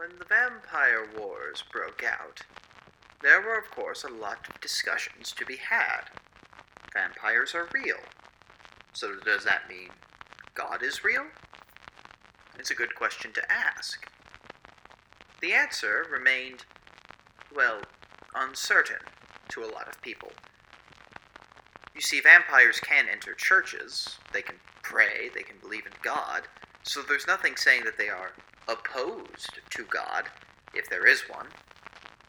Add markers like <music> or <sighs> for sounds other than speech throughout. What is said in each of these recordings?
when the Vampire Wars broke out, there were, of course, a lot of discussions to be had. Vampires are real. So, does that mean God is real? It's a good question to ask. The answer remained, well, uncertain to a lot of people. You see, vampires can enter churches, they can pray, they can believe in God, so there's nothing saying that they are opposed to God, if there is one.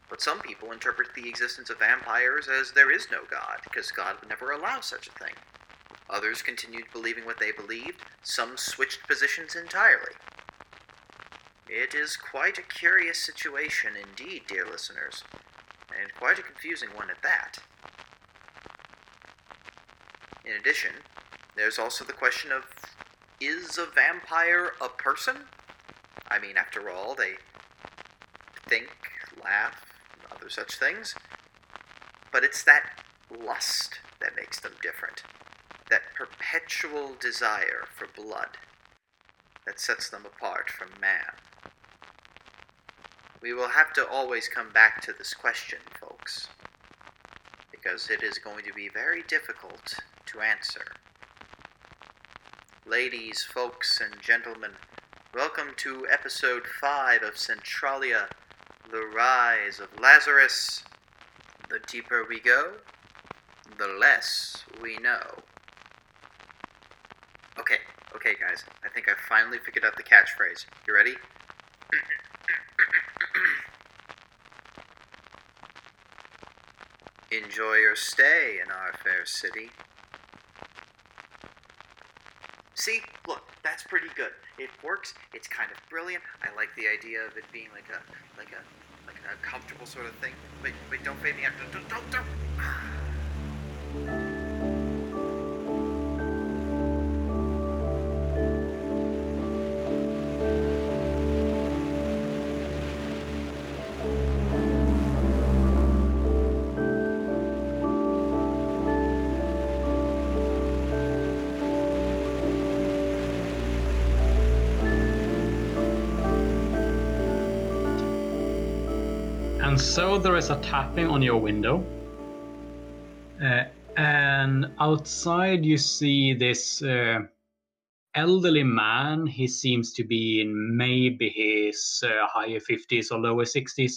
But some people interpret the existence of vampires as there is no God, because God would never allow such a thing. Others continued believing what they believed, some switched positions entirely. It is quite a curious situation indeed, dear listeners, and quite a confusing one at that. In addition, there's also the question of is a vampire a person? I mean, after all, they think, laugh, and other such things. But it's that lust that makes them different. That perpetual desire for blood that sets them apart from man. We will have to always come back to this question, folks, because it is going to be very difficult to answer. Ladies, folks, and gentlemen, welcome to episode 5 of Centralia The Rise of Lazarus. The deeper we go, the less we know. Okay, okay, guys, I think I finally figured out the catchphrase. You ready? <clears throat> Enjoy your stay in our fair city. See, look, that's pretty good. It works. It's kind of brilliant. I like the idea of it being like a like a like a comfortable sort of thing. Wait, wait, don't fade me out. Don't, don't, don't. And so there is a tapping on your window. Uh, and outside you see this uh, elderly man. He seems to be in maybe his uh, higher 50s or lower 60s.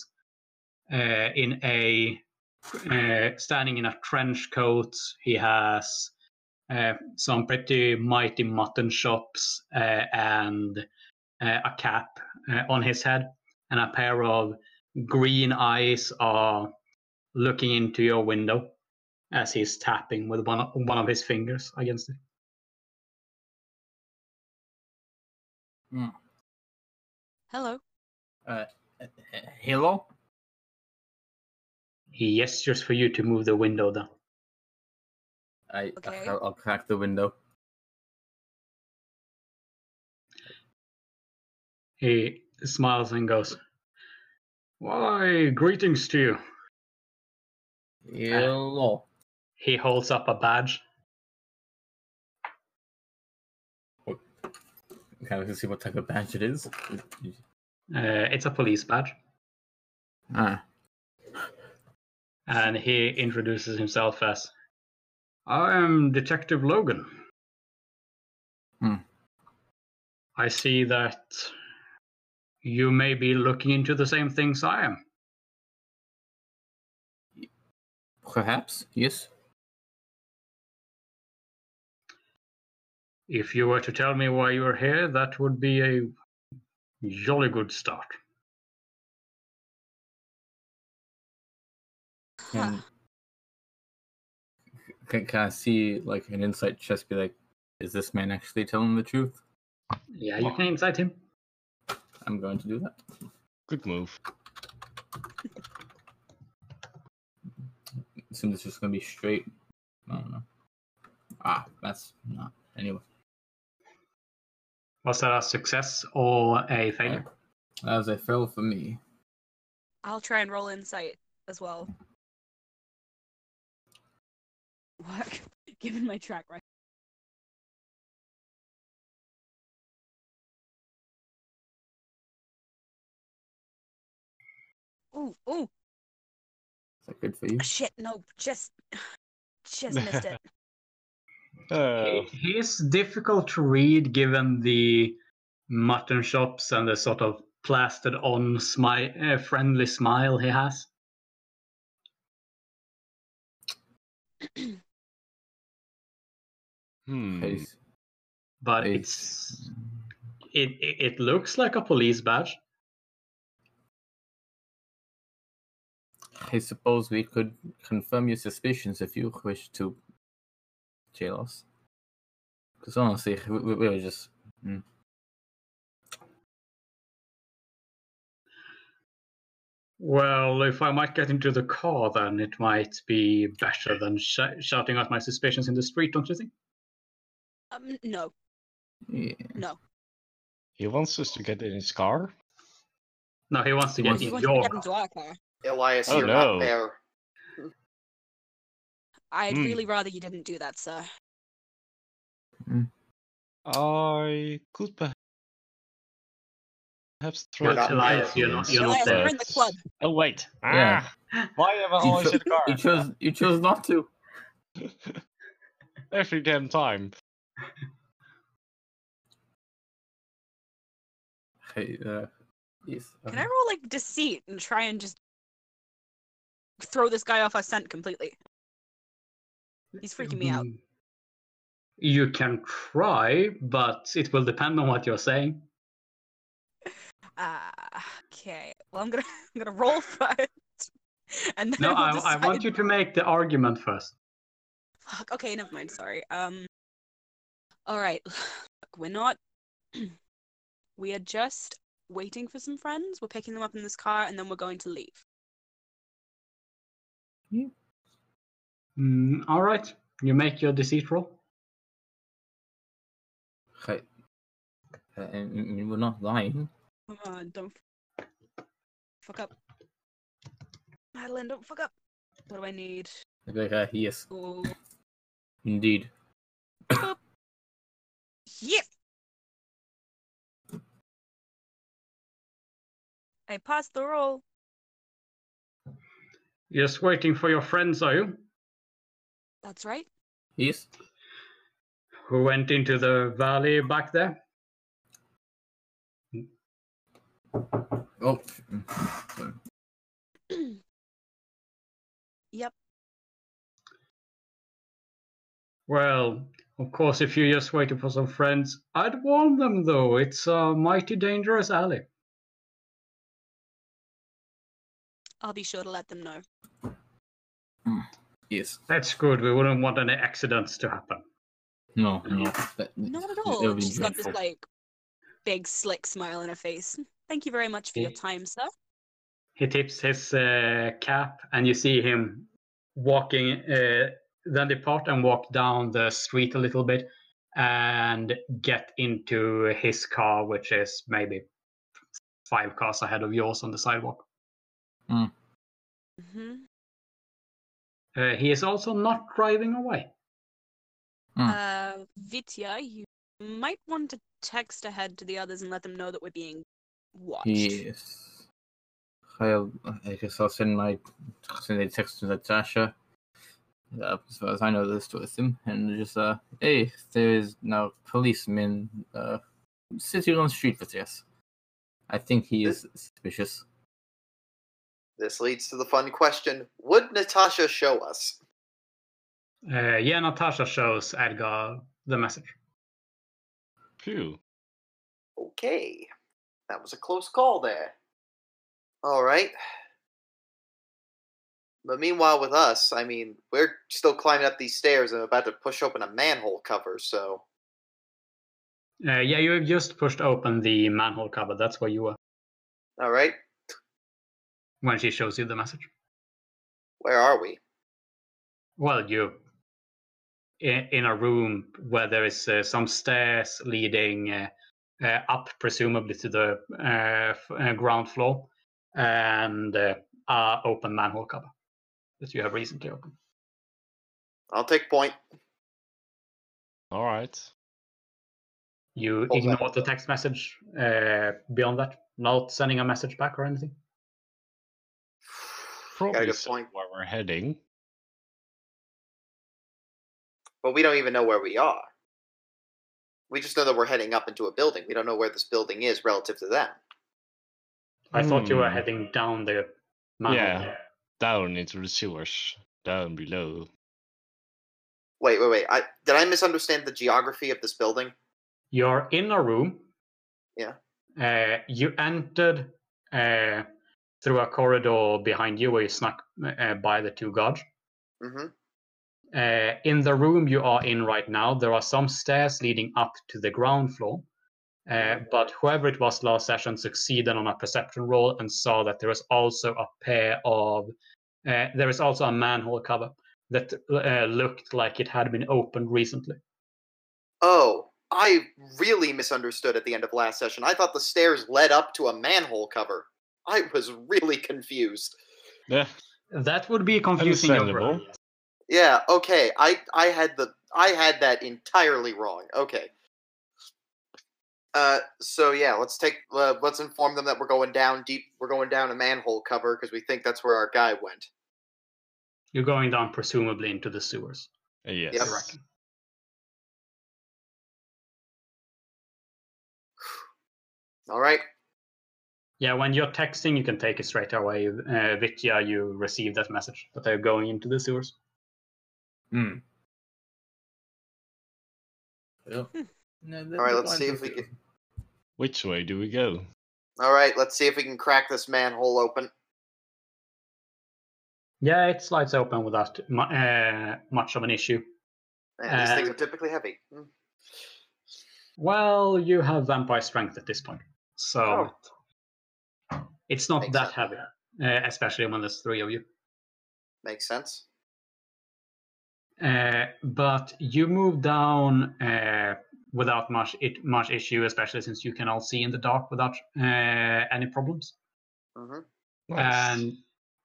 Uh, in a uh, standing in a trench coat. He has uh, some pretty mighty mutton chops and a cap on his head, and a pair of green eyes are looking into your window as he's tapping with one of, one of his fingers against it. Hello. Uh, uh, hello? He gestures for you to move the window down. I, Okay. I'll, I'll crack the window. He smiles and goes, Why, greetings to you. Hello. He holds up a badge. Kind of see what type of badge it is. Uh, it's a police badge. Ah, And he introduces himself as, I am Detective Logan. Hmm. I see that you may be looking into the same things I am. perhaps, yes. If you were to tell me why you are here, that would be a jolly good start. Can, can, can I see like an insight chest be like, is this man actually telling the truth? Yeah, you can incite him. I'm going to do that. Good move. Assume this is going to be straight. I don't know. Ah, that's not. Anyway, Was that a success or a failure? that was a fail for me. I'll try and roll insight as well. What? <laughs> Given my track record. Ooh, ooh. Is that good for you? Shit, no, just, just missed it. Oh, He, he difficult to read given the mutton chops and the sort of plastered on smile, uh, friendly smile he has. <clears throat> hmm. But it's it, it it looks like a police badge. I suppose we could confirm your suspicions if you wish to jail us. Because honestly, we, we, we were just. mm. Well, if I might get into the car, then it might be better than sh- shouting out my suspicions in the street, don't you think? Um, no, Yeah. no. He wants us to get in his car. No, he wants to get wants- He in wants to your get car. into our car. Elias, Oh, you're no. not there. I'd Hmm. really rather you didn't do that, sir. I could perhaps try. But not to Elias, you're not- you're not there. we're in the club. Oh wait! Yeah. Ah, why am I You, always in the car? you chose. You chose not to. <laughs> Every damn time. Hey, uh, yes. Can I um, roll like deceit and try and just throw this guy off our scent completely? He's freaking me out. You can try, but it will depend on what you're saying. Ah, okay. Well, I'm gonna <laughs> I'm gonna roll first, <laughs> and then No, we'll I, I want you to make the argument first. Fuck. Okay, never mind. Sorry. Um. All right. <sighs> Look, we're not. <clears throat> we are just waiting for some friends. We're picking them up in this car, and then we're going to leave. Mm, all right, you make your deceit roll. Hey. Uh, I mean, we're not lying. Come on, don't f- fuck up. Madeline, don't fuck up. What do I need? Like, uh, yes, Oh, indeed. yes. I passed the roll. You're just waiting for your friends, are you? That's right. Yes. Who went into the valley back there? Oh. yep. Well, of course, if you're just waiting for some friends, I'd warn them though. It's a mighty dangerous alley. I'll be sure to let them know. Yes. That's good. We wouldn't want any accidents to happen. No, no. That, Not at all. would And she's got this like big slick smile on her face. Thank you very much for your time, sir. He tips his uh, cap, and you see him walking, uh, then depart and walk down the street a little bit and get into his car, which is maybe five cars ahead of yours on the sidewalk. Hmm Uh, he is also not driving away. Hmm. Uh, Vitya, you might want to text ahead to the others and let them know that we're being watched. Yes. I'll, I guess I'll send my send a text to Natasha. Uh, as far as I know, this with him, and just uh, hey, there is now policeman uh sitting on the street with us. I think he is suspicious. This leads to the fun question Would Natasha show us? Uh, yeah, Natasha shows Edgar the message. Phew. Okay. That was a close call there. Alright. But meanwhile, with us, I mean, we're still climbing up these stairs and about to push open a manhole cover, so. Uh, yeah, you have just pushed open the manhole cover. That's where you were Alright. When she shows you the message. Where are we? Well, you in, in a room where there is uh, some stairs leading uh, uh, up, presumably to the uh, f- uh, ground floor, and uh, uh, open manhole cover that you have recently opened. I'll take point. All right. You Hold ignore the text message uh, beyond that, not sending a message back or anything. Probably good see point. where we're heading. But we don't even know where we are. We just know that we're heading up into a building. We don't know where this building is relative to them. I thought you were Hmm. heading down the mountain. Yeah. Down into the sewers. Down below. Wait, wait, wait. I did I misunderstand the geography of this building? You're in a room. Yeah. Uh, you entered uh, through a corridor behind you where you snuck uh, by the two guards. Mm-hmm. Uh, in the room you are in right now, there are some stairs leading up to the ground floor. Uh, but whoever it was last session succeeded on a perception roll and saw that there is also a pair of. Uh, there is also a manhole cover that uh, looked like it had been opened recently. Oh, I really misunderstood at the end of last session. I thought the stairs led up to a manhole cover. I was really confused. Yeah. That would be confusing. your Understandable. brain. Yeah, okay. I I had the I had that entirely wrong. Okay. Uh, so yeah, let's take uh, let's inform them that we're going down deep. We're going down a manhole cover because we think that's where our guy went. You're going down presumably into the sewers. Uh, yes. Yep. I reckon. All right. Yeah, when you're texting, you can take it straight away. Uh, Vitya, you receive that message that they're going into the sewers. Hmm. Well, no, All right, let's see if we can. Which way do we go? All right, let's see if we can crack this manhole open. Yeah, it slides open without uh, much of an issue. Man, these things Uh, are typically heavy. Hmm. Well, you have vampire strength at this point, so it's not Makes that sense. heavy, uh, especially when there's three of you. Makes sense. Uh, but you move down uh, without much it, much issue, especially since you can all see in the dark without uh, any problems. hmm and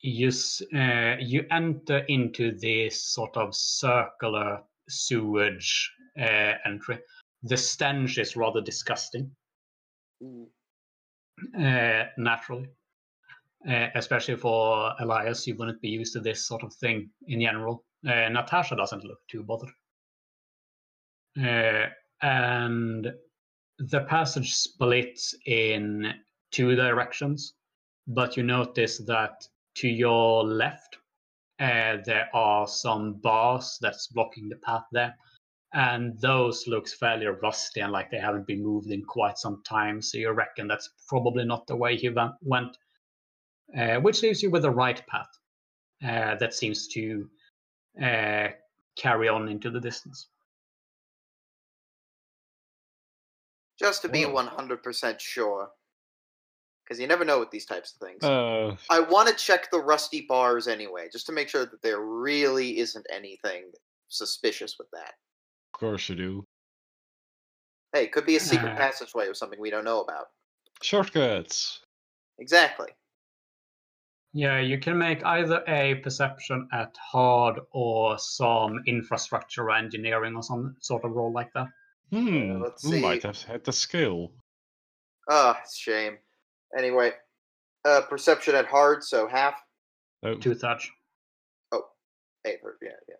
you uh, you enter into this sort of circular sewage uh, entry. The stench is rather disgusting, uh, naturally, uh, especially for Elias. You wouldn't be used to this sort of thing in general. Uh, Natasha doesn't look too bothered, uh, and the passage splits in two directions but you notice that to your left uh, there are some bars that's blocking the path there and those looks fairly rusty and like they haven't been moved in quite some time so you reckon that's probably not the way he went uh, which leaves you with the right path uh, that seems to uh, carry on into the distance Just to be one hundred percent sure, because you never know with these types of things. Uh, I want to check the rusty bars anyway, just to make sure that there really isn't anything suspicious with that. Of course you do. Hey, it could be a secret Uh. <clears throat> passageway or something we don't know about. Shortcuts. Exactly. Yeah, you can make either a perception at hard or some infrastructure or engineering or some sort of roll like that. Hmm. let's we might have had the skill. Ah, it's a shame. Anyway, uh, perception at hard, so half. Oh. Two touch. Eight, third, yeah, yeah.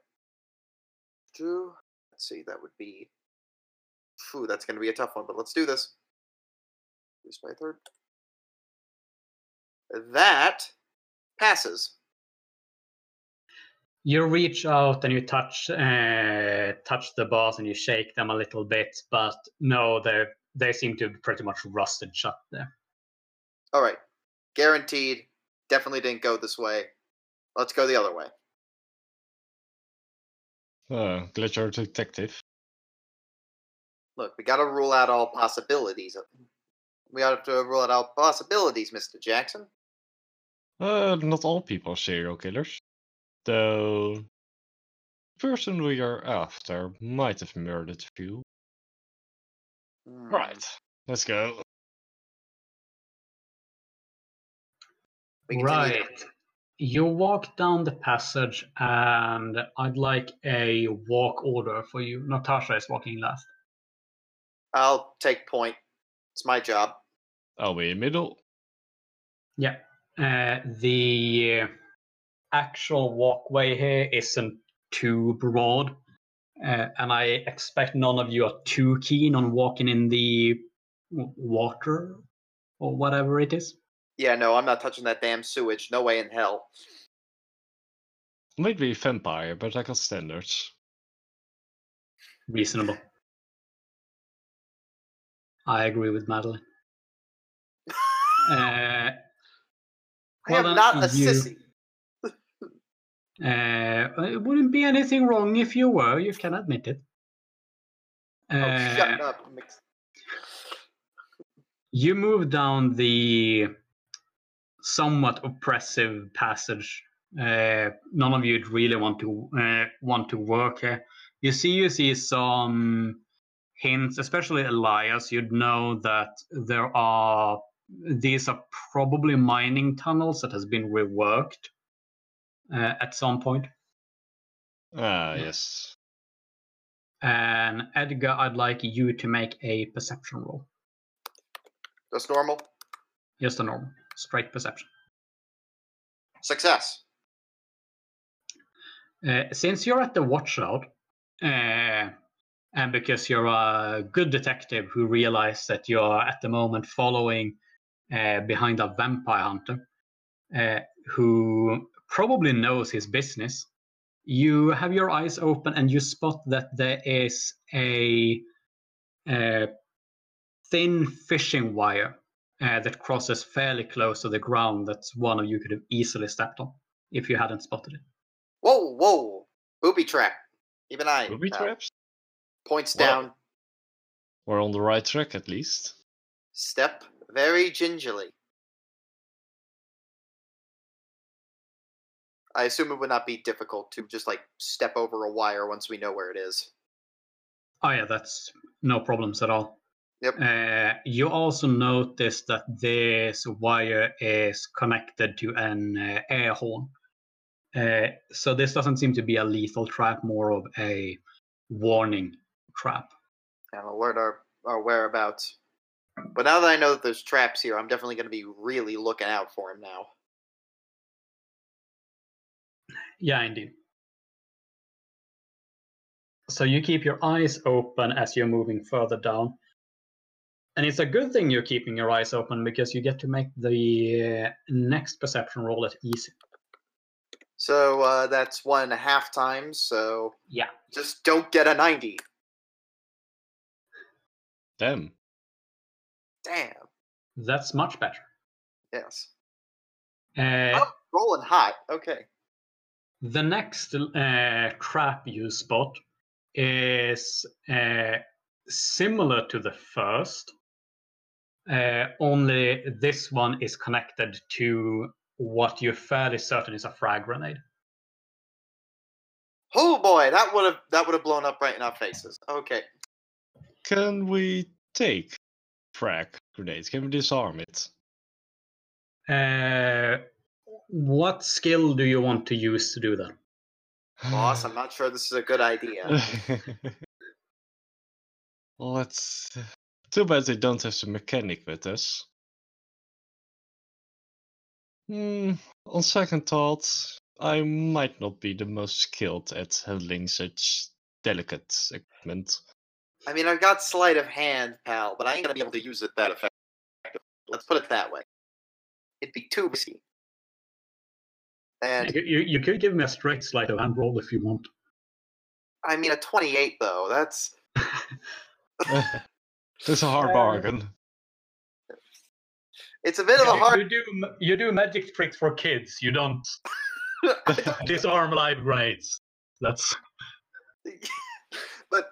Two. Let's see, that would be. Phew, that's going to be a tough one, but let's do this. By a third. That passes. You reach out and you touch uh, touch the bars and you shake them a little bit, but no, they they seem to be pretty much rusted shut there. All right. Guaranteed. Definitely didn't go this way. Let's go the other way. Uh, Glitcher Detective. Look, we got to rule out all possibilities. We have to rule out all possibilities, Mr. Jackson. Uh, not all people are serial killers. Though, the person we are after might have murdered a few. Hmm. Right, let's go. We. Right. You walk down the passage, and I'd like a walk order for you. Natasha is walking last. I'll take point. It's my job. I'll be in middle. Yeah. Uh, the actual walkway here isn't too broad, uh, and I expect none of you are too keen on walking in the water or whatever it is. Yeah, no, I'm not touching that damn sewage. No way in hell. Might be vampire, but I got standards. Reasonable. I agree with Madeline. <laughs> Uh, I am not a you- sissy. <laughs> uh, it wouldn't be anything wrong if you were. You can admit it. Oh, Uh, shut up. You move down the somewhat oppressive passage. Uh, none of you would really want to uh, want to work here. You see, you see some hints, especially Elias. You'd know that there are these are probably mining tunnels that has been reworked uh, at some point. Ah, yes. And Edgar, I'd like you to make a perception roll. That's normal. Just a normal, straight perception. Success. Uh, since you're at the watchout, uh, and because you're a good detective who realized that you're at the moment following uh, behind a vampire hunter uh, who probably knows his business, you have your eyes open and you spot that there is a, uh thin fishing wire uh, that crosses fairly close to the ground that one of you could have easily stepped on if you hadn't spotted it. Whoa, whoa. Booby trap. Keep an eye. Booby out. traps? Points Well- down. We're on the right track at least. Step very gingerly. I assume it would not be difficult to just like step over a wire once we know where it is. Oh yeah, that's no problems at all. Yep. Uh, you also notice that this wire is connected to an uh, air horn. Uh, so this doesn't seem to be a lethal trap, more of a warning trap. And alert our, our whereabouts. But now that I know that there's traps here, I'm definitely going to be really looking out for him now. Yeah, indeed. So you keep your eyes open as you're moving further down. And it's a good thing you're keeping your eyes open because you get to make the uh, next perception roll at easy. So uh, that's one and a half times, so Yeah. just don't get a 90. Damn. Damn. That's much better. Yes. Uh, Oh, rolling hot. Okay. The next uh, trap you spot is uh, similar to the first, uh, only this one is connected to what you're fairly certain is a frag grenade. Oh boy, that would have that would have blown up right in our faces. Okay. Can we take frag grenades? Can we disarm it? Uh, what skill do you want to use to do that? Boss, I'm not sure this is a good idea. <laughs> Let's. Too bad they don't have the mechanic with us. Hmm. On second thought, I might not be the most skilled at handling such delicate equipment. I mean, I've got sleight of hand, pal, but I ain't gonna be able to use it that effectively. Let's put it that way. It'd be too risky. And You, you, you could give me a straight sleight of hand roll if you want. I mean, a 28 though. That's <laughs> <laughs> That's a hard Uh, bargain. it's a bit of a hard. You do you do magic tricks for kids. You don't <laughs> disarm live grenades. That's but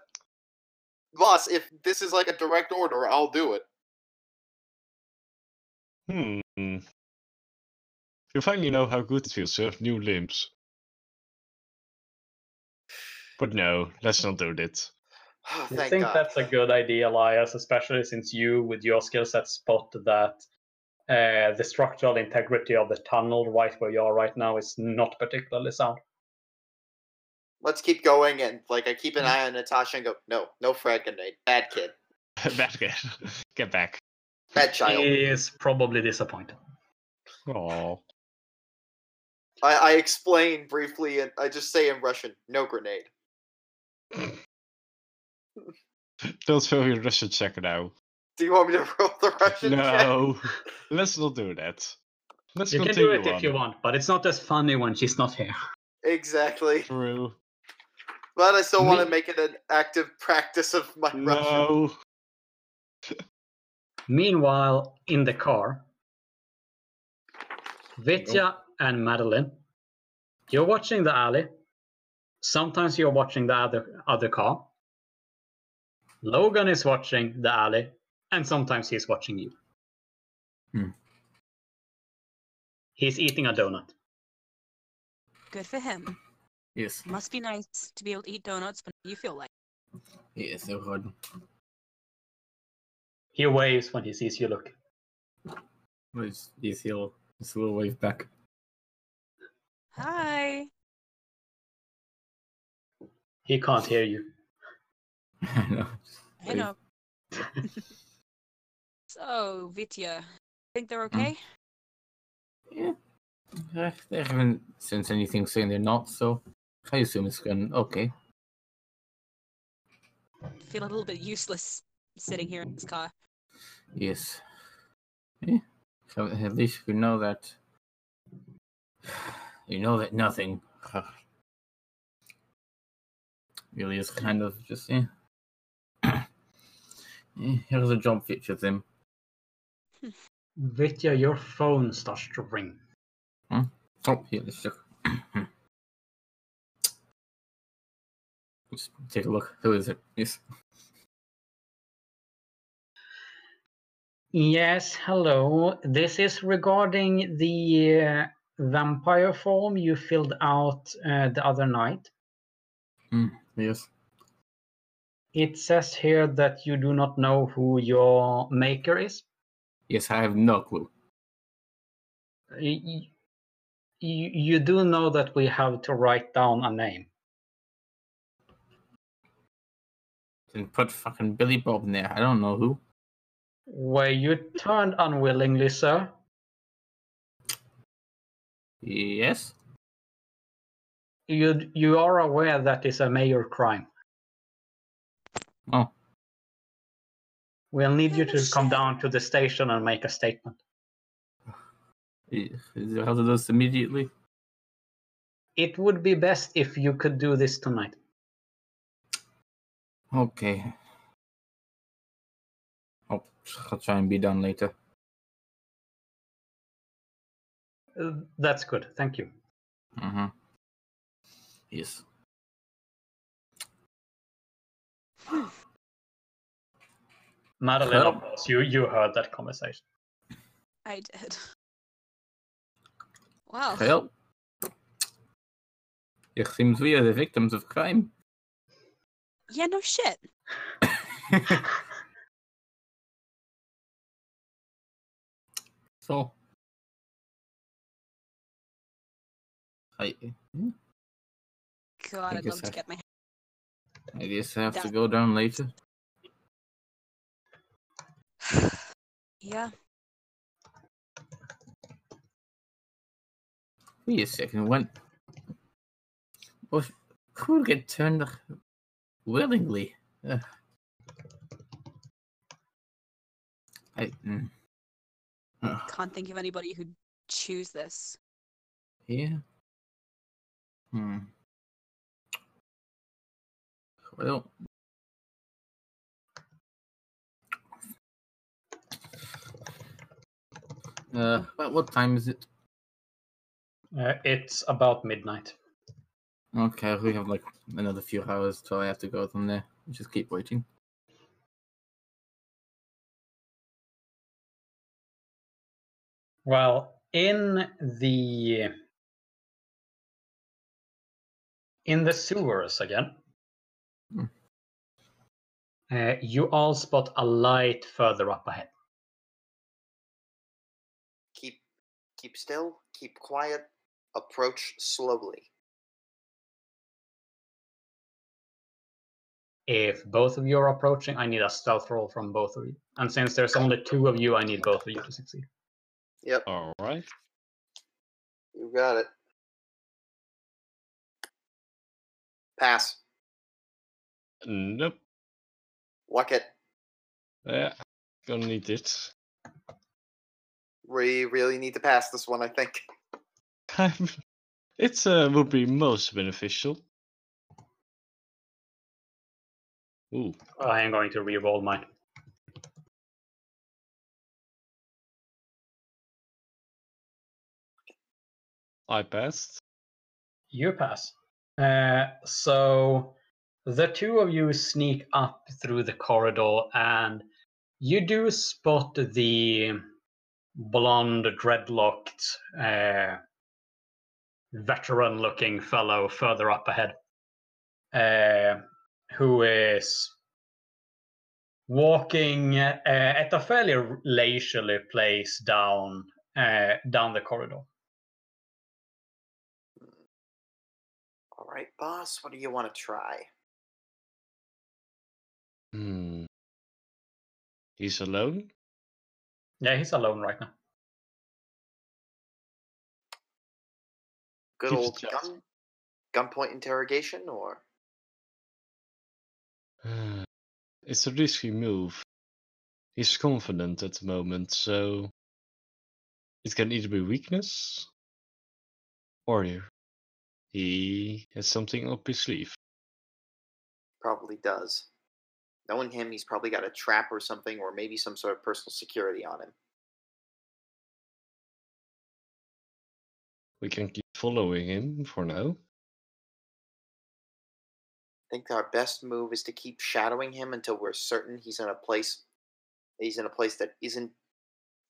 boss, if this is like a direct order, I'll do it. Hmm. You finally know how good it feels to have new limbs. But no, let's not do that. Oh, I think God. that's a good idea, Elias, especially since you, with your skill set, spot that uh, the structural integrity of the tunnel right where you are right now is not particularly sound. Let's keep going, and like I keep an eye on Natasha and go, no, no frag grenade, bad kid, <laughs> Bad kid, <laughs> Get back. bad child. He is probably disappointed. Oh. I, I explain briefly, and I just say in Russian, "No grenade." <laughs> <laughs> Don't fail your Russian check now. Do you want me to <laughs> roll the Russian? check? No, <laughs> let's not do that. Let's You can continue do it if you want, but it's not as funny when she's not here. Exactly. True. But I still want to make it an active practice of my Russian. No. Meanwhile, in the car, Vitya and Madeline, you're watching the alley. Sometimes you're watching the other other car. Logan is watching the alley, and sometimes he's watching you. Hmm. He's eating a donut. Good for him. Yes. Must be nice to be able to eat donuts when you feel like. Yes, so good. He waves when he sees you look. Yes, yes, he'll, just a little wave back. Hi. He can't hear you. <laughs> I know. I <laughs> know. so, Vitya, think they're okay? Yeah. Uh, they haven't sensed anything saying they're not, so I assume it's going okay. Feel a little bit useless sitting here in this car. Yes. Yeah. So at least we know that. <sighs> You know that nothing <sighs> really is kind of just yeah. Here's a job with him. Vitya, your phone starts to ring. Oh, here, let's look. Let's <clears throat> take a look. Who is it? Yes. Yes, hello. This is regarding the uh, vampire form you filled out uh, the other night. Yes. It says here that you do not know who your maker is. Yes, I have no clue. You, you do know that we have to write down a name. Then put fucking Billy Bob in there. I don't know who. Were you turned unwillingly, sir? Yes. You you are aware that is a major crime. Oh, We'll need you Oh, to come down to the station and make a statement. is it how to do this immediately? It would be best if you could do this tonight. Okay. I'll, I'll try and be done later. Uh, that's good. Thank you. Mm-hmm. Yes. Madeline, of course, you, you heard that conversation. I did. Wow. Well, it seems we are the victims of crime. Yeah, no shit. <laughs> so, I, hmm? God, I'd guess love to get my I guess I have to go down later. <sighs> Yeah. Wait a second. When? What? Who would get turned willingly? Ugh. I. Mm. Can't think of anybody who'd choose this. yeah. Hmm. Well. Uh, about what time is it? Uh, it's about midnight. Okay, we have like another few hours till I have to go from there. Just keep waiting. Well, in the in the sewers again. Uh, you all spot a light further up ahead. Keep keep still, keep quiet, approach slowly. If both of you are approaching, I need a stealth roll from both of you. And since there's only two of you, I need both of you to succeed. Yep. All right. You got it. Pass. Nope. Luck it. Yeah. Gonna need it. We really need to pass this one, I think. <laughs> it uh, would be most beneficial. Ooh. I am going to re-roll mine. I passed. You pass. Uh, so the two of you sneak up through the corridor, and you do spot the blonde, dreadlocked, uh, veteran-looking fellow further up ahead, uh, who is walking uh, at a fairly leisurely pace down uh, down the corridor. All right, boss. What do you want to try? Hmm. He's alone? Yeah, he's alone right now. Good Keeps old it gun, gunpoint interrogation, or It's a risky move. He's confident at the moment, so it can either be weakness or he has something up his sleeve. probably does. Knowing him, he's probably got a trap or something, or maybe some sort of personal security on him. We can keep following him for now. I think our best move is to keep shadowing him until we're certain he's in a place he's in a place that isn't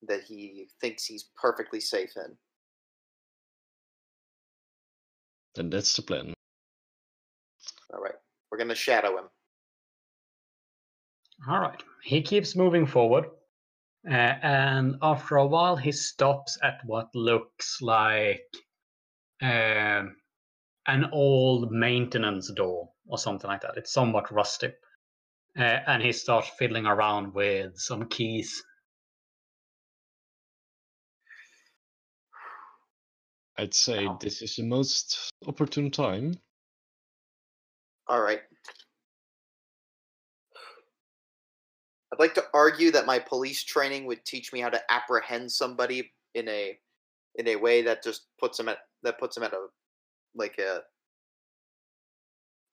that he thinks he's perfectly safe in. Then that's the plan. All right. We're going to shadow him. All right. He keeps moving forward. Uh, and after a while, he stops at what looks like um, an old maintenance door or something like that. It's somewhat rusty. Uh, and he starts fiddling around with some keys. I'd say Wow. this is the most opportune time. All right. I'd like to argue that my police training would teach me how to apprehend somebody in a in a way that just puts them at that puts him at a like a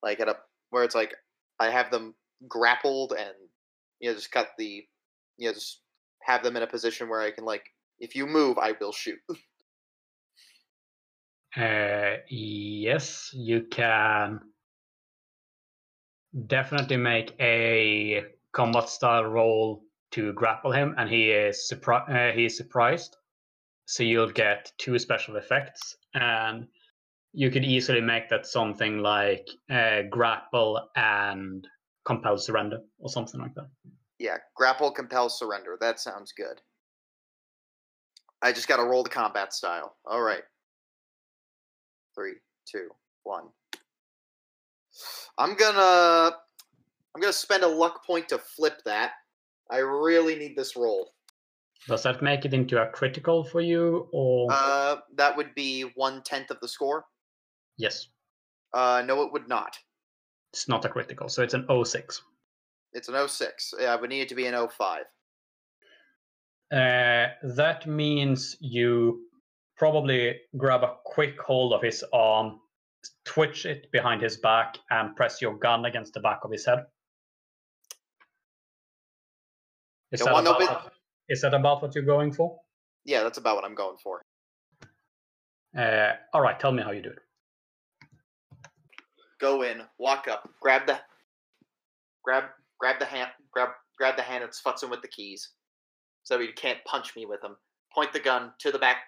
like at a where it's like I have them grappled and you know just got the you know just have them in a position where I can like if you move I will shoot. <laughs> Uh, yes, you can definitely make a combat style roll to grapple him, and he is surpri- uh, he is surprised. So you'll get two special effects, and you could easily make that something like uh, grapple and compel surrender, or something like that. Yeah, grapple, compel, surrender. That sounds good. I just got to roll the combat style. All right. Three, two, one. I'm gonna. I'm gonna spend a luck point to flip that. I really need this roll. Does that make it into a critical for you, or Uh, that would be one tenth of the score. yes, Uh, no, it would not. it's not a critical, so it's an 06. It's an 06. I would need it to be an 05. Uh, that means you probably grab a quick hold of his arm, twitch it behind his back, and press your gun against the back of his head. Is, that, about, what- is that about what you're going for? Yeah, that's about what I'm going for. Uh, all right, tell me how you do it. Go in, walk up, grab the, grab, grab the hand, grab, grab the hand that's futzing with the keys, so you can't punch me with them. Point the gun to the back,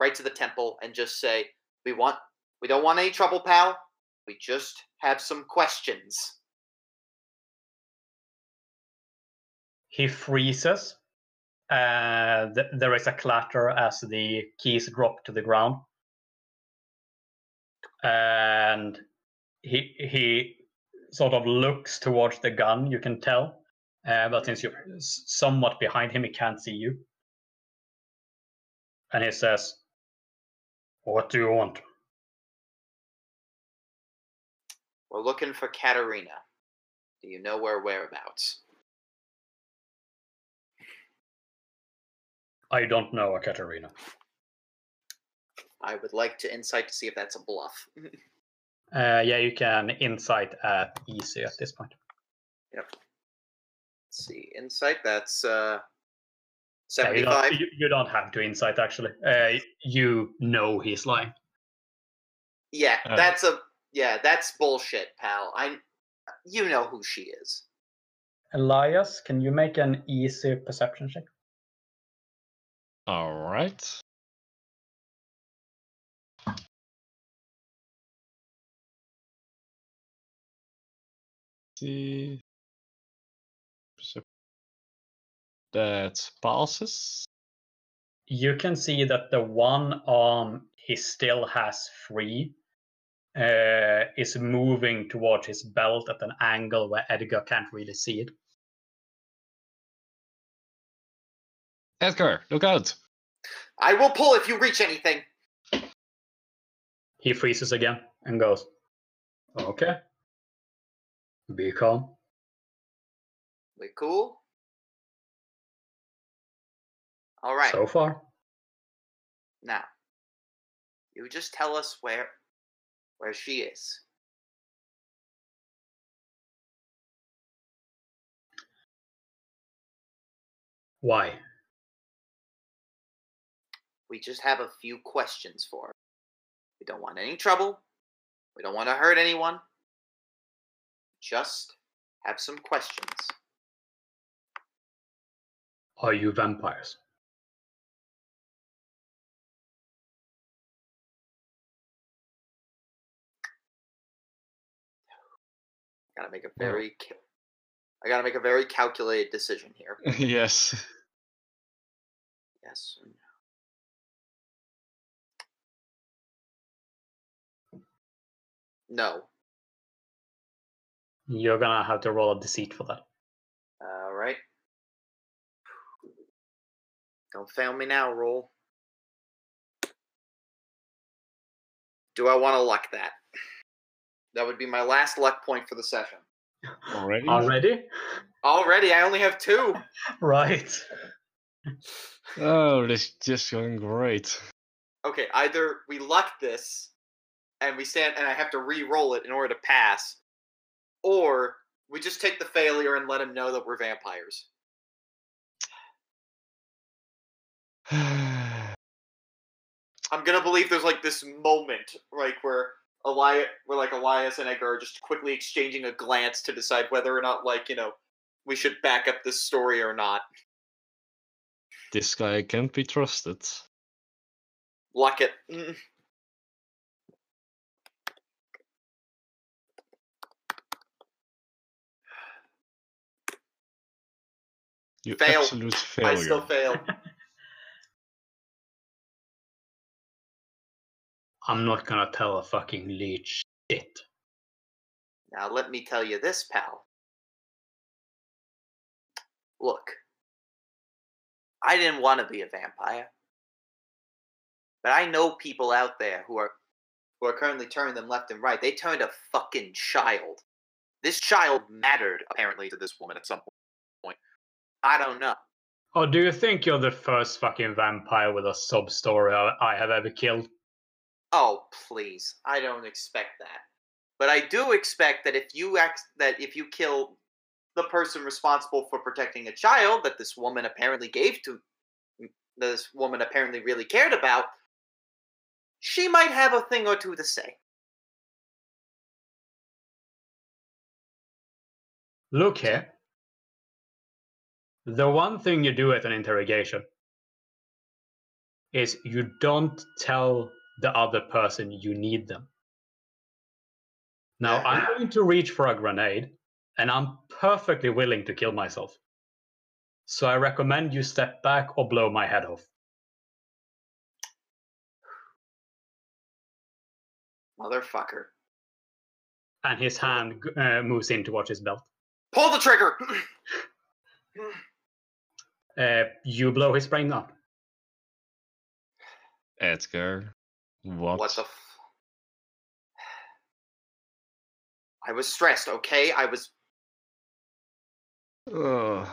right to the temple, and just say, "We want, we don't want any trouble, pal. We just have some questions." He freezes. Uh, th- there is a clatter as the keys drop to the ground, and he he sort of looks towards the gun. You can tell, uh, but since you're somewhat behind him, he can't see you. And he says, "What do you want?" We're looking for Katerina. Do you know where whereabouts? I don't know a Katarina. I would like to insight to see if that's a bluff. <laughs> Uh, yeah, you can insight at easy at this point. Yep. Let's see, insight. That's uh, Yeah, you, don't, seventy-five. you, you don't have to insight actually. Uh, you know he's lying. Yeah, Uh. that's a yeah, that's bullshit, pal. I, you know who she is. Elias, can you make an easy perception check? All right. See. That passes. You can see that the one arm he still has free uh, is moving towards his belt at an angle where Edgar can't really see it. Edgar, look out! I will pull if you reach anything. He freezes again and goes, Okay. Be calm. We cool? All right. So far. Now, you just tell us where where she is. Why? We just have a few questions for her. We don't want any trouble. We don't want to hurt anyone. Just have some questions. Are you vampires? I Gotta make a very ca- I gotta make a very calculated decision here. <laughs> yes. Yes. No. You're gonna have to roll a deceit for that. All right. Don't fail me now, roll. Do I want to luck that? That would be my last luck point for the session. Already? Already? Already, I only have two. <laughs> Right. Oh, this is just going great. Okay, either we luck this and we stand and I have to re-roll it in order to pass, or we just take the failure and let him know that we're vampires. <sighs> I'm gonna believe there's like this moment, like where Elias, where like Elias and Edgar are just quickly exchanging a glance to decide whether or not, like you know, we should back up this story or not. this guy can't be trusted. Luck it. You Fail. absolute I still fail. <laughs> I'm not gonna tell a fucking leech shit. Now let me tell you this, pal. Look, I didn't want to be a vampire, but I know people out there who are who are currently turning them left and right. They turned a fucking child. This child mattered apparently to this woman at some point. I don't know. Oh, do you think you're the first fucking vampire with a sub story I I have ever killed? Oh, please. I don't expect that. But I do expect that if you act that if you kill the person responsible for protecting a child that this woman apparently gave to this woman apparently really cared about, she might have a thing or two to say. Look here. The one thing you do at an interrogation is you don't tell the other person you need them. Now, I'm <laughs> going to reach for a grenade, and I'm perfectly willing to kill myself. So I recommend you step back or blow my head off. Motherfucker. And his hand uh, moves in towards his belt. Pull the trigger! <laughs> Uh, you blow his brain out. Edgar, what? what the f- I was stressed, okay? I was. Uh,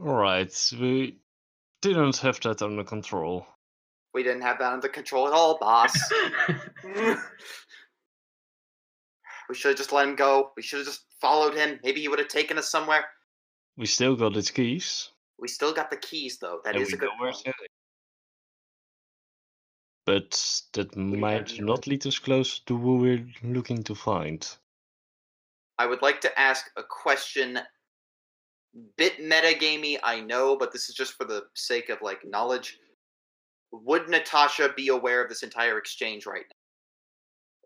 Alright, we didn't have that under control. We didn't have that under control at all, boss. <laughs> we should have just let him go. We should have just followed him. Maybe he would have taken us somewhere. We still got his keys. We still got the keys, though. That and is we a good know where point. it's. But that might not lead us close to who we're looking to find. I would like to ask a question. Bit metagamey, I know, but this is just for the sake of like knowledge. Would Natasha be aware of this entire exchange right now?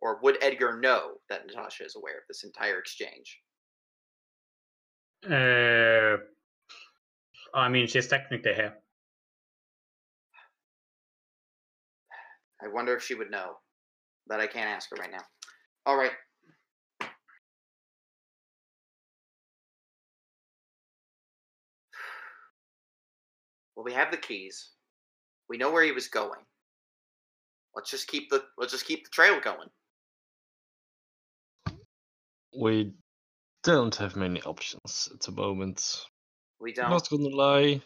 Or would Edgar know that Natasha is aware of this entire exchange? Uh, I mean, she's technically here. I wonder if she would know. but I can't ask her right now. All right. Well, we have the keys. We know where he was going. Let's just keep the let's just keep the trail going. We don't have many options at the moment. We don't. Not gonna lie,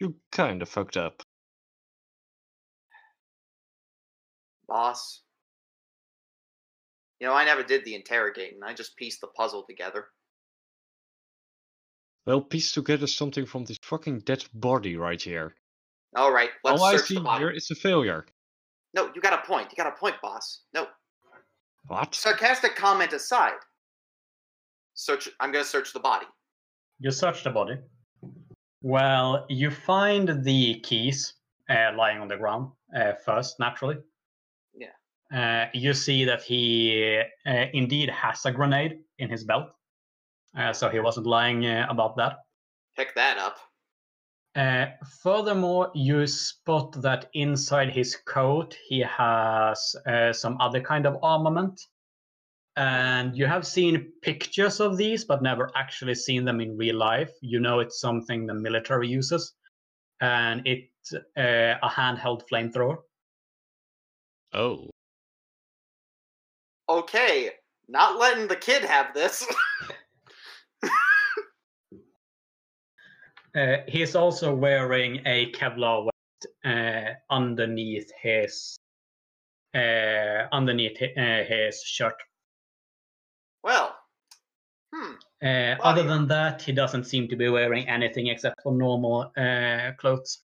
you kinda fucked up. boss. You know, I never did the interrogating. I just pieced the puzzle together. Well, piece together something from this fucking dead body right here. All right, let's All I see the body. here is a failure. No, you got a point. You got a point, boss. No, What? sarcastic comment aside. Search. I'm gonna search the body. You search the body. Well, you find the keys uh, lying on the ground uh, first, naturally. Yeah. Uh, you see that he uh, indeed has a grenade in his belt. Uh, so he wasn't lying uh, about that. Pick that up. Uh, furthermore, you spot that inside his coat he has uh, some other kind of armament. And you have seen pictures of these, but never actually seen them in real life. You know it's something the military uses, and it's uh, a handheld flamethrower. Oh. Okay, not letting the kid have this. <laughs> Uh, he's also wearing a Kevlar vest uh, underneath his uh, underneath uh, his shirt. Well, hmm. Uh, other than that, he doesn't seem to be wearing anything except for normal uh, clothes.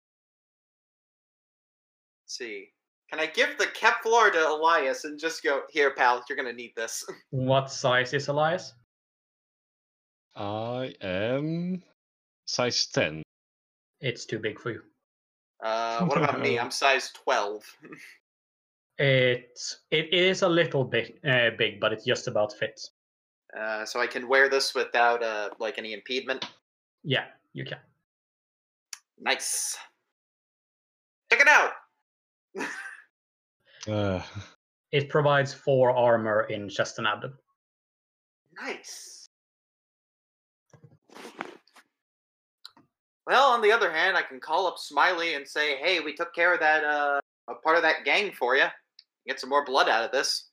Let's see. Can I give the Kevlar to Elias and just go here, pal? You're gonna need this. <laughs> What size is Elias? I am size 10. It's too big for you. Uh, what about me? <laughs> I'm size twelve. <laughs> It's it is a little bit uh, big, but it just about fits. Uh, so I can wear this without uh, like any impediment. Yeah, you can. Nice. Check it out. <laughs> Uh, It provides four armor in chest and abdomen. Nice. Well, on the other hand, I can call up Smiley and say, "Hey, we took care of that uh, a part of that gang for you. Get some more blood out of this."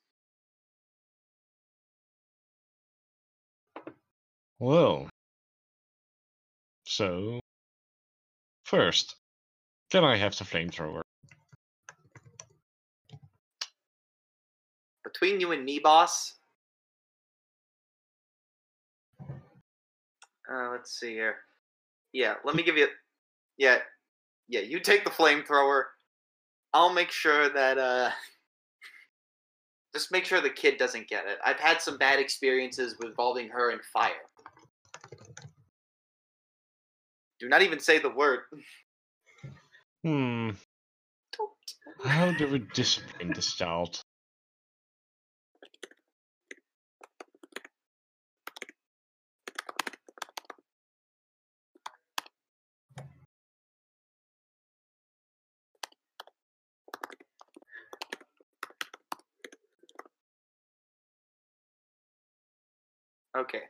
Well. So. First, can I have the flamethrower? Between you and me, boss. Uh, let's see here. Yeah, let me give you. Yeah, yeah. You take the flamethrower. I'll make sure that. uh <laughs> Just make sure the kid doesn't get it. I've had some bad experiences involving her and fire. Do not even say the word. Hmm. How do we discipline this child? Okay.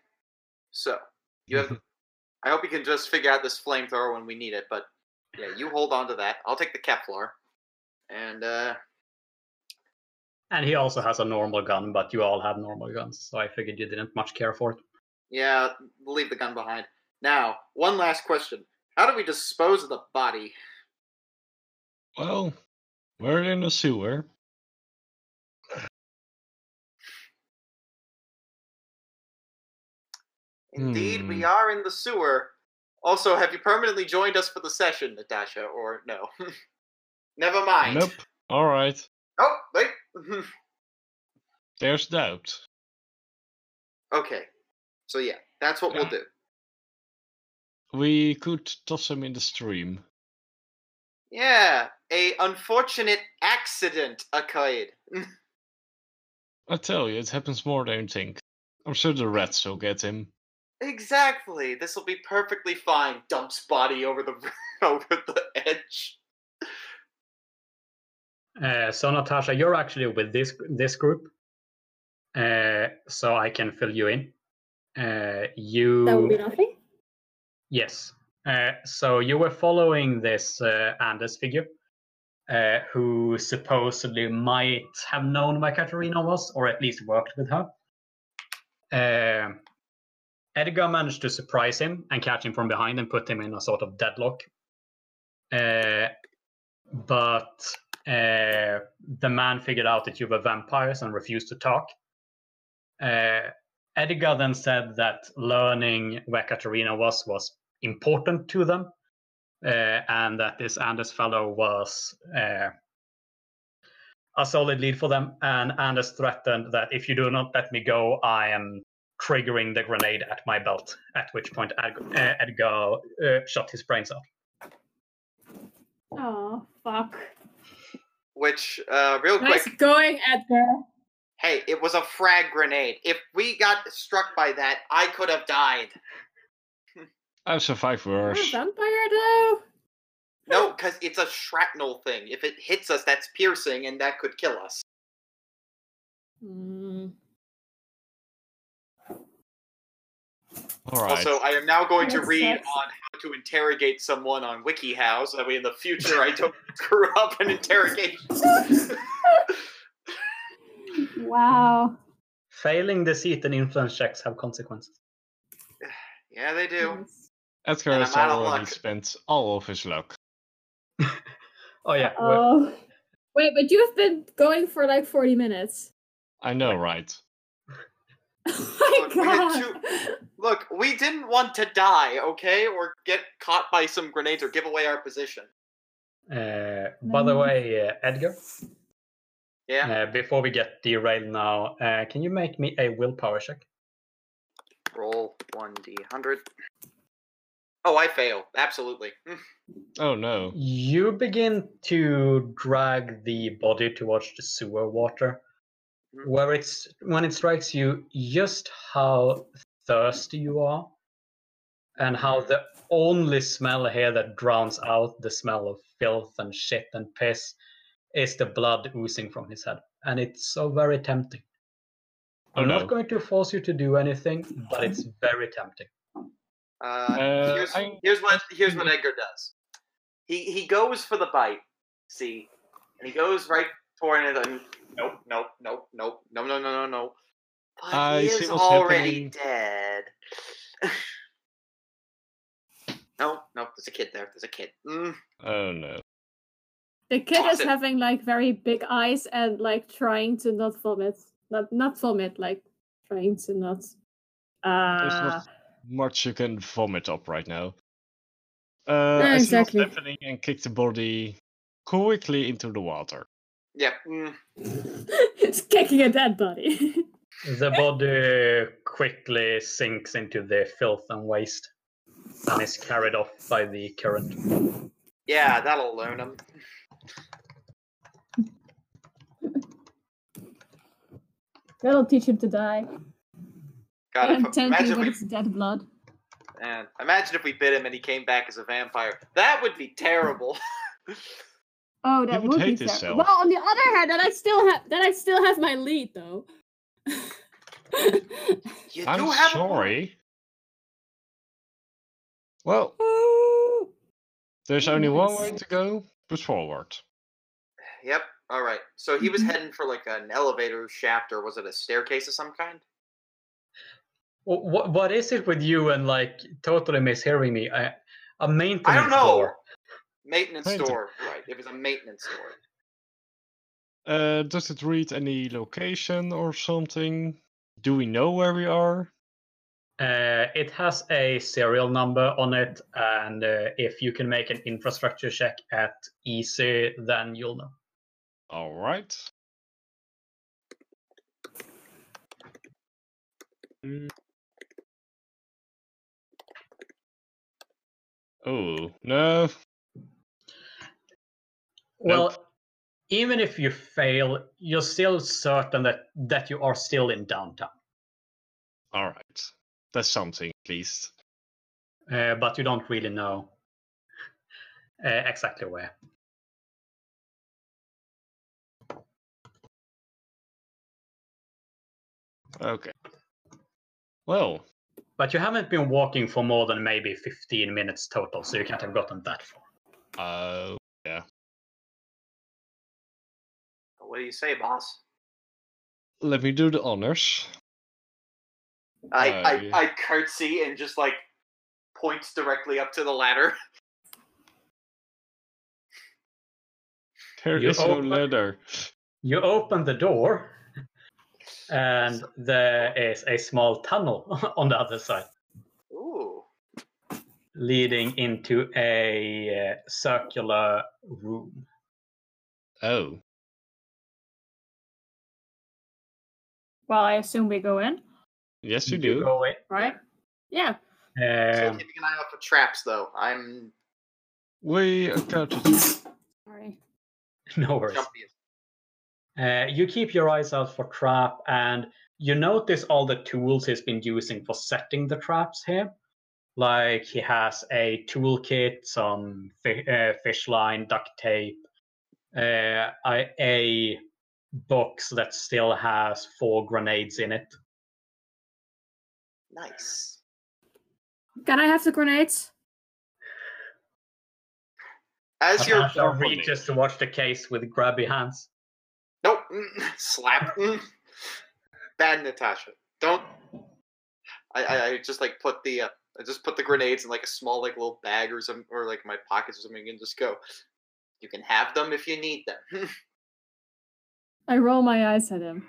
So, you have. <laughs> I hope you can just figure out this flamethrower when we need it, but yeah, you hold on to that. I'll take the Kevlar. And, uh. And he also has a normal gun, but you all have normal guns, so I figured you didn't much care for it. Yeah, leave the gun behind. Now, one last question. How do we dispose of the body? Well, we're in a sewer. Indeed, we Hmm. are in the sewer. Also, have you permanently joined us for the session, Natasha, or no? <laughs> Never mind. Nope. All right. Oh, wait. <laughs> There's doubt. okay. So yeah, that's what we'll do. We could toss him in the stream. Yeah, a unfortunate accident occurred. <laughs> I tell you, it happens more than you think. I'm sure the rats will get him. Exactly. This will be perfectly fine. Dumps body over the <laughs> over the edge. Uh, so Natasha, you're actually with this this group, uh, so I can fill you in. Uh, you That would be nothing. Yes. Uh, so you were following this uh, Anders figure, uh, who supposedly might have known where Katerina was, or at least worked with her. Edgar managed to surprise him and catch him from behind and put him in a sort of deadlock. Uh, but uh, the man figured out that you were vampires and refused to talk. Uh, Edgar then said that learning where Katerina was was important to them, uh, and that this Anders fellow was uh, a solid lead for them. And Anders threatened that if you do not let me go, I am triggering the grenade at my belt. At which point Ed- uh, Edgar uh, shot his brains out. Oh, fuck. Which, uh, real quick, Nice going, Edgar. hey, it was a frag grenade. If we got struck by that, I could have died. I've survived You're a worse. vampire, though. No, because it's a shrapnel thing. If it hits us, that's piercing, and that could kill us. Hmm. All right. Also, I am now going to read sucks. on how to interrogate someone on WikiHow, so that way in the future I don't <laughs> screw up an interrogation. Wow. Failing deceit and influence checks have consequences. <sighs> yeah, they do. Nice. Edgar has I'm already spent all of his luck. <laughs> Oh yeah, well, Oh. Wait, but you've been going for like 40 minutes. I know, right? <laughs> Oh my had god. Look, we didn't want to die, okay, or get caught by some grenades or give away our position. uh, by the way, uh, Edgar. Yeah. Uh, before we get derailed now, uh, can you make me a willpower check? Roll one d hundred. Oh, I fail. Absolutely. Mm. Oh no. You begin to drag the body towards the sewer water, Mhm. where it's when it strikes you just how thirsty you are, and how the only smell here that drowns out the smell of filth and shit and piss is the blood oozing from his head, and it's so very tempting. Oh I'm no. not going to force you to do anything, but it's very tempting. Uh, Uh, here's, I- here's what here's what Edgar does. He he goes for the bite. See, and he goes right toward it. And nope, nope, nope, nope, no, no, no, no, no. But I he see is what's already happening. dead. no, no, there's a kid there. There's a kid. Mm. Oh no. The kid Toss is having like very big eyes and like trying to not vomit. Not not vomit, like trying to not There's uh not much you can vomit up right now. Uh, Yeah, exactly. what's happening and kick the body quickly into the water. Yep. Mm. <laughs> it's kicking a dead body. <laughs> The body quickly sinks into the filth and waste and is carried off by the current. Yeah, that'll learn him. <laughs> That'll teach him to die. God, I'm if, tempting, imagine if but we it's dead blood. Man, imagine if we bit him and he came back as a vampire. That would be terrible. <laughs> Oh, that would would, hate be terrible. Well, on the other hand, that I still have that I still have my lead though. You I'm do have a- sorry. Well, there's only one way to go, push forward. Yep. All right. So he was Mhm. heading for like an elevator shaft, or was it a staircase of some kind? What, what is it with you and like totally mishearing me? I, a maintenance I don't know. door. Maintenance Painting. store. Right. It was a maintenance store. Uh, does it read any location or something? Do we know where we are? Uh, it has a serial number on it, and uh, if you can make an infrastructure check at easy, then you'll know. All right. Mm. Oh no! Well, even if you fail, you're still certain that that you are still in downtown, All right, that's something at least. uh, but you don't really know uh, exactly where. Okay. Well, But you haven't been walking for more than maybe 15 minutes total, so you can't have gotten that far. uh, What do you say, boss? let me do the honors. I, I. I curtsy and just like points directly up to the ladder. <laughs> There You is no ladder. You open the door, and there is a small tunnel <laughs> on the other side, Ooh. leading into a uh, circular room. Oh, Well, I assume we go in, yes, you You do. go in. right? Yeah. Still Um, keeping an eye out for traps, though. I'm We accounted. you. Sorry. <laughs> no worries. Uh, you keep your eyes out for trap, and you notice all the tools he's been using for setting the traps here. Like he has a toolkit, some fi- uh, fish line, duct tape, uh, a, a box that still has four grenades in it. Nice. Can I have the grenades? As you're Natasha reaches towards the case with grabby hands. nope, <laughs> slap. <laughs> Bad Natasha. Don't. I, I, I just like put the uh, I just put the grenades in like a small like little bag or some or like my pockets or something and just go. You can have them if you need them. <laughs> I roll my eyes at him.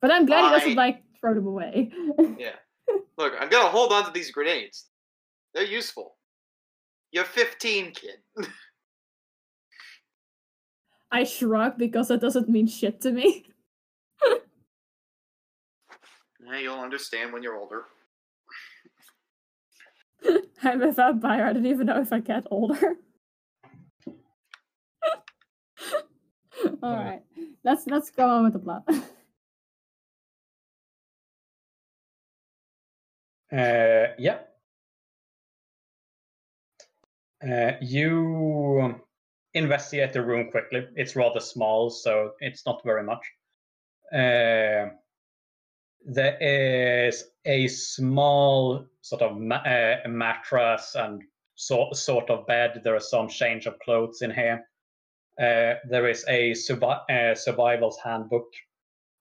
But I'm glad he doesn't like throw them away. <laughs> yeah. Look, I'm gonna hold on to these grenades. They're useful. You're 15, kid. <laughs> I shrug because that doesn't mean shit to me. <laughs> Yeah, you'll understand when you're older. I'm a vampire. I don't even know if I get older. <laughs> All right, let's let's go on with the plot. <laughs> Uh, yeah. Uh, you investigate the room quickly. It's rather small, so it's not very much. Uh, there is a small sort of ma- uh, mattress and sort sort of bed. There is some change of clothes in here. Uh, there is a survi- uh, survival's handbook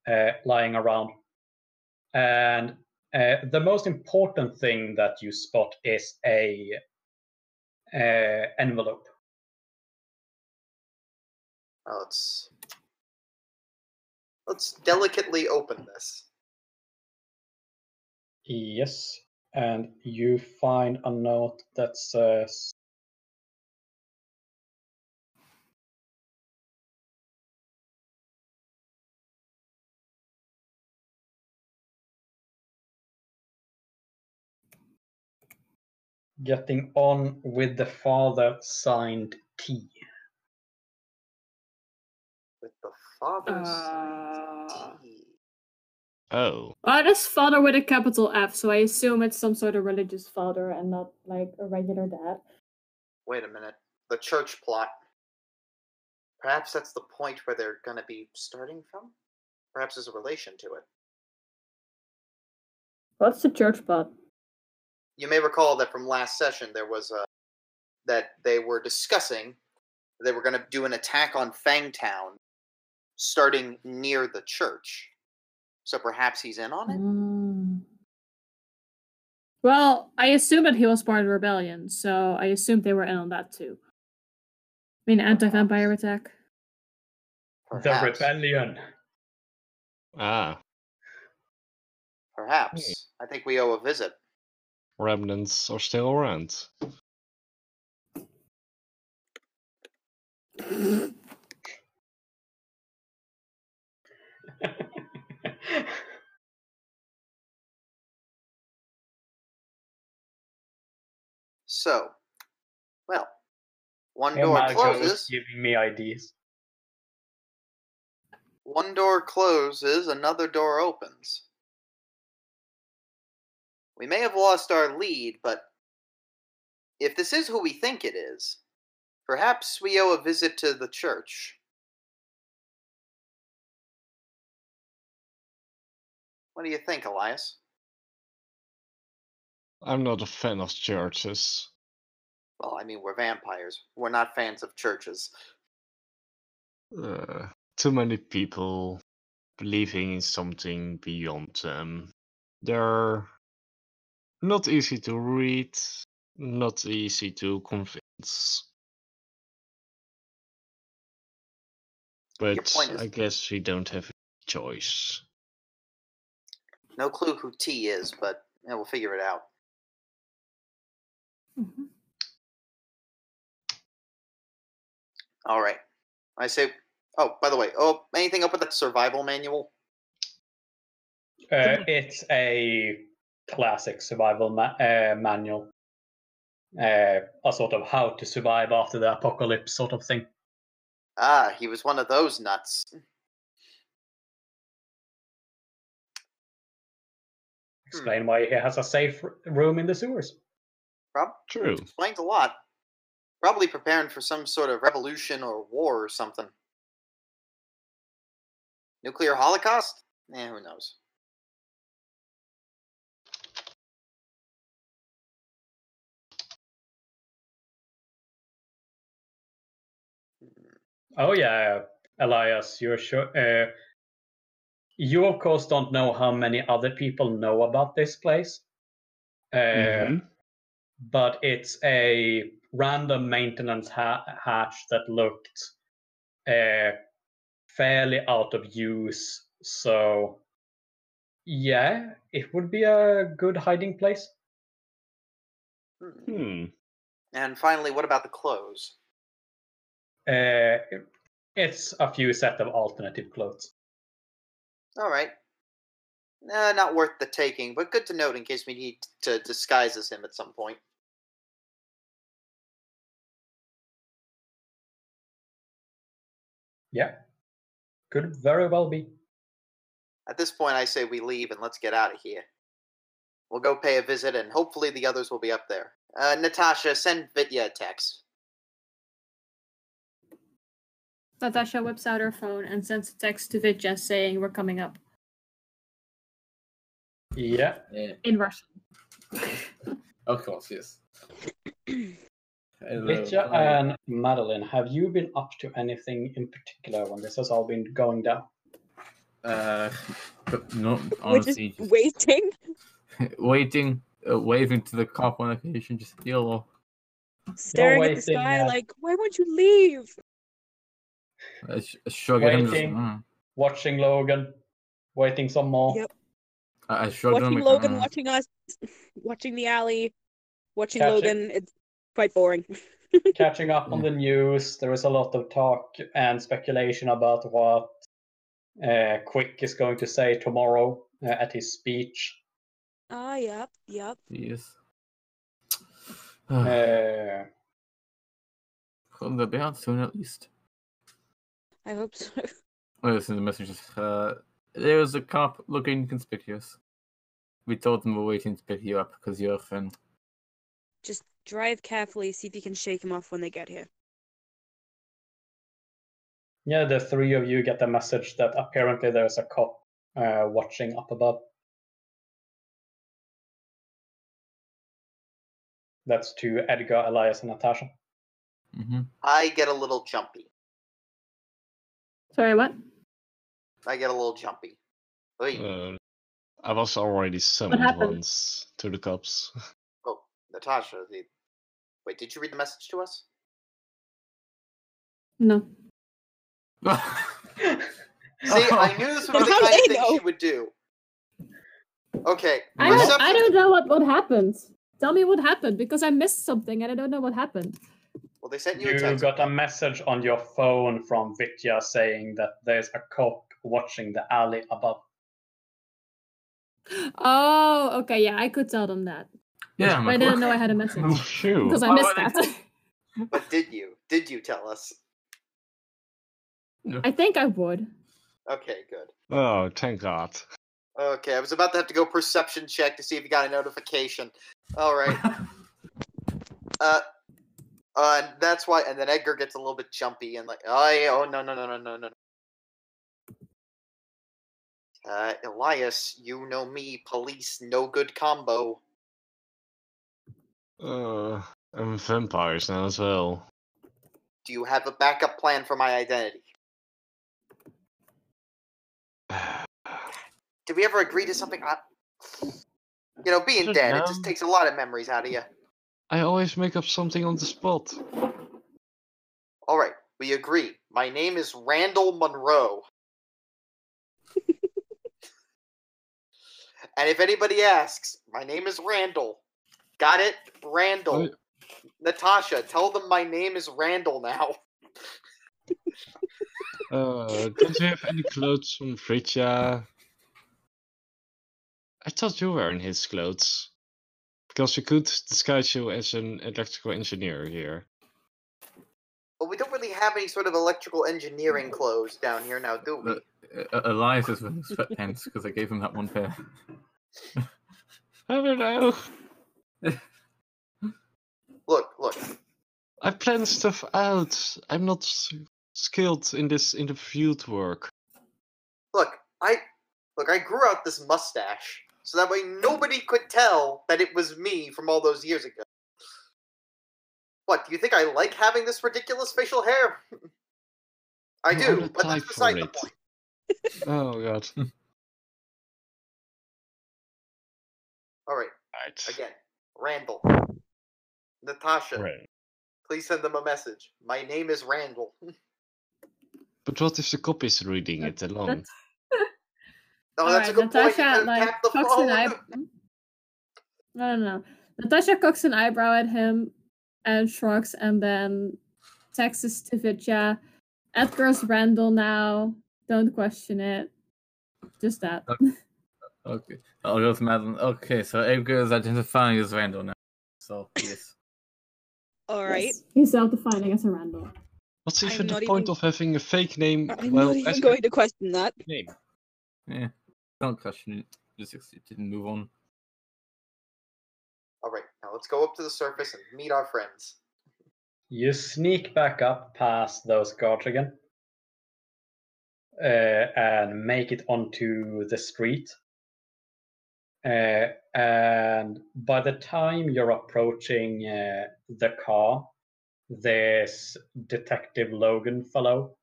uh, lying around, and uh, the most important thing that you spot is a uh, envelope. Let's let's delicately open this. Yes, and you find a note that says, "Getting on with the father." Signed T. With the father's Uh, T. Oh, Oh, it is father with a capital F, so I assume it's some sort of religious father and not like a regular dad. Wait a minute. The church plot. Perhaps that's the point where they're gonna be starting from? Perhaps there's a relation to it. What's the church plot? You may recall that from last session there was a that they were discussing they were gonna do an attack on Fangtown starting near the church. So perhaps he's in on it? Mm. Well, I assume that he was part of the rebellion, so I assumed they were in on that too. I mean, anti-vampire attack. The rebellion. Ah, Perhaps. I think we owe a visit. Remnants are still around. So, well, one Hey, door Margot is closes, giving me ideas. one door closes, another door opens. We may have lost our lead, but if this is who we think it is, perhaps we owe a visit to the church. What do you think, Elias? I'm not a fan of churches. Well, I mean, we're vampires. We're not fans of churches. Uh, too many people believing in something beyond them. They're not easy to read, not easy to convince. But point is- I guess we don't have a choice. No clue who T is, but yeah, we'll figure it out. Mhm. All right. I say. Oh, by the way. Oh, anything up with that survival manual? Uh, it's a classic survival ma- uh, manual. Uh, a sort of how to survive after the apocalypse sort of thing. Ah, he was one of those nuts. Explain why he has a safe room in the sewers. Prob- True. explains a lot. Probably preparing for some sort of revolution or war or something. Nuclear holocaust? Eh, who knows? Oh yeah, Elias, you're sure. Uh, you of course don't know how many other people know about this place, uh, Mhm. but it's a random maintenance ha- hatch that looked uh, fairly out of use. So yeah, it would be a good hiding place. Hmm. Hmm. And finally, what about the clothes? Uh, it's a few set of alternative clothes. All right. Uh, not worth the taking, but good to note in case we need to disguise as him at some point. Yeah, could very well be. At this point, I say we leave and let's get out of here. We'll go pay a visit, and hopefully the others will be up there. Uh, Natasha, send Vitya a text. Natasha whips out her phone and sends a text to Vitya saying we're coming up Yeah. Yeah, in Russian. <laughs> of course, yes. Hello, Vitya and Madeline, have you been up to anything in particular when this has all been going down? Uh, but no, <laughs> We're just honestly, just waiting. <laughs> waiting, uh, waving to the cop on occasion, just hello. Staring at the waiting, sky uh, like, why won't you leave? Uh, sh- shrug at him. Just, mm. Watching Logan, waiting some more. Yep. I, I shrugged at him. watching Logan, mm. watching us, <laughs> watching the alley, watching Catching- Logan. It's quite boring. <laughs> Catching up on the news, there is a lot of talk and speculation about what uh, Quick is going to say tomorrow uh, at his speech. Ah, yep, yep. Yes. <sighs> Uh, Well, they'll be out soon at least. I hope so. <laughs> Oh, listen, the messages. Uh, there was a cop looking conspicuous. We told them we're waiting to pick you up because you're a friend. Just drive carefully, see if you can shake him off when they get here. yeah, the three of you get the message that apparently there's a cop uh, watching up above. That's to Edgar, Elias, and Natasha. Mm-hmm. I get a little jumpy. Sorry, what? I get a little jumpy. Wait, Uh, I was already summoned happened? once to the cops. <laughs> oh, Natasha. The... Wait, did you read the message to us? No. <laughs> See, I knew this was the How <laughs> kind they of thing she would do. Okay. I don't, I don't know what, what happened. Tell me what happened because I missed something and I don't know what happened. Well, they sent you, a You text. got a message on your phone from Vitya saying that there's a cop watching the alley above. Oh, okay, yeah, I could tell them that. yeah, I'm But I didn't know I had a message <laughs> Oh, Phew. because I Why missed would that. <laughs> But did you? Did you tell us? I think I would. Okay, good. Oh, thank God. Okay, I was about to have to go perception check to see if you got a notification. All right. <laughs> uh, uh, and that's why. And then Edgar gets a little bit jumpy and like, oh yeah, oh no no no no no no. Uh, Elias, you know me, police, no good combo. Uh, I'm vampires now as well. Do you have a backup plan for my identity? <sighs> Did we ever agree to something? I, you know, being dead, it just takes a lot of memories out of you. I always make up something on the spot. All right, we agree. My name is Randall Monroe. <laughs> and if anybody asks, my name is Randall. Got it? Randall. Natasha, tell them my name is Randall now. <laughs> Uh, don't you have any clothes from Vitya? I thought you were in his clothes. Because you could disguise you as an electrical engineer here. But we don't really have any sort of electrical engineering clothes down here now, do we? But, uh, Elias is wearing sweatpants because I gave him that one pair. <laughs> I don't know. <laughs> Look, look. I plan stuff out. I'm not skilled in this in the field work. Look, I look, I grew out this mustache so that way nobody could tell that it was me from all those years ago. What, do you think I like having this ridiculous facial hair? I do, are but that's beside the point. Oh god. <laughs> Alright, Right. again. Randall. Natasha, Right. please send them a message. My name is Randall. <laughs> But what if the cop is reading it along? That's- Oh, that's a Alright, good Natasha could like tap the cocks an phone. eye. No, no, no. Natasha cocks an eyebrow at him and shrugs, and then texts to Vitya. Edgar's Randall now. Don't question it. Just that. Oh, oh, okay. I'll go to Madeline. Okay, so Edgar is identifying as Randall now. So, yes. <laughs> All right. Yes, He's self-defining as a Randall. What's I'm even the point even- of having a fake name? I'm well, not even going to question that. name. Yeah. Don't question it. Just accept it and move on. Alright, now let's go up to the surface and meet our friends. You sneak back up past those guards again uh, and make it onto the street. Uh, and by the time you're approaching uh, the car, this Detective Logan fellow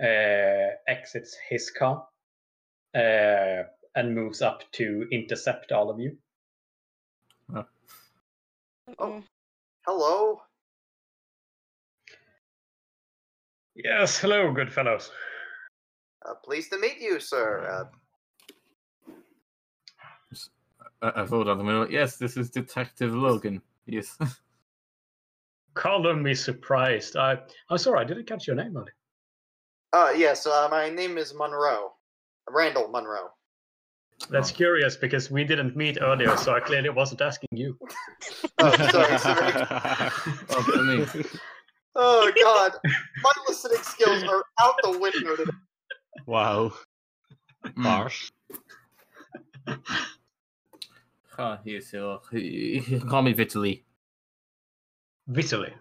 uh, exits his car uh, and moves up to intercept all of you. Uh-oh. Hello? Yes, hello, good fellows. Uh, pleased to meet you, sir. Uh, I, I thought on the middle. Yes, this is Detective Logan. Yes. <laughs> Color me surprised. I, I'm sorry, I didn't catch your name, buddy. Uh, yes, uh, my name is Monroe. Randall Monroe. That's curious because we didn't meet earlier, so I clearly wasn't asking you. <laughs> Oh, sorry, sorry. Oh. <laughs> Oh, God. My listening skills are out the window today. wow. Marsh. Harsh. Ah, yes, uh, he- he- call me Vitaly. Vitaly.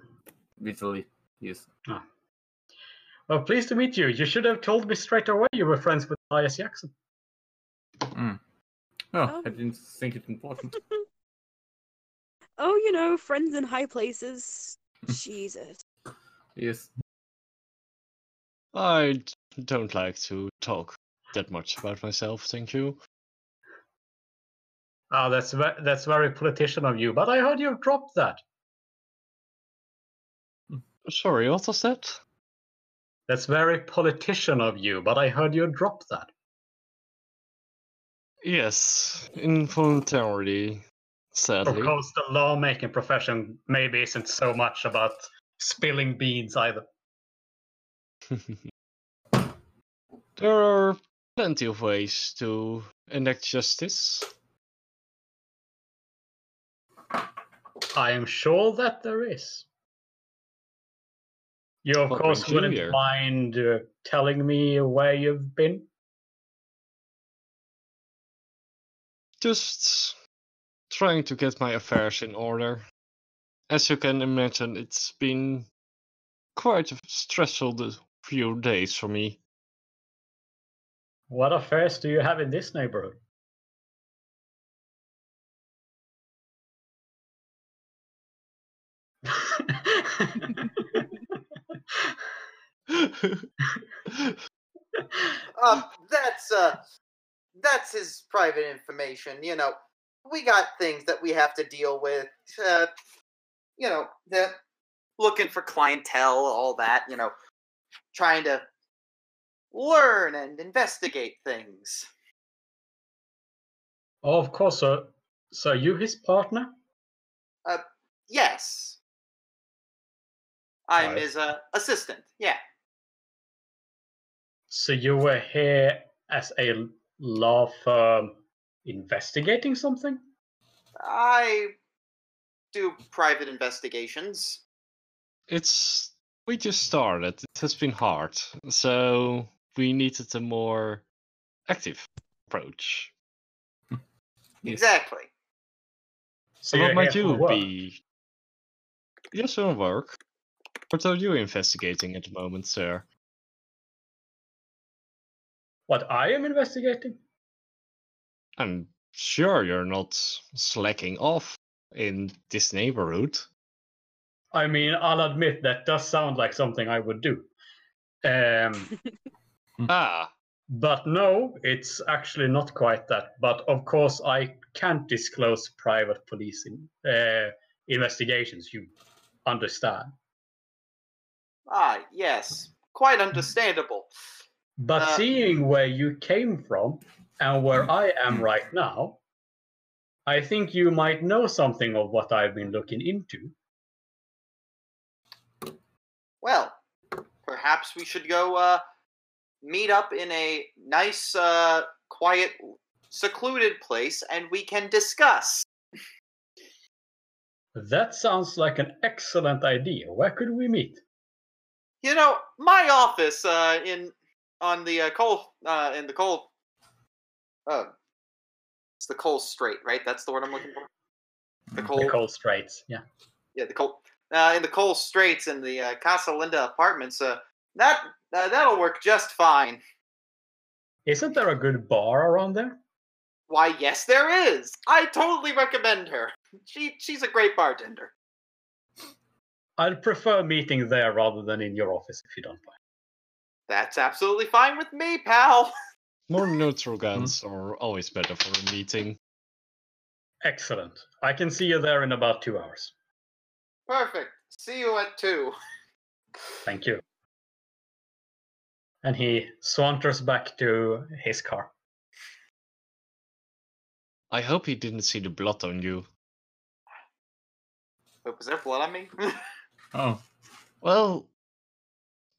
Vitaly. Yes. Well, pleased to meet you. You should have told me straight away you were friends with Elias Jackson. Mm. Oh, Oh. I didn't think it important. <laughs> Oh, you know, friends in high places. Jesus. Yes. I don't like to talk that much about myself, thank you. Ah, that's ve- that's very politician of you. But I heard you dropped that. Sorry, what was that? That's very politician of you. But I heard you drop that. Yes, involuntarily, Of sadly. course, the lawmaking profession maybe isn't so much about spilling beans either. <laughs> there are plenty of ways to enact justice. I am sure that there is. You, of What course, brings wouldn't here? mind uh, telling me where you've been? Just trying to get my affairs in order. As you can imagine, it's been quite a stressful d- few days for me. What affairs do you have in this neighborhood? <laughs> Um, that's uh, that's his private information. You know, we got things that we have to deal with. Uh, you know, that looking for clientele, all that. You know, trying to learn and investigate things. oh, of course. So, so you his partner? Uh, Yes, I'm Right. his uh, assistant. Yeah. So you were here as a law firm investigating something? I do private investigations. it's we just started. It has been hard, so we needed a more active approach. Exactly. So So what might you be? Yes, on work. What are you investigating at the moment, sir? What I am investigating? I'm sure you're not slacking off in this neighborhood. I mean, I'll admit that does sound like something I would do. Um, <laughs> Ah, but no, it's actually not quite that. But of course, I can't disclose private policing uh, investigations. You understand? Ah, yes. Quite understandable. But Uh, seeing where you came from and where I am right now, I think you might know something of what I've been looking into. Well, perhaps we should go uh, meet up in a nice, uh, quiet, secluded place and we can discuss. That sounds like an excellent idea. Where could we meet? You know, my office uh, in on the uh, coal uh, in the coal. Uh, it's the coal straight, right? That's the word I'm looking for. The coal, The Cold Straits. Yeah. yeah, the coal. Uh, in the coal straits in the uh, Casa Linda apartments. Uh, that uh, that'll work just fine. Isn't there a good bar around there? Why, yes, there is. I totally recommend her. She she's a great bartender. I'd prefer meeting there rather than in your office if you don't mind. That's absolutely fine with me, pal. <laughs> more neutral mm-hmm. guns are always better for a meeting. Excellent. I can see you there in about two hours. Perfect. See you at two. Thank you. And he saunters back to his car. I hope he didn't see the blood on you. Wait, was there blood on me? <laughs> Oh, Well,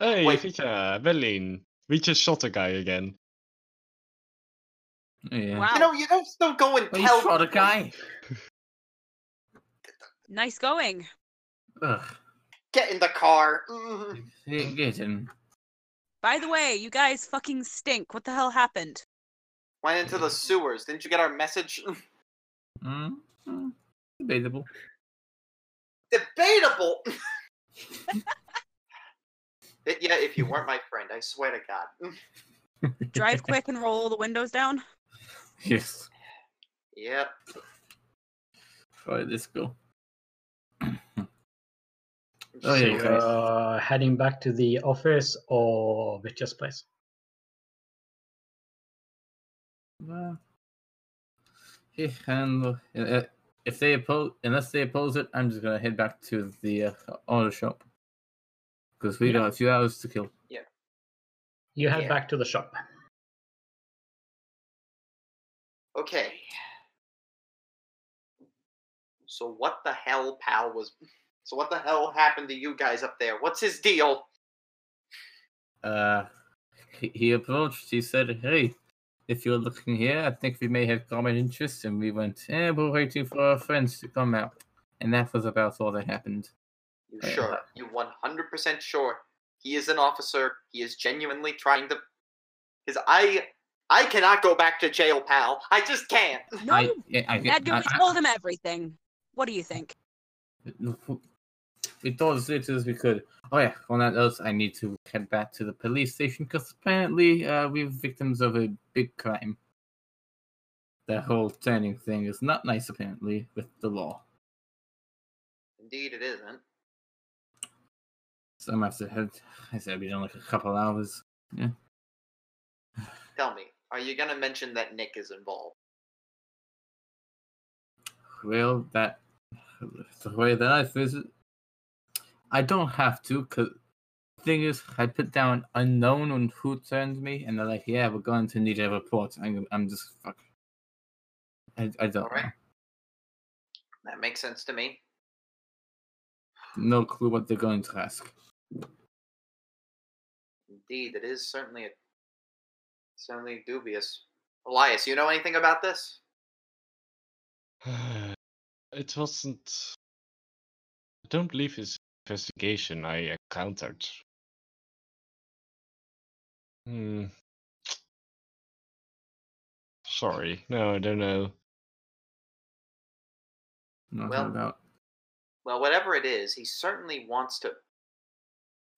hey, Wait. Vita, Berlin, we just shot a guy again. yeah. Wow. you know, you just don't go and you tell. shot a guy. Nice going. Ugh. Get in the car. Get get in. By the way, you guys fucking stink. What the hell happened? Went into the sewers. Didn't you get our message? <laughs> Mm, mm, debatable. Debatable. <laughs> It- yeah, if you weren't my friend, I swear to God. <laughs> Drive quick and roll the windows down. Yes. Yep. Try this go. Oh, yeah, you're uh, heading back to the office or Vitya's place? Well, yeah, and uh, if they oppose, unless they oppose it, I'm just gonna head back to the uh, auto shop because we Yeah. got a few hours to kill. Yeah. You head Yeah. back to the shop. Okay. So what the hell, pal, was. So what the hell happened to you guys up there? What's his deal? Uh, he, he approached. He said, "Hey, if you're looking here, I think we may have common interests." And we went, "Eh, we're waiting for our friends to come out." And that was about all that happened. You Uh, sure? You 100% sure? He is an officer. He is genuinely trying to. Because I. I cannot go back to jail, pal. I just can't. No, I, I, I, Edgar, we I- told him everything. What do you think? we told as little as we could. Oh yeah, on that note, I need to head back to the police station because apparently uh, we're victims of a big crime. That whole turning thing is not nice, apparently, with the law. Indeed, it isn't. So I'm gonna have to head. I said, be done like a couple hours. Yeah. Tell me, are you gonna mention that Nick is involved? Well, that the way that I visit, I don't have to. Cause thing is, I put down unknown on who turned me, and they're like, "Yeah, we're going to need a report." I'm, I'm just fuck. I, I don't Alright. That makes sense to me. No clue what they're going to ask. Indeed, it is certainly a, certainly dubious. Elias, you know anything about this? <sighs> it wasn't. I don't believe his investigation I encountered. Hmm. Sorry, no, I don't know. Nothing Well- about. Well, whatever it is, he certainly wants to.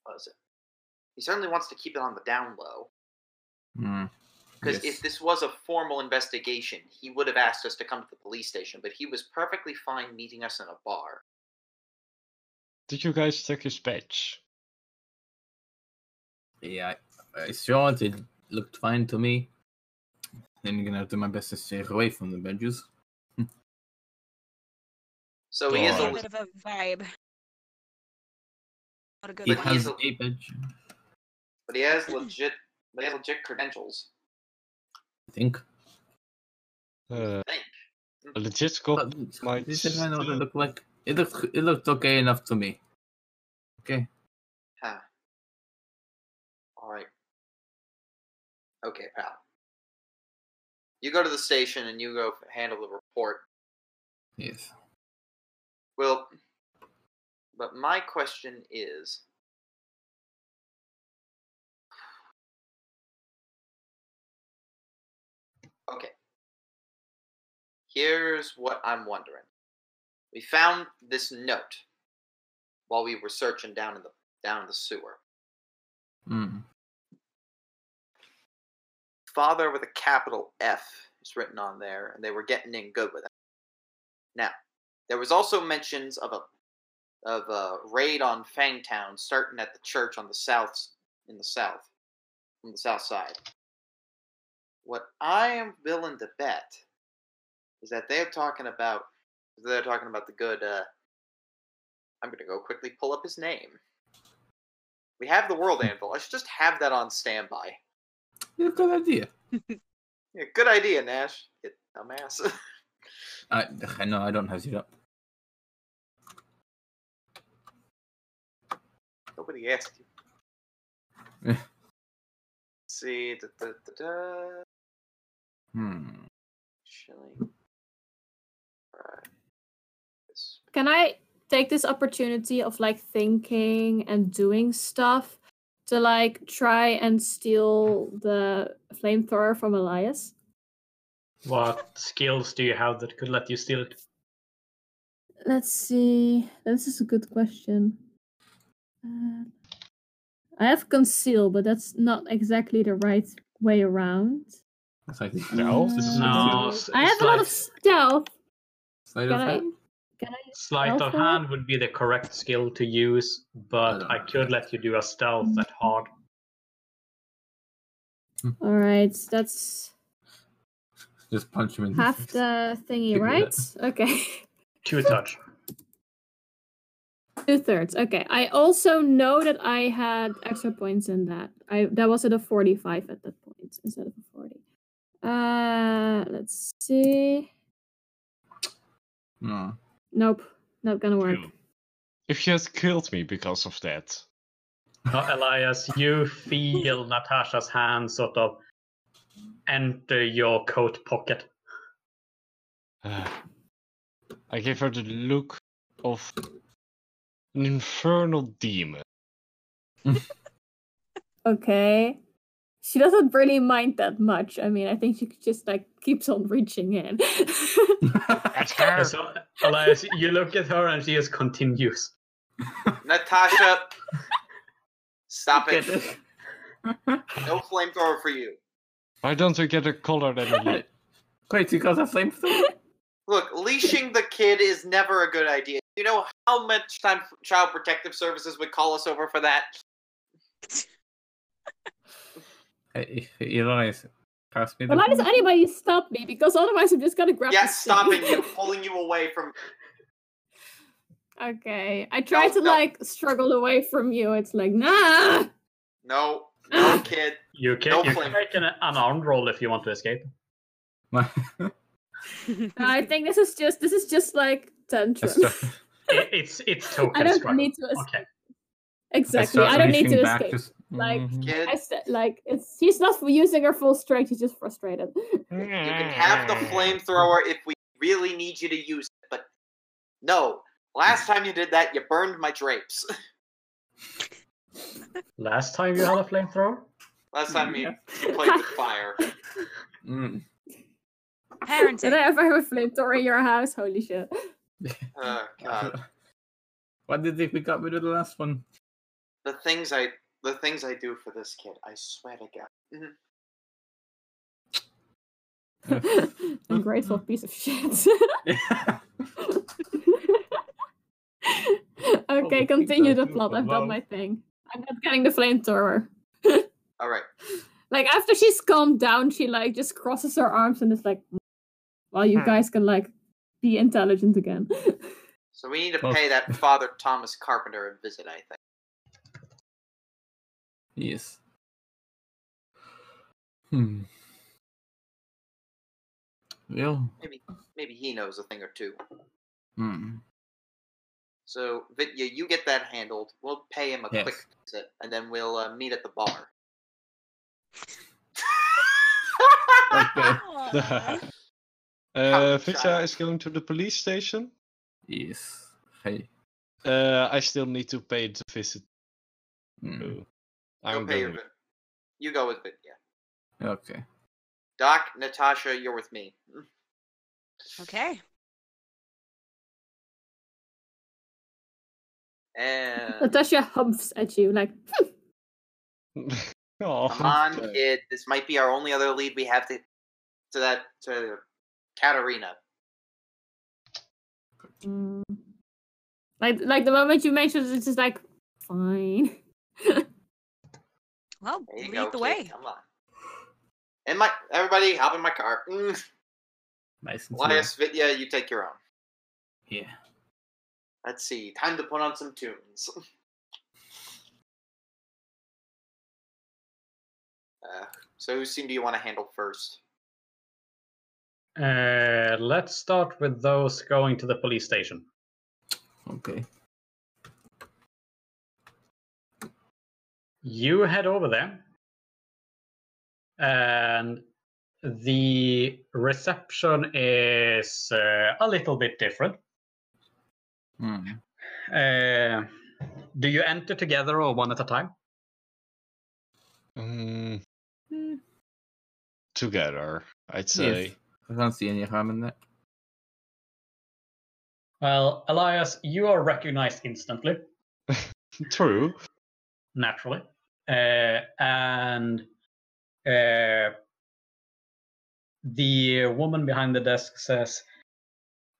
What is it? He certainly wants to keep it on the down low. Hmm. Because yes. if this was a formal investigation, he would have asked us to come to the police station, but he was perfectly fine meeting us in a bar. Did you guys check his badge? Yeah, I, I saw it. It looked fine to me. Then I'm gonna do my best to stay away from the badges. <laughs> So he is a A bit of a vibe. Not a good He But one. he has a- a badge. but he has legit, but he has legit credentials. I think. Uh, I think. a legit cop But might this is I know what it looked like. It looked it looked okay enough to me. Okay. Huh. All right. Okay, pal. You go to the station and you go handle the report. Yes. Well, but my question is Okay. Here's what I'm wondering. We found this note while we were searching down in the down in the sewer. Mm. Father with a capital F is written on there, and they were getting in good with it. Now, there was also mentions of a of a raid on Fangtown starting at the church on the south in the south, on the south side. What I am willing to bet is that they're talking about they're talking about the good. Uh, I'm gonna go quickly pull up his name. We have the World Anvil. I should just have that on standby. Yeah, good idea. <laughs> Yeah, good idea, Nash. You dumbass. <laughs> I I know I don't have it up. Nobody asked you. See, da, da, da, da. Hmm. Chilling. Alright. This- Can I take this opportunity of like thinking and doing stuff to like try and steal the flamethrower from Elias? What skills do you have that could let you steal it? Let's see. This is a good question. Uh, I have conceal, but that's not exactly the right way around. That's like the Stealth? This is No, Uh, s- I have a lot of sleight- stealth. sleight Can of hand. Sleight of hand would be the correct skill to use, but don't I know. could let you do a stealth at hard. All right, that's Just punch him in the Half face. the thingy, right? that. <laughs> Okay. Two touch. Two thirds. Okay. I also know that I had extra points in that. I that was at a forty-five at that point instead of a forty. Uh, let's see. No. Nope, not gonna work. If she has killed me because of that, Uh, Elias, you feel <laughs> Natasha's hand sort of enter your coat pocket. uh, <sighs> I gave her the look of an infernal demon. <laughs> Okay. She doesn't really mind that much. I mean, I think she just like keeps on reaching in. That's her. So, Elias, you look at her and she just continues. Natasha, stop it. It? No flamethrower for you. Why don't we get a collar than a? Wait, you got a flamethrower? Look, leashing the kid is never a good idea. You know how much time Child Protective Services would call us over for that? <laughs> Hey, Elias, pass me the. but why does anybody stop me? Because otherwise I'm just gonna grab Yeah, stopping you, <laughs> pulling you away from. Okay. I try No, to no. like struggle away from you. It's like, nah. No, no, <laughs> kid. You can, No you can make an unarmed roll if you want to escape. I think this is just this is just like tantrum. That's right. It, it's it's token I don't struggle. need to escape. Okay. Exactly. start I don't need to escape. just- Like- Mhm. I said like it's she's not using her full strength, she's just frustrated. you can have the flamethrower if we really need you to use it, but no. Last time you did that, you burned my drapes. <laughs> Last time you had a flamethrower? Last time you, Yeah. played with <laughs> fire. Mm. Did Parenting. I ever have a flamethrower in your house? Holy shit. <laughs> Oh, God. What did they pick up with the last one? The things I the things I do for this kid, I swear to God. <laughs> Mhm. Ungrateful <laughs> piece of shit. okay, things continue the plot. I've done my thing. I'm not getting the flamethrower. All right. Like after she's calmed down, she like just crosses her arms and is like, "Well, you Hmm. guys can like be intelligent again." So we need to pay that Father Thomas Carpenter a visit, I think. yes. Hmm. Yeah. Maybe maybe he knows a thing or two. hmm. So Vitya, you get that handled. We'll pay him a Yes. quick visit, and then we'll uh, meet at the bar. <laughs> Okay. <laughs> <laughs> Aw. Uh, Child. Is going to the police station. Yes. Hey. Uh, I still need to pay the visit. To- Go I'm pay your going. You go with Vitya. Okay. Doc, Natasha, you're with me. Okay. And Natasha humps at you like, <laughs> oh, come on, <laughs> kid. This might be our only other lead we have to to that to Katarina. mm. like, like the moment you mentioned it's just like, fine. <laughs> Well, There lead go, the kid. way. Come on. And my everybody, hop in my car. Mm. Nice and slow. Elias, Vitya, you take your own. Yeah. Let's see. Time to put on some tunes. <laughs> uh, so, whose scene do you want to handle first? Uh, let's start with those going to the police station. Okay. You head over there, and the reception is uh, a little bit different. Hmm. Uh, do you enter together or one at a time? Mm, Hmm. together, I'd say. I can't see any harm in that. Well, Elias, you are recognized instantly, <laughs> True. naturally, uh, and uh, the woman behind the desk says,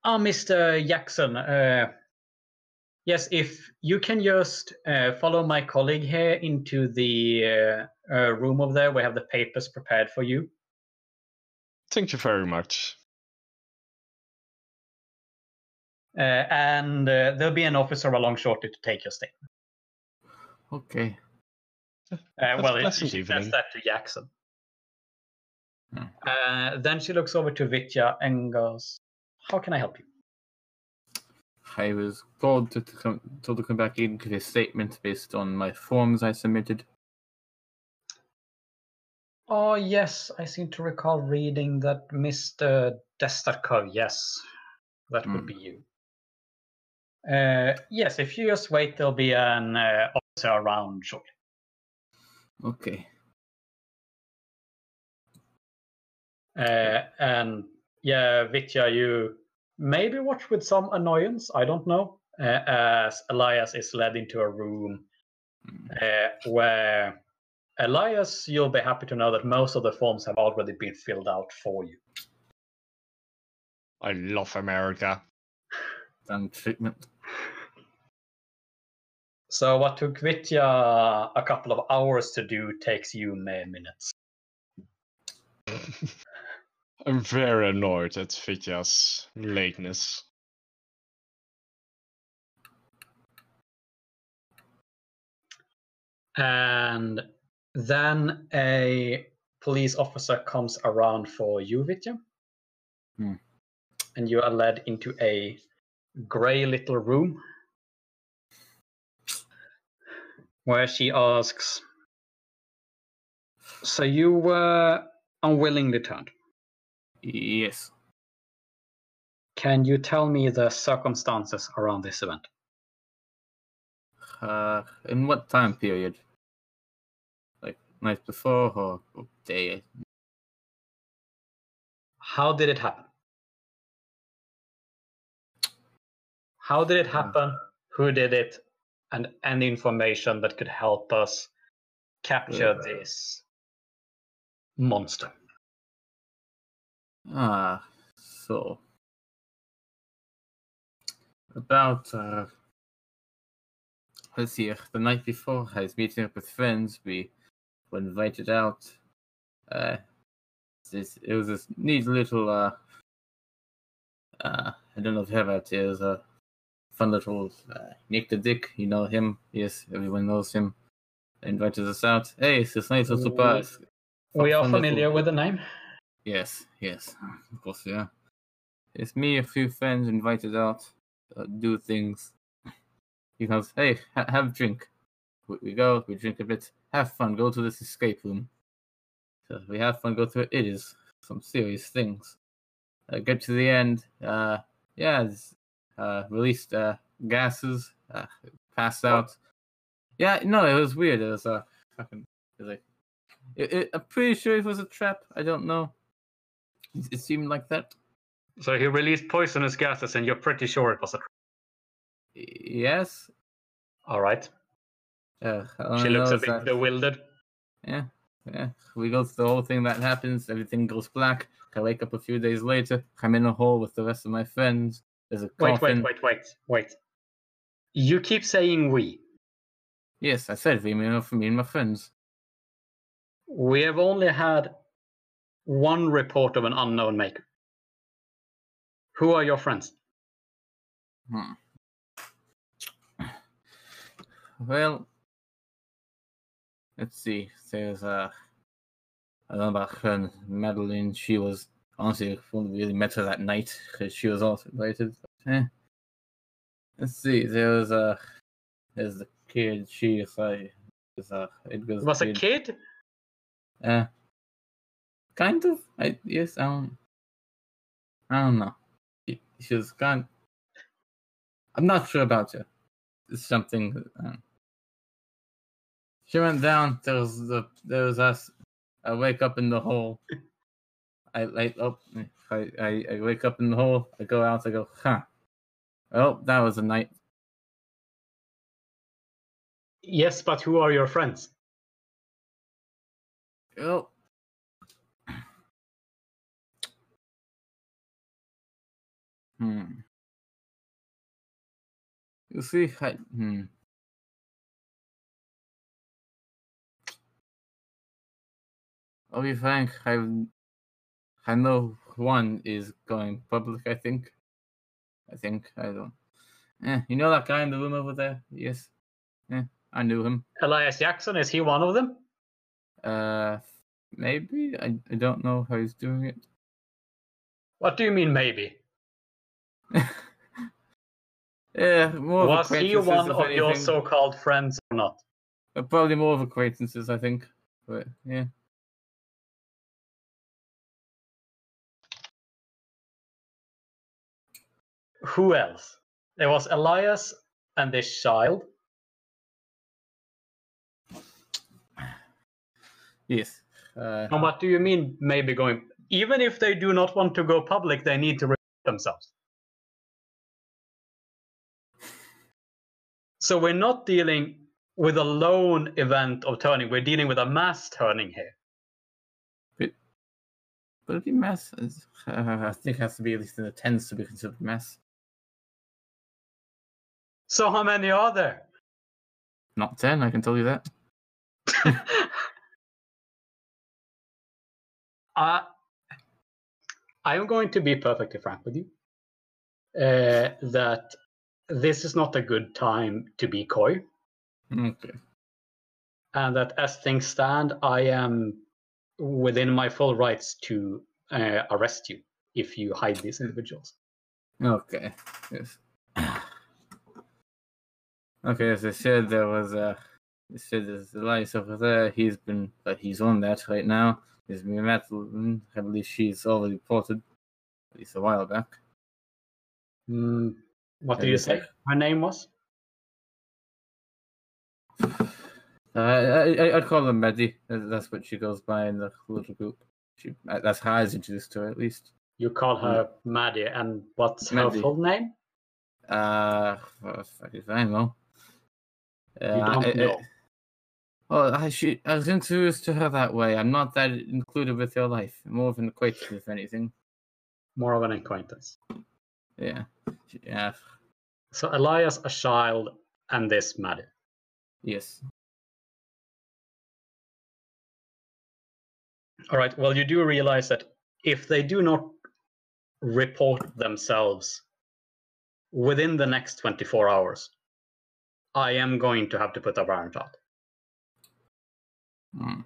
"Ah, Mr. Jackson, uh, yes, if you can just uh, follow my colleague here into the uh, uh, room over there, we have the papers prepared for you." Thank you very much. Uh, and uh, there'll be an officer along shortly to take your statement. Okay. Uh, well, a it, pleasant she says evening. that to Jackson. Hmm. Uh, then she looks over to Vitya and goes, "How can I help you?" I was called to, to come told to come back in to give a statement based on my forms I submitted. Oh yes, I seem to recall reading that Mr. Destakov. Yes, that would Hmm. be you. Uh, yes, if you just wait, there'll be an uh, officer around shortly. Okay. Uh, and yeah, Vitya, you maybe watch with some annoyance. I don't know. Uh, as Elias is led into a room Hmm. uh, where Elias, you'll be happy to know that most of the forms have already been filled out for you. I love America. Done treatment. So what took Vitya a couple of hours to do takes you mere minutes. <laughs> I'm very annoyed at Vitya's lateness. And then a police officer comes around for you, Vitya. Hmm. And you are led into a grey little room where she asks, So you were unwillingly turned. Yes. Can you tell me the circumstances around this event? Uh, in what time period? Night before or, or day? How did it happen? How did it happen? Who did it? And any information that could help us capture Uh. this monster. Ah, so about uh, let's see. The night before, I was meeting up with friends. We were invited out. Uh, this it was this neat little uh, uh, I don't know if you have it. It was a fun little uh, Nick the Dick. You know him? Yes, everyone knows him. Invited us out. Hey, it's this nice little surprise. We are Fun little- familiar with the name. Yes, yes, of course, yeah. It's me, a few friends invited out, uh, do things. <laughs> He goes, hey, ha- have a drink. We, we go, we drink a bit, have fun, go to this escape room. So we have fun, go through it. It is some serious things. Uh, get to the end, uh, yeah, it's, uh, released uh, gases, uh, passed out. Yeah, no, it was weird. It was uh, fucking, it was like, it, it, I'm pretty sure it was a trap. I don't know. It, it seemed like that. So he released poisonous gases, and you're pretty sure it was a trap. Yes. All right. Uh, She looks a bit that- bewildered. Yeah, yeah. We go through the whole thing that happens. Everything goes black. I wake up a few days later. I'm in a hole with the rest of my friends. There's a Wait, coffin. wait, wait, wait, wait. wait. You keep saying we. Yes, I said we, me and my friends. We have only had one report of an unknown maker. Who are your friends? Hmm. Well, let's see. There's uh, another friend, Madeline. She was honestly I really met her that night because she was also invited. But, eh. Let's see. There was uh, there's the kid. She is like, is uh, it was Was a kid? Uh, kind of. I yes. I don't. I don't know. She, she was kind. I'm not sure about her. It's something. Um, she went down. There was the. There was us. I wake up in the hole. I like up. I, I I wake up in the hole. I go out. I go. Huh. Well, that was a night. Yes, but who are your friends? Well. Hmm. You see, I, hmm. I'll be frank, I've I know one is going public. I think. I think I don't. Eh, you know that guy in the room over there? Yes. Yeah, I knew him. Elias Jackson, is he one of them? Uh, maybe I, I don't know how he's doing it. What do you mean, maybe? <laughs> yeah, more of Was he one of your so-called friends or not? Uh, Probably more of acquaintances, I think. But yeah. Who else? There was Elias and this child. Yes. Uh, And what do you mean, maybe going? Even if they do not want to go public, they need to report themselves. So we're not dealing with a lone event of turning. We're dealing with a mass turning here. but it'd be mass. is- Uh, <laughs> I think it has to be at least in the tens to be considered mass. So how many are there? Not ten, I can tell you that. <laughs> uh, I am going to be perfectly frank with you. Uh, that this is not a good time to be coy, Okay. and that as things stand, I am within my full rights to uh, arrest you if you hide these individuals. Okay. Yes. Okay, as I said, there was uh I said there's Elias over there. He's been but he's on that right now. There's me Madeline. I believe she's already reported at least a while back. Mm, what did you say? Her name was? Uh, I, I I'd call her Maddie. That's what she goes by in the little group. She uh, that's how I was introduced to her at least. You call her Maddie, and what's her full name? Uh, well, I know. Uh, I- I- know. Well, I, she, I was introduced to her that way. I'm not that included with your life. More of an acquaintance, if anything. More of an acquaintance. Yeah. Yeah. So Elias, a child, and this Maddie. Yes. All right. Well, you do realize that if they do not report themselves within the next 24 hours, I am going to have to put a warrant out. Mm.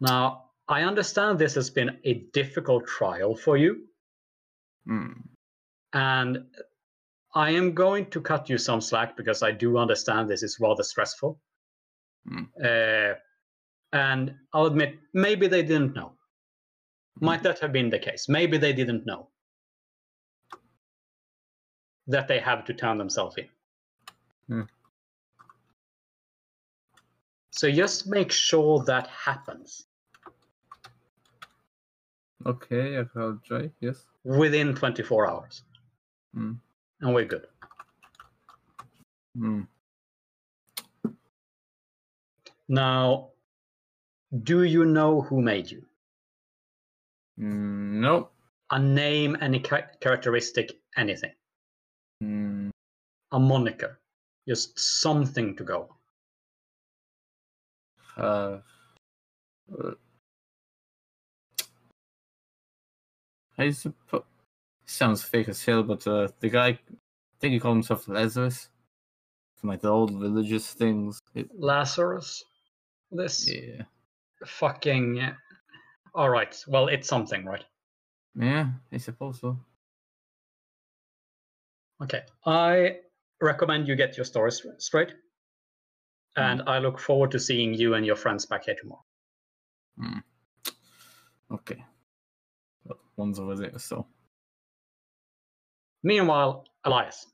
Now, I understand this has been a difficult trial for you, Mm. and I am going to cut you some slack because I do understand this is rather stressful. Mm. Uh, and I'll admit, maybe they didn't know. Might that have been the case? Maybe they didn't know that they have to turn themselves in. Hmm. So just make sure that happens Okay, I'll try. Yes. within 24 hours. Hmm. And we're good. Mm. Now, do you know who made you? Mm, nope. A name, any cha- characteristic, anything. Mm. A moniker. Just something to go. Uh, uh, I suppose sounds fake as hell, but uh, the guy, I think he called himself Lazarus, from like the old religious things. It, Lazarus? This yeah, fucking. Alright, well, it's something, right? yeah, I suppose so. Okay. I recommend you get your stories straight. And I look forward to seeing you and your friends back here tomorrow. Hmm. Okay, well, one's over there, so Meanwhile, Elias.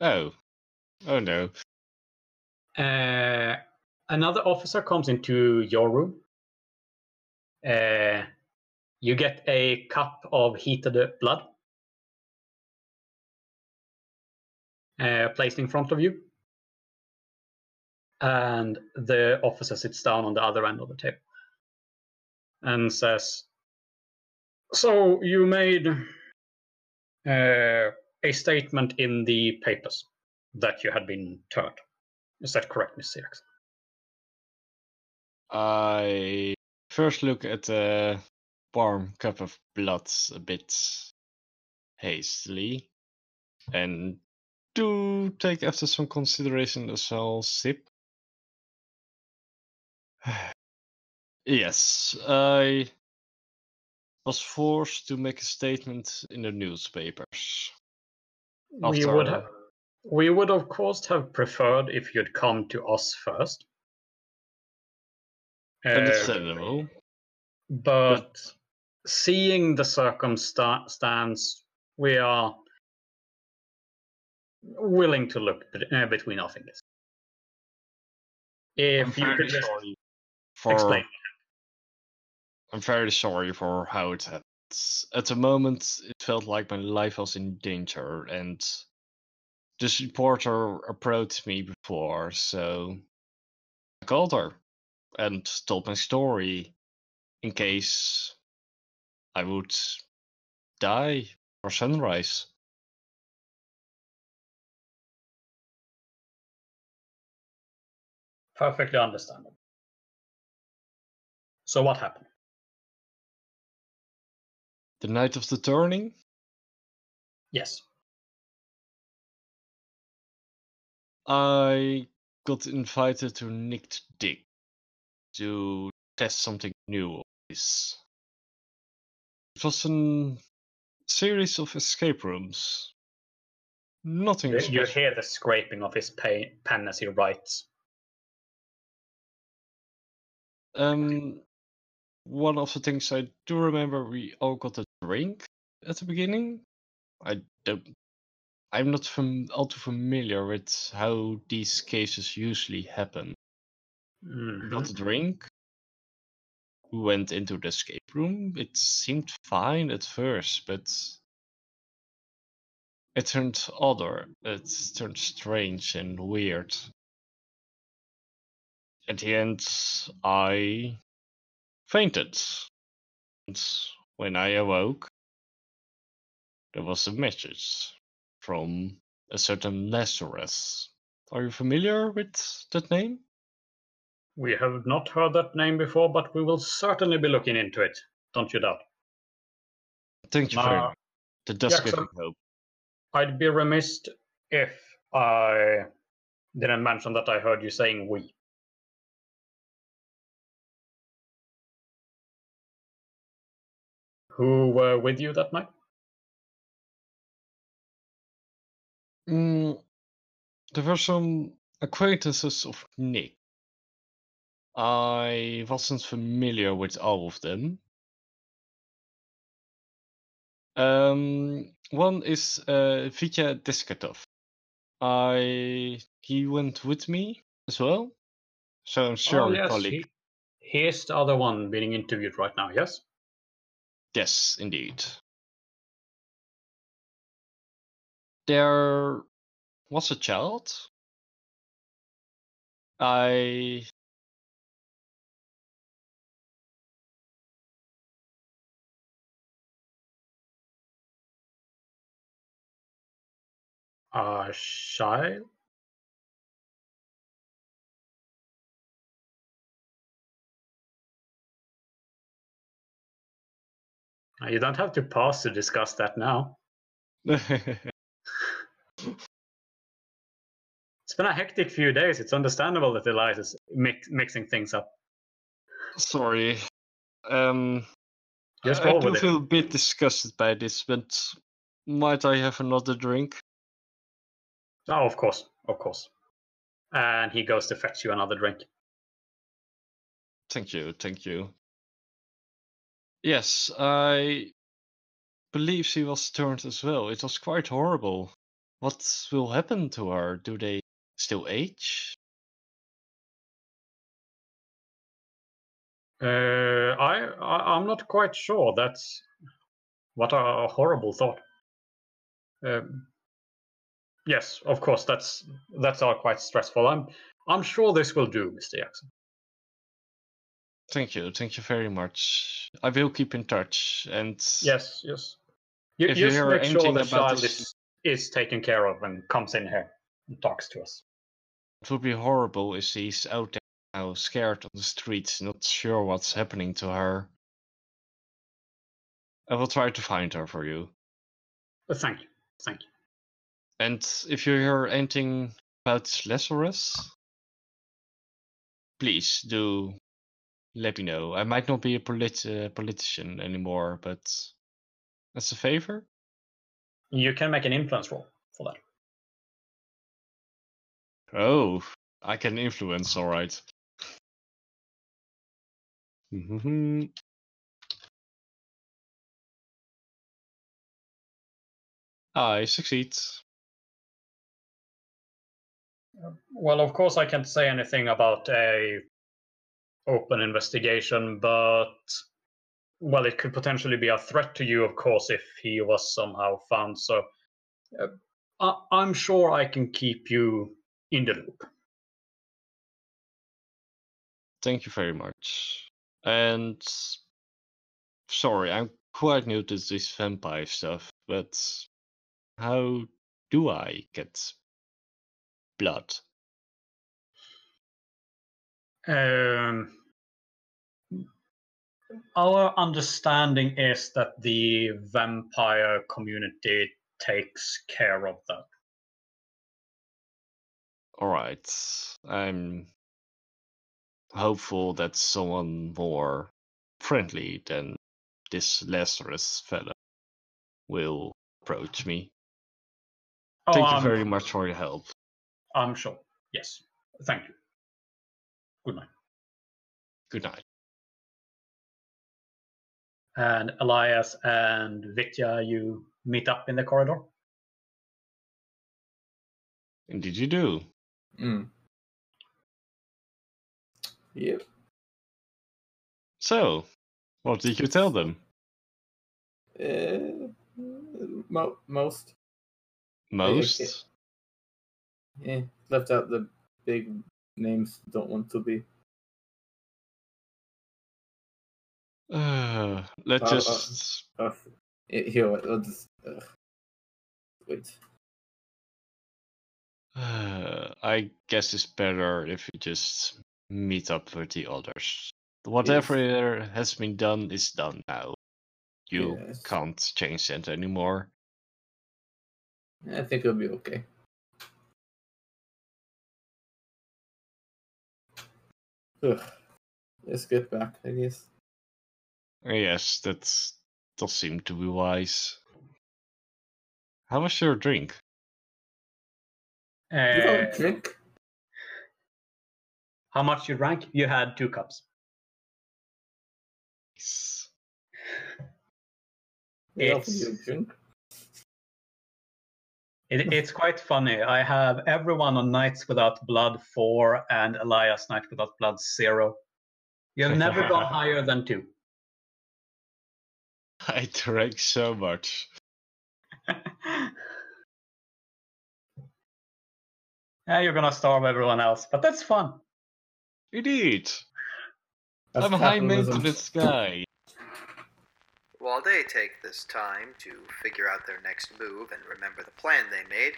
Oh. Oh no. Uh, another officer comes into your room. Uh, you get a cup of heated blood uh, placed in front of you. And the officer sits down on the other end of the table and says, So you made uh, a statement in the papers that you had been turned. Is that correct, Mr. Jackson? I first look at the warm cup of blood a bit hastily and do take after some consideration as well sip. <sighs> yes, I was forced to make a statement in the newspapers. We would have, we would of course have preferred if you'd come to us first. Uh, Understandable. but seeing the circumstance, we are willing to look uh, between our fingers. I'm If you could just for explain. I'm very sorry for how it happened. At the moment, it felt like my life was in danger, and this reporter approached me before, so I called her and told my story in case I would die or sunrise. Perfectly understandable. So what happened? The night of the turning, Yes. I got invited to Nick the Dick to test something new. It was a series of escape rooms. Nothing You, you hear the scraping of his pen as he writes. Um, one of the things I do remember, we all got a drink at the beginning. I don't. I'm not fam- all too familiar with how these cases usually happen. Mhm. got a drink. We went into the escape room. It seemed fine at first, but it turned odder. It turned strange and weird. At the end, I fainted. And when I awoke, there was a message from a certain Lazarus. Are you familiar with that name? We have not heard that name before, but we will certainly be looking into it. Don't you doubt. Thank you very Uh, does give hope. I'd be remiss if I didn't mention that I heard you saying we. Who were with you that night? Mm, there were some acquaintances of Nick. I wasn't familiar with all of them. Um, one is uh, Vitya Destakov. I he went with me as well, so I'm sure oh, yes, colleague. he, he's the other one being interviewed right now, yes? Yes, indeed. There was a child. I Uh, child? You don't have to pause to discuss that now. <laughs> It's been a hectic few days. It's understandable that Elias is mix- mixing things up. sorry. Um, Just I, I do with it. feel a bit disgusted by this, but might I have another drink? Oh, of course, of course. And he goes to fetch you another drink. Thank you, thank you. Yes, I believe she was turned as well. It was quite horrible. What will happen to her? Do they still age? Uh, I, I I'm not quite sure. That's what a horrible thought. Um, yes, of course. That's that's all quite stressful. I'm I'm sure this will do, Mr. Jackson. Thank you, thank you very much. I will keep in touch, and Yes, yes. You, If you hear make sure the about child this- is is taken care of and comes in here and talks to us. It would be horrible if she's out there now, scared on the streets, not sure what's happening to her. I will try to find her for you. But thank you. Thank you. And if you hear anything about Lazarus, please do let me know. I might not be a polit- uh, politician anymore, but that's a favor, You can make an influence roll for that. oh, I can influence. All right. Mhm. I succeed. Well, of course, I can't say anything about a open investigation, but well, it could potentially be a threat to you, of course, if he was somehow found. So, uh, I- I'm sure I can keep you in the loop. Thank you very much. And sorry, I'm quite new to this vampire stuff, but how do I get blood? Um, our understanding is that the vampire community takes care of that. All right, I'm hopeful that someone more friendly than this Lazarus fella will approach me. Oh, Thank you very much for your help. I'm sure. Yes. Thank you. Good night. Good night. And Elias and Vitya, you meet up in the corridor. And did you do? Mm. Yep. So, what did you tell them? Uh, mo- most. Most? Yeah, left out the big names. Don't want to be. Uh, <sighs> let's Uh, uh, just. Uh, here, wait, let's. Uh, wait. Uh, <sighs> I guess it's better if we just meet up with the others. Whatever has been done is done now. You Yes. can't change that anymore. I think it'll be okay. Ugh. Let's get back, I guess. Yes, that does seem to be wise. How much your drink? You don't Uh, drink? how much you drank? You had two cups. Yes. They it's- you drink? It, it's quite funny. I have everyone on Nights Without Blood 4 and Elias Night Without Blood 0. You have never gone <laughs> higher than two. <laughs> I drank so much. <laughs> yeah, you're gonna starve everyone else, but that's fun. Indeed. That's I'm a high capitalism. maintenance guy. While they take this time to figure out their next move and remember the plan they made,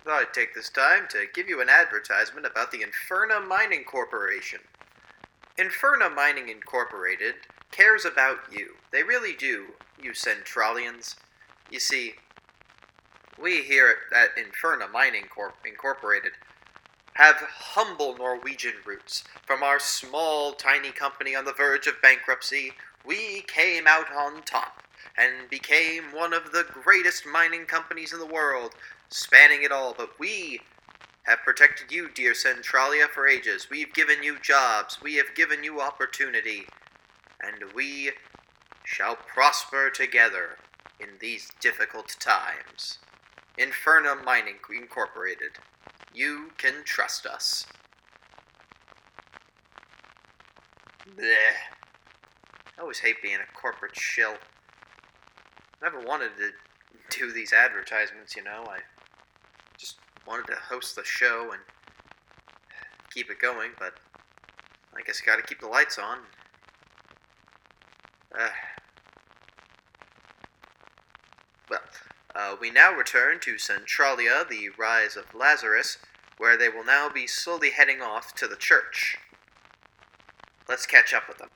I thought I'd take this time to give you an advertisement about the Inferna Mining Corporation. Inferna Mining Incorporated cares about you. They really do, you Centralians. You see, we here at, Inferna Mining Corp. Incorporated have humble Norwegian roots. From our small, tiny company on the verge of bankruptcy, we came out on top and became one of the greatest mining companies in the world, spanning it all. But we have protected you, dear Centralia, for ages. We've given you jobs, we have given you opportunity, and we shall prosper together in these difficult times. Inferna Mining Incorporated. You can trust us. Bleh. I always hate being a corporate shill. Never wanted to do these advertisements, you know. I just wanted to host the show and keep it going, but I guess you gotta keep the lights on. Uh, well, uh, we now return to Centralia, the rise of Lazarus, where they will now be slowly heading off to the church. Let's catch up with them.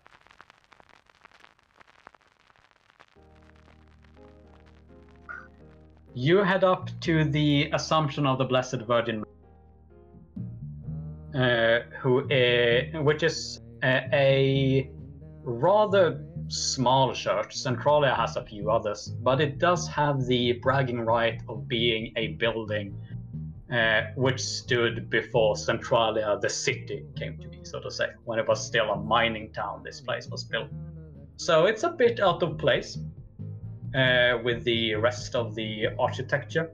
You head up to the Assumption of the Blessed Virgin, uh, who is, which is uh, a rather small church. Centralia has a few others, but it does have the bragging right of being a building uh, which stood before Centralia, the city, came to be, so to say. When it was still a mining town, this place was built. So it's a bit out of place uh, with the rest of the architecture,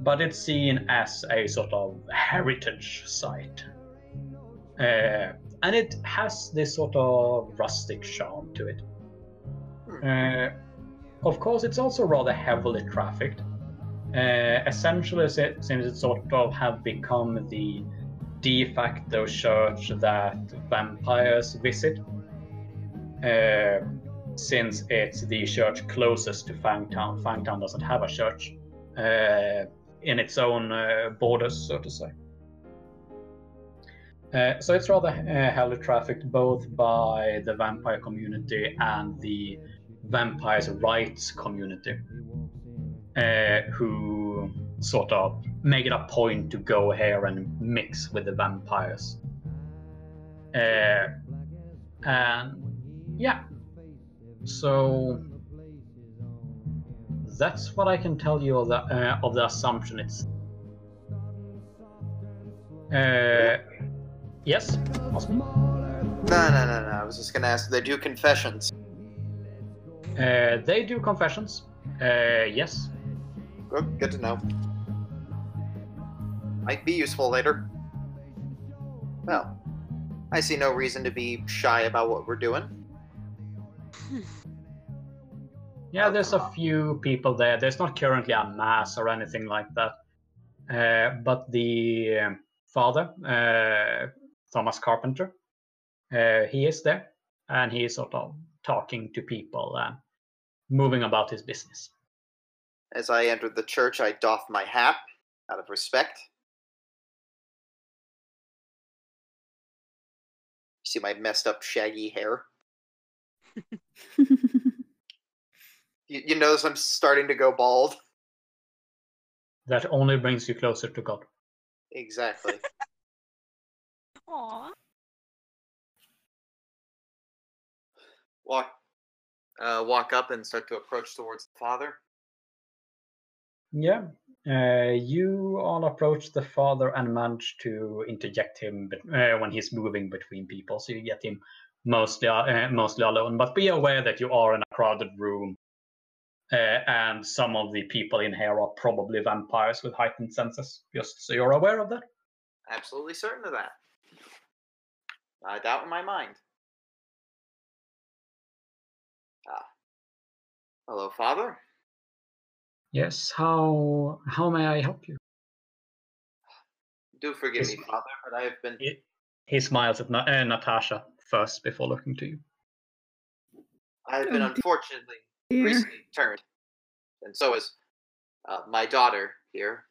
but it's seen as a sort of heritage site. Uh, and it has this sort of rustic charm to it. Uh, of course, it's also rather heavily trafficked. Uh, essentially, si- since it sort of have become the de facto church that vampires visit, uh, since it's the church closest to Fangtown. Fangtown doesn't have a church uh, in its own uh, borders, so to say. Uh, so it's rather uh, heavily trafficked both by the vampire community and the vampires' rights community, uh, who sort of make it a point to go here and mix with the vampires. Uh, and yeah, so that's what I can tell you of the uh, of the assumption. It's uh, yes? No, no, no, no. I was just gonna ask. They do confessions. Uh, they do confessions. Uh, yes. Good, good to know. Might be useful later. Well, I see no reason to be shy about what we're doing. <laughs> Yeah, there's a few people there. There's not currently a mass or anything like that. Uh, but the um, father, uh, Thomas Carpenter, uh, he is there and he is sort of talking to people and moving about his business. As I entered the church, I doffed my hat out of respect. See my messed up shaggy hair? <laughs> You, you notice I'm starting to go bald? That only brings you closer to God. Exactly. <laughs> Aww. Walk, uh, walk up and start to approach towards the father. Yeah. Uh, you all approach the father and manage to interject him uh, when he's moving between people, so you get him mostly uh, mostly alone. But be aware that you are in a crowded room, uh, and some of the people in here are probably vampires with heightened senses. Just so you're aware of that. Absolutely certain of that. I doubt in my mind. Hello, father. Yes. How how may I help you? Do forgive Yes. me, father, but I have been. He, he smiles at Na- uh, Natasha first before looking to you. I have been Oh, unfortunately Dear. recently turned, and so is uh, my daughter here.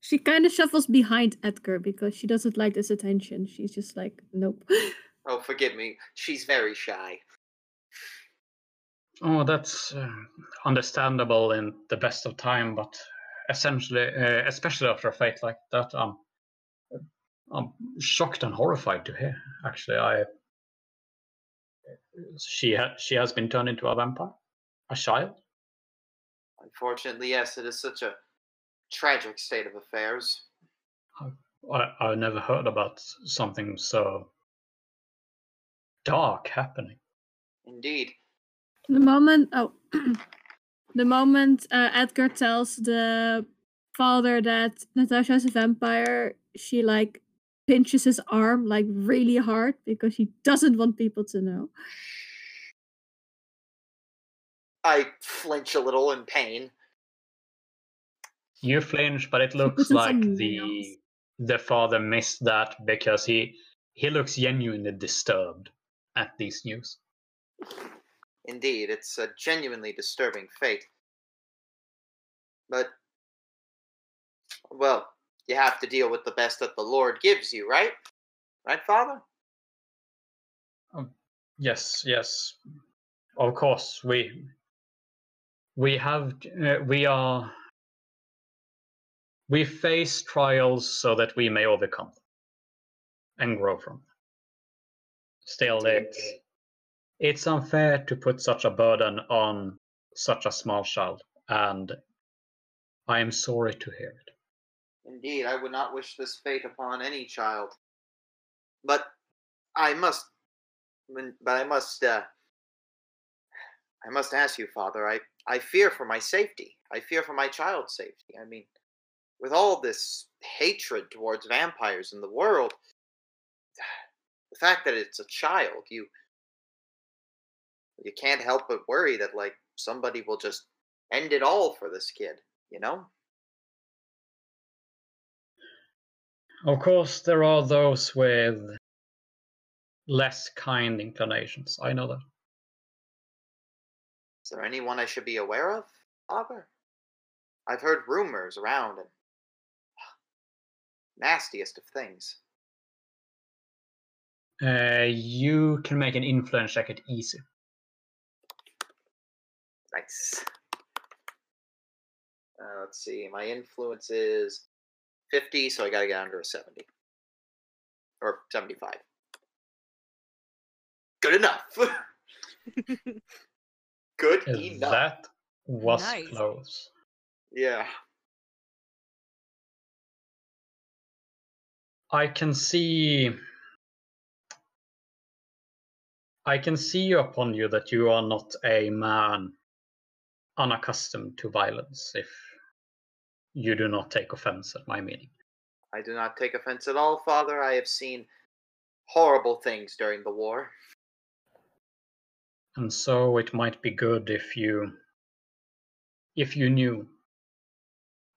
She kind of shuffles behind Edgar because she doesn't like this attention. She's just like, nope. Oh, forgive me. She's very shy. Oh, that's uh, understandable in the best of time, but essentially, uh, especially after a fate like that, I'm, I'm shocked and horrified to hear. Actually, I she ha- she has been turned into a vampire, a child. Unfortunately, yes, it is such a tragic state of affairs. I I never heard about something so dark happening. Indeed. The moment, oh, <clears throat> the moment uh, Edgar tells the father that Natasha's a vampire, she like pinches his arm like really hard because she doesn't want people to know. I flinch a little in pain. You flinch, but it looks like the nails. the father missed that because he he looks genuinely disturbed at these news. Indeed, it's a genuinely disturbing fate. But, well, you have to deal with the best that the Lord gives you, right? Right, Father? Yes, yes. Of course, we we have uh, we are we face trials so that we may overcome them and grow from them. Still, it's it's unfair to put such a burden on such a small child, and I am sorry to hear it. Indeed, I would not wish this fate upon any child. But I must, but I must, uh, I must ask you, Father. I, I fear for my safety. I fear for my child's safety. I mean, with all this hatred towards vampires in the world, <sighs> the fact that it's a child, you, you can't help but worry that like somebody will just end it all for this kid. You know? Of course, there are those with less kind inclinations. I know that. Is there anyone I should be aware of, Father? I've heard rumors around and nastiest of things. Uh, you can make an influence check at easy. Nice. Uh, let's see. My influence is 50, so I gotta get under a 70. Or 75. Good enough. <laughs> Good enough. That was Nice. close. Yeah. I can see. I can see upon you that you are not a man unaccustomed to violence if you do not take offense at my meaning. I do not take offense at all, Father. I have seen horrible things during the war. And so it might be good if you if you knew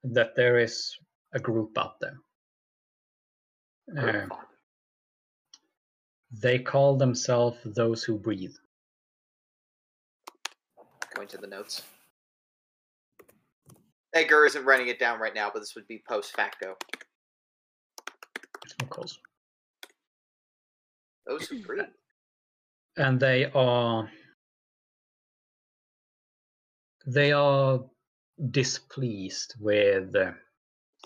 that there is a group out there. Good, Uh, they call themselves those who breathe. Going to the notes. Edgar isn't writing it down right now, but this would be post facto. Of course. Those who breathe. <clears throat> and they are they are displeased with the,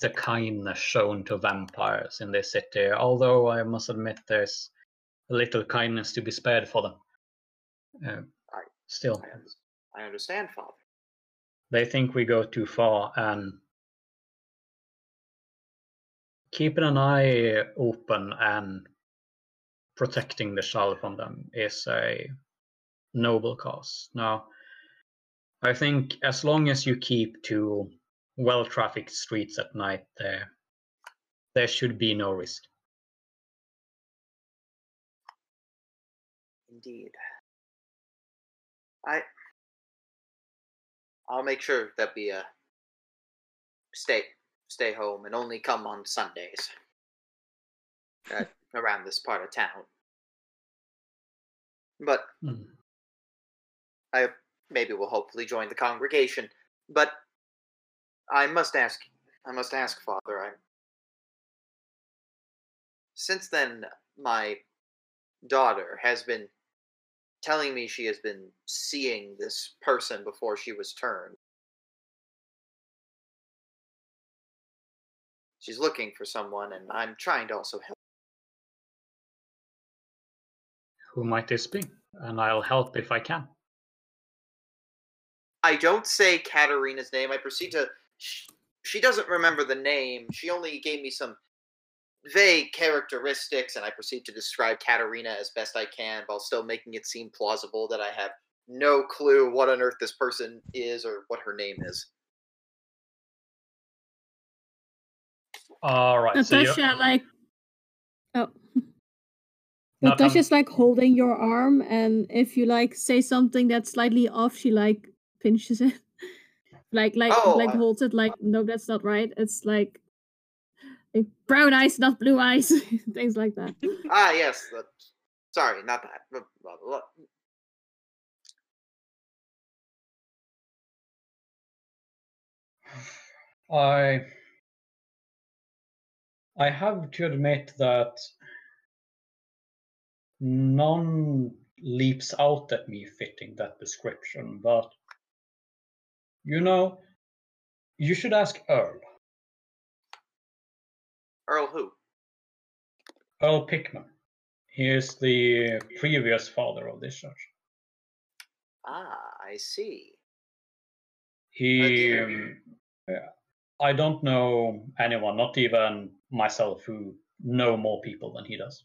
the kindness shown to vampires in this city although i must admit there's a little kindness to be spared for them uh, I- still I, I understand, Father. They think we go too far and keeping an eye open and protecting the child from them is a noble cause. Now, I think as long as you keep to well trafficked streets at night, there there should be no risk. Indeed. I. I'll make sure that we uh stay stay home and only come on Sundays. Uh, around this part of town. But Mm. I maybe will hopefully join the congregation. But I must ask I must ask, Father, I since then my daughter has been telling me she has been seeing this person before she was turned. She's looking for someone, and I'm trying to also help. Who might this be? And I'll help if I can. I don't say Katarina's name. I proceed to. She, she doesn't remember the name. She only gave me some vague characteristics, and I proceed to describe Katarina as best I can while still making it seem plausible that I have no clue what on earth this person is or what her name is. All right. so like, oh, No, um, Natasha's like holding your arm, and if you like say something that's slightly off, she like pinches it, <laughs> like like Oh, like uh, holds it. Like, no, that's not right. It's like, like brown eyes, not blue eyes, <laughs> things like that. Ah, yes. The, sorry, not that. Blah, blah, blah. I I have to admit that none leaps out at me fitting that description, but you know, you should ask Earl. Earl who? Earl Pickman. He is the previous father of this church. Ah, I see. He, um, I don't know anyone, not even myself, who know more people than he does.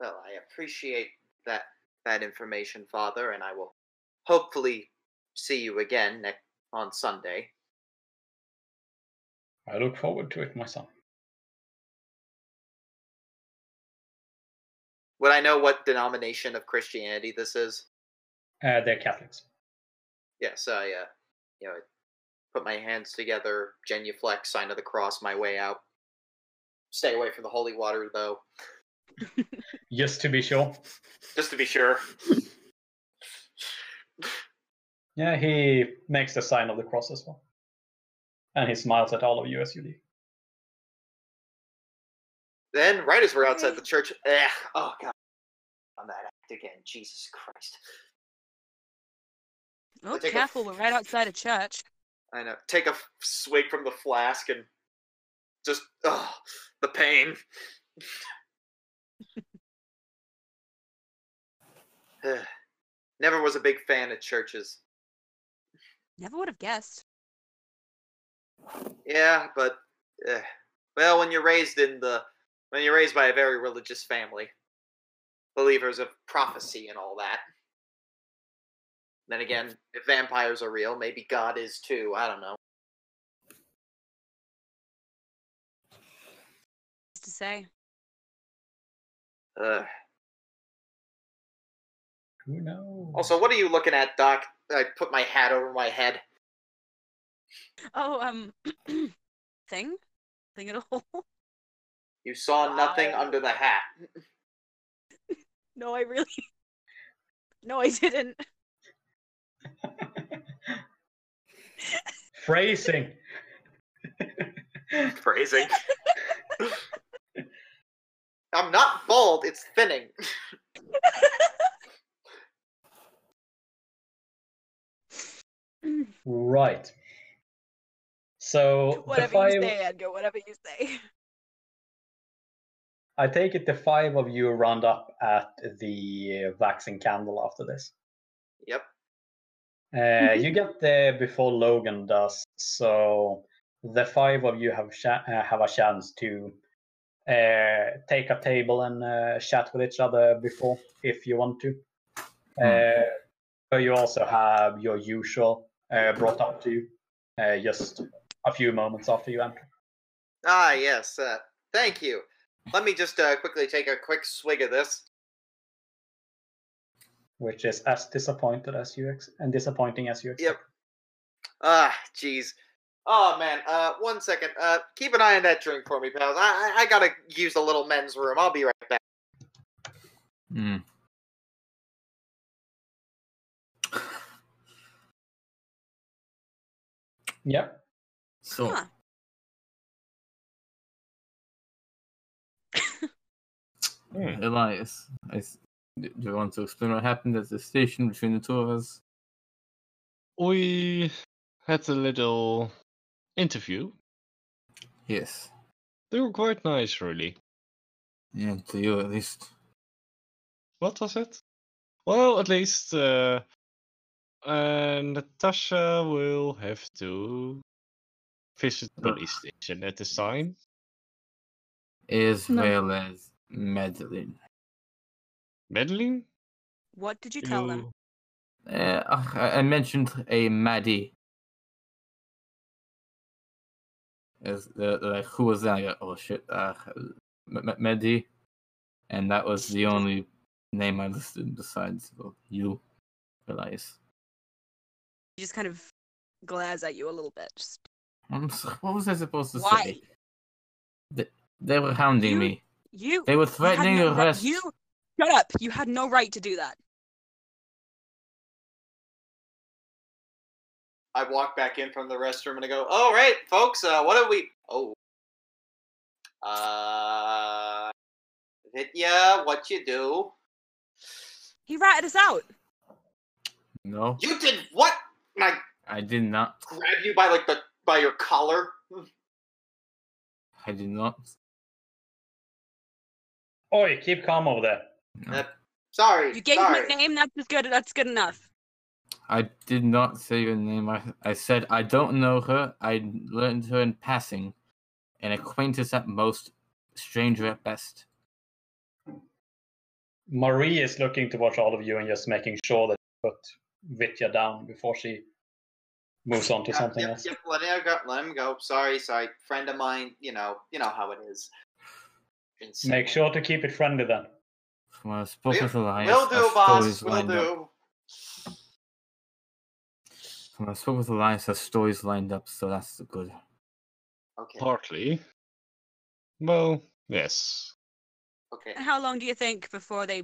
Well, I appreciate that that information, Father, and I will hopefully see you again next on Sunday. I look forward to it, my son. Would I know what denomination of Christianity this is? Uh, they're Catholics. Yes, I, uh, you know, put my hands together, genuflect, sign of the cross, my way out. Stay away from the holy water, though, <laughs> Just to be sure. just to be sure. <laughs> Yeah, he makes the sign of the cross as well. And he smiles at all of you as you leave. Then, right as we're outside the church, eh, oh god, on that act again, Jesus Christ! Oh, take a- careful, we're right outside a church. I know. Take a f- swig from the flask and just, oh, the pain. <laughs> <sighs> Never was a big fan of churches. Never would have guessed. Yeah, but eh, well, when you're raised in the when you're raised by a very religious family, believers of prophecy and all that. Then again, if vampires are real, maybe God is too. I don't know. What's to say? Ugh. Who knows? Also, what are you looking at, Doc? I put my hat over my head. Oh, um, <clears throat> thing, thing at all? <laughs> You saw nothing Wow. under the hat. <laughs> no, I really. <laughs> No, I didn't. Phrasing. Phrasing. I'm not bald, it's thinning. right. So whatever five, you say, Edgar. Whatever you say. I take it the five of you round up at the uh, waxing candle after this. Yep. Uh, you get there before Logan does, so the five of you have sha- uh, have a chance to uh, take a table and uh, chat with each other before, if you want to. Uh, but you also have your usual uh, brought up to you, uh, just a few moments after you enter. Ah, yes. Uh, thank you. Let me just uh, quickly take a quick swig of this. which is as disappointed as you ex- and disappointing as you expect. Yep. Ah, jeez. Oh man. Uh, one second. Uh, keep an eye on that drink for me, pals. I I, I gotta use the little men's room. I'll be right back. Hmm. Yep. So, Huh. <laughs> yeah, Elias, I, s- do you want to explain what happened at the station between the two of us? We had a little interview. Yes. They were quite nice, really. Yeah, to you at least. What was it? Well, at least uh, uh, Natasha will have to visit the police station at this time. As No. well as Madeline. Madeline? What did you tell them? Uh, I, I mentioned a Maddie. As the, the like, who was that? I go, oh shit, uh, M- M- Maddie, and that was the only name I listed besides well, you, Elias. He just kind of glares at you a little bit. Just I'm so, what was I supposed to why? say? They, they were hounding You- me. You. They were you had threatening no right- arrest. You. Shut up! You had no right to do that. I walk back in from the restroom and I go, "All right, folks. Uh, what have we? Oh, Uh, Vitya, what you do? He ratted us out. No, You did what? And I I did not. grab you by like the by your collar. I did not. Oi, keep calm over there. No. Uh, sorry. You gave sorry. him a name. That's good. That's good enough. I did not say your name. I, I said I don't know her. I learned her in passing. An acquaintance at most, stranger at best. Marie is looking to watch all of you and just making sure that you put Vitya down before she moves on to Yep, something yep, else. Yep, let him go. Let him go. Sorry, sorry. Friend of mine. You know. You know how it is. Insane. Make sure to keep it friendly then. From what I spoke Will- with Elias, Will our do, boss. stories Will lined up. do. From what I spoke with Elias, our stories lined up, so that's good. Okay. Partly. Well, yes. Okay. How long do you think before they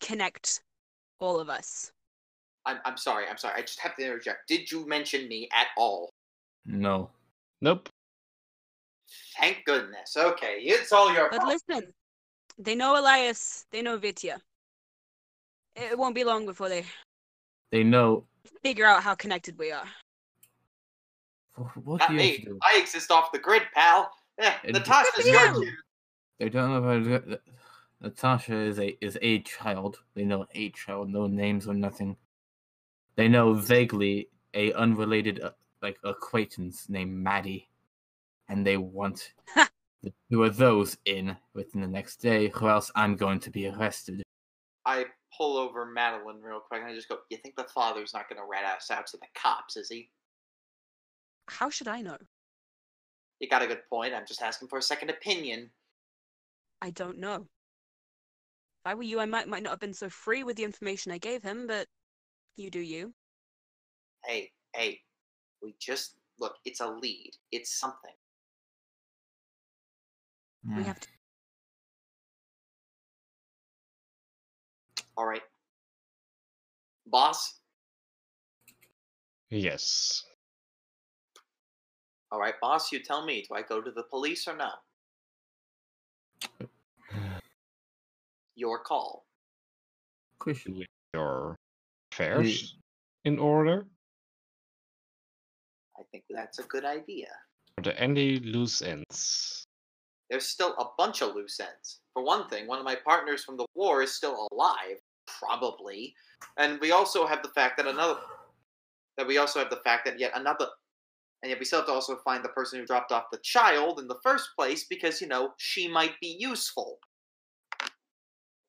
connect all of us? I'm. I'm sorry. I'm sorry. I just have to interject. Did you mention me at all? No. Nope. Thank goodness. Okay. It's all your But fault. listen, they know Elias. They know Vitya. It won't be long before they They know. figure out how connected we are. What Not do you have to me. do? I exist off the grid, pal. Yeah, It- Natasha's Good your you. kid. They don't know how to. Natasha is a is a child. They know a child, no names or nothing. They know vaguely a unrelated uh, like acquaintance named Maddie, and they want the two of those in within the next day, or else I'm going to be arrested. I pull over Madeline real quick and I just go, You think the father's not going to rat us out to the cops, is he? How should I know? You got a good point. I'm just asking for a second opinion. I don't know. If I were you, I might might not have been so free with the information I gave him, but you do you. Hey, hey, we just look, it's a lead. It's something. We have to. All right. Boss? Yes. All right, boss, you tell me. Do I go to the police or no? Uh. Your call. Question. With your affairs in order? I think that's a good idea. Are there any loose ends? There's still a bunch of loose ends. For one thing, one of my partners from the war is still alive, probably. And we also have the fact that another that we also have the fact that yet another and yet we still have to also find the person who dropped off the child in the first place because, you know, she might be useful.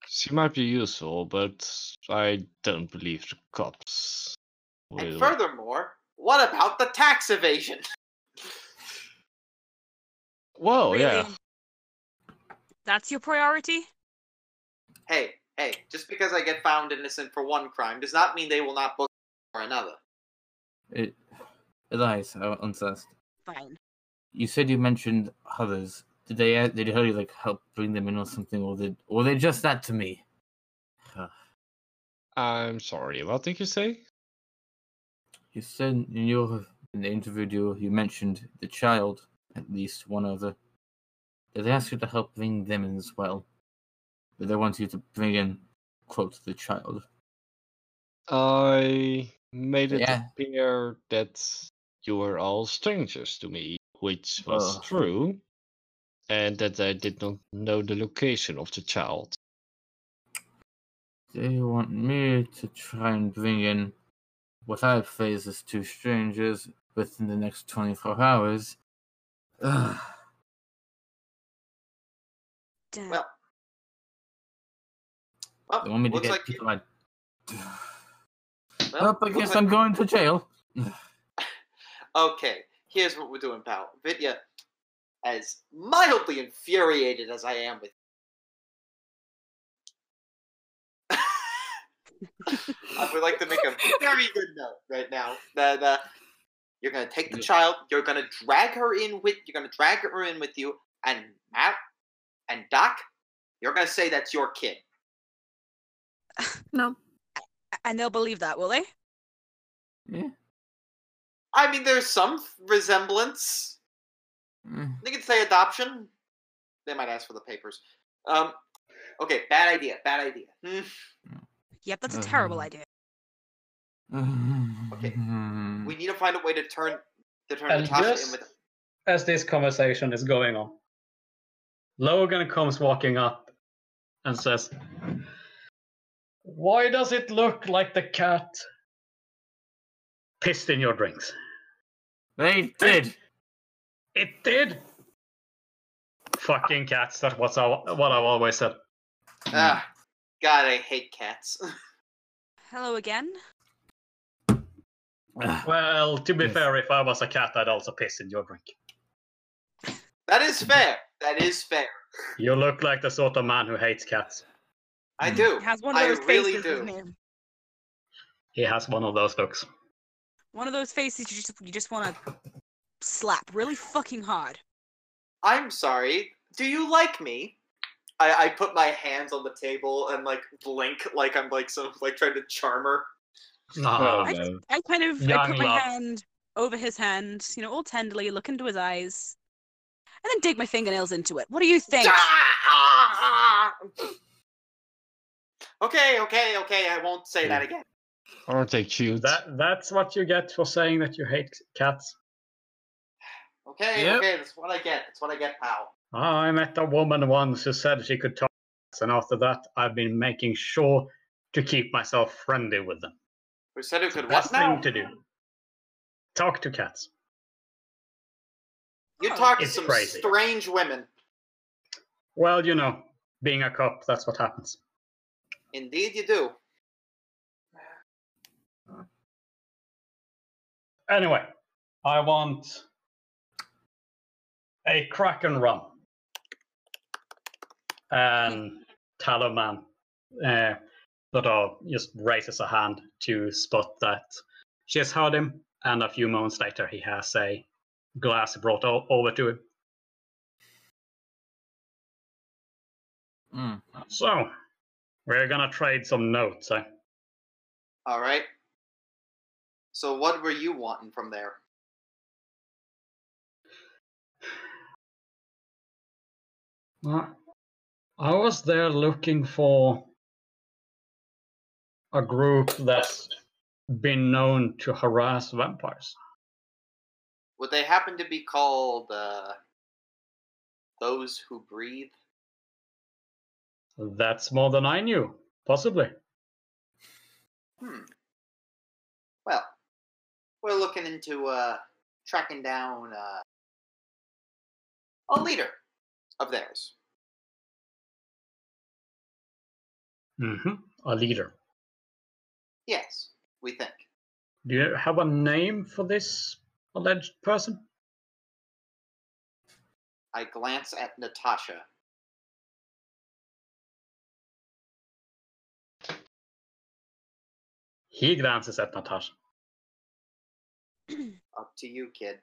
She might be useful, but I don't believe the cops And furthermore, what about the tax evasion? <laughs> Whoa, really? yeah. That's your priority? hey, hey, just because I get found innocent for one crime does not mean they will not book for another. It, Elias, I want to. Fine. You said you mentioned others. Did they uh, did they like help bring them in or something, or did or they just that to me? I'm sorry, what did you say? You said in your in the interview you, you mentioned the child, at least one other. Did they ask you to help bring them in as well? Did they want you to bring in, quote, the child? I made it Yeah. appear that you were all strangers to me, which was Ugh. true, and that I did not know the location of the child. They want me to try and bring in what I phrase as two strangers within the next 24 hours. Ugh. Damn. Well, well They want me to looks get like you, I... well, oh, I guess like- I'm going to jail. <laughs> Okay, here's what we're doing, pal. Vitya, as mildly infuriated as I am with you. I would like to make a very good note right now that uh, you're gonna take the child, you're gonna drag her in with, you're gonna drag her in with you, and Matt and Doc, you're gonna say that's your kid. No. And they'll believe that, will they? Yeah. I mean, there's some resemblance. Mm. They could say adoption. they might ask for the papers. Um, okay, bad idea. Bad idea. <laughs> Yep, that's a terrible Uh, idea. Okay. We need to find a way to turn to turn And Natasha just- in with. As this conversation is going on, Logan comes walking up and says, Why does it look like the cat pissed in your drinks? They did. It did! Fucking cats, that's what's I, what I've always said. Ah, God, I hate cats. <laughs> Hello again. Ah, Well, to be Yes. fair, if I was a cat, I'd also piss in your drink. that is fair. That is fair. You look like the sort of man who hates cats. I do. He has one of I those really faces, do. he? He has one of those looks. One of those faces you just you just want to slap really fucking hard. I'm sorry. Do you like me? I, I put my hands on the table and like blink like I'm like some like trying to charm her. Oh, I no. I kind of I Young put my love. hand over his hand, you know, all tenderly, look into his eyes, and then dig my fingernails into it. What do you think? <laughs> Okay, okay, okay. I won't say that again. Aren't take cute? That that's what you get for saying that you hate cats. Okay, Yep. okay. That's what I get. That's what I get, pal. Ah, I met a woman once who said she could talk, to cats, and after that, I've been making sure to keep myself friendly with them. Who said who could Best what now? thing to do. Talk to cats. You Oh. talk to It's some crazy. strange women. Well, you know, being a cop, that's what happens. Indeed, you do. Anyway, I want a Kraken rum. And Tallow uh, sort of just raises a hand to spot that she has heard him, and a few moments later, he has a glass brought o- over to him. mm. So, we're gonna trade some notes, eh? All right. So, what were you wanting from there? I was there looking for a group that's been known to harass vampires. Would they happen to be called uh, those who breathe? That's more than I knew, possibly. Hmm. Well, we're looking into uh, tracking down uh, a leader of theirs. Hmm A leader. Yes, we think. Do you have a name for this alleged person? I glance at Natasha. He glances at Natasha. <clears throat> Up to you, kid.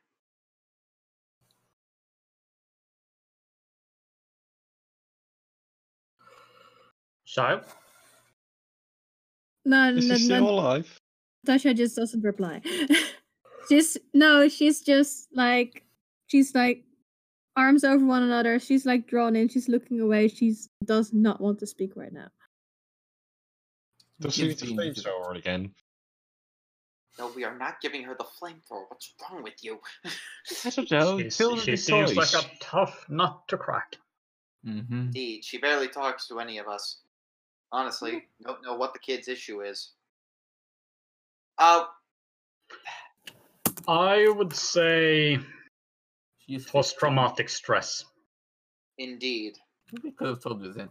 Child? No, Is no, he no, still alive? Natasha just doesn't reply. <laughs> she's no, she's just like she's like arms over one another. She's like drawn in. She's looking away. She's does not want to speak right now. Does she need the- to flamethrower again? No, we are not giving her the flamethrower. What's wrong with you? I don't know. She's- Kill <laughs> she the seems like a tough nut to crack. Mm-hmm. Indeed, she barely talks to any of us. Honestly, don't know what the kid's issue is. Uh, I would say post traumatic stress. indeed. We could have told you then.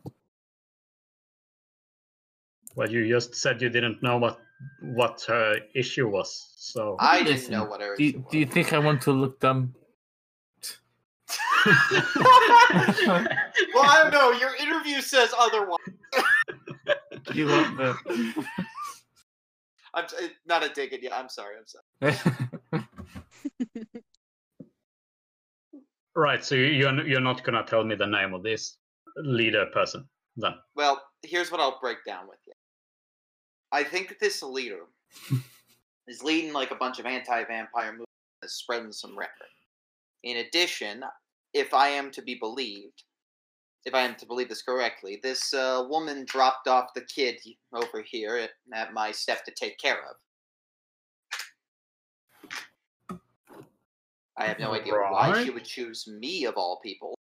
Well, you just said you didn't know what what her issue was, so I didn't Listen, know what her Do you, issue do you think I want to look dumb? <laughs> well, I don't know. Your interview says otherwise. You want the? <laughs> I'm uh, not a dig at you. I'm sorry. I'm sorry. <laughs> right. So you- you're you're not gonna tell me the name of this leader person then? Well, here's what I'll break down with you. I think this leader <laughs> is leading like a bunch of anti-vampire movements, spreading some rhetoric. In addition, if I am to be believed, if I am to believe this correctly, this uh, woman dropped off the kid over here at, at my step to take care of. I have no idea why she would choose me of all people.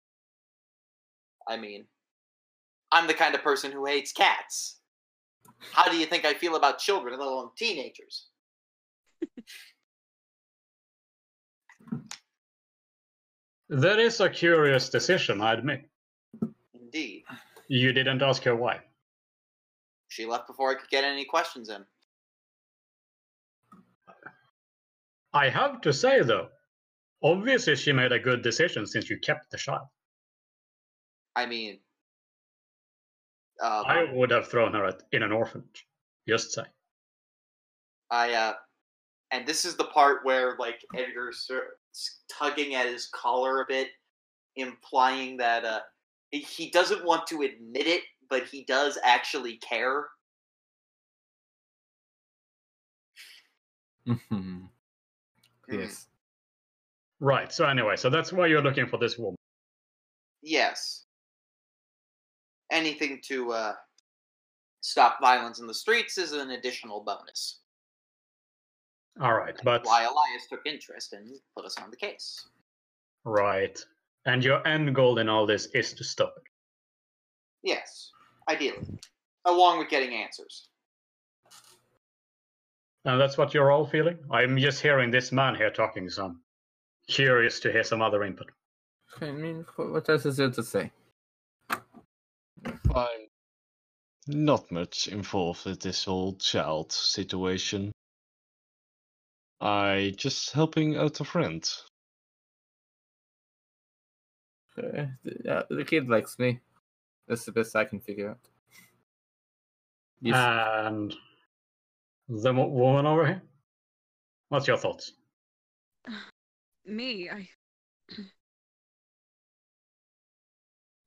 I mean, I'm the kind of person who hates cats. How do you think I feel about children, let alone teenagers? <laughs> That is a curious decision, I admit. Indeed. You didn't ask her why. She left before I could get any questions in. I have to say, though, obviously she made a good decision since you kept the child. I mean, um, I would have thrown her at, in an orphanage. Just say. I uh and this is the part where like Edgar's tugging at his collar a bit, implying that uh he doesn't want to admit it, but he does actually care. Mhm. Hmm. yes. Right. So anyway, so that's why you're looking for this woman. Yes. Anything to uh stop violence in the streets is an additional bonus. All right, but Why Elias took interest and put us on the case. right, and your end goal in all this is to stop it. Yes, ideally. Along with getting answers. And that's what you're all feeling. I'm just hearing this man here talking, so I'm curious to hear some other input. I mean, what else is there to say? I'm not much involved with this whole child situation. I just helping out a friend. Uh, the, uh, the kid likes me. That's the best I can figure out. Yes. And the mo- woman over here. What's your thoughts? <sighs> Me, I.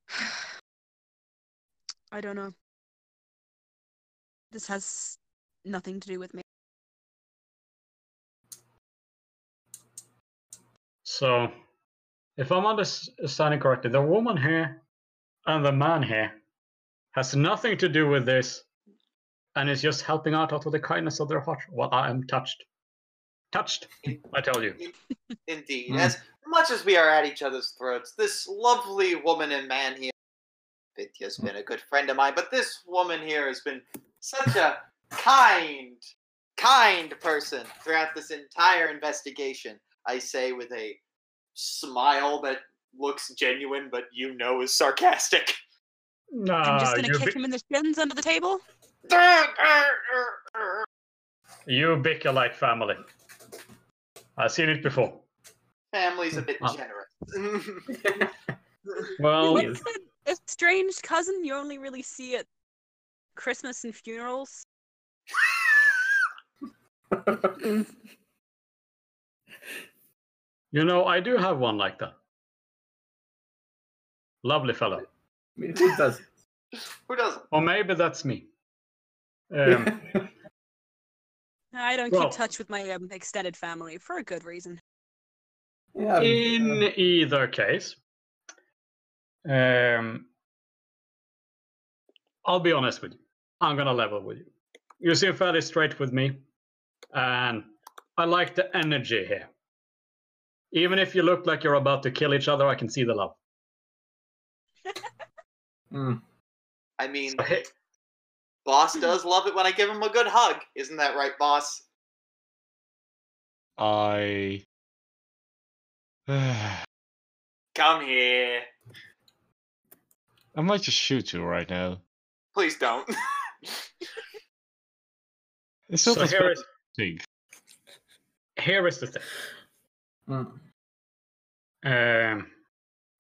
<sighs> I don't know. This has nothing to do with me. So, if I'm understanding correctly, the woman here and the man here has nothing to do with this, and is just helping out out of the kindness of their heart. Well, I am touched. Touched, I tell you. <laughs> Indeed. Hmm. As much as we are at each other's throats, this lovely woman and man here, Vitya's been a good friend of mine, but this woman here has been such a kind, kind person throughout this entire investigation. I say with a smile that looks genuine, but you know is sarcastic. Nah, I'm just gonna kick bi- him in the shins under the table. you bicker like family. I've seen it before. Family's a bit Ah. generous. <laughs> Well, What's a, a strange cousin you only really see at Christmas and funerals? <laughs> <laughs> you know, I do have one like that. Lovely fellow. Who does? <laughs> Who doesn't? Or maybe that's me. <laughs> Um, I don't Well- keep touch with my um, extended family for a good reason. yeah, in either case, um, I'll be honest with you. I'm gonna level with you. You seem fairly straight with me, and I like the energy here. Even if you look like you're about to kill each other, I can see the love. <laughs> Mm. I mean, So, hey, boss does love it when I give him a good hug. Isn't that right, boss? I. I <sighs> Come here. I might just shoot you right now. Please don't. <laughs> It's not so as here bad is as you think. here is the thing. Mm. Um,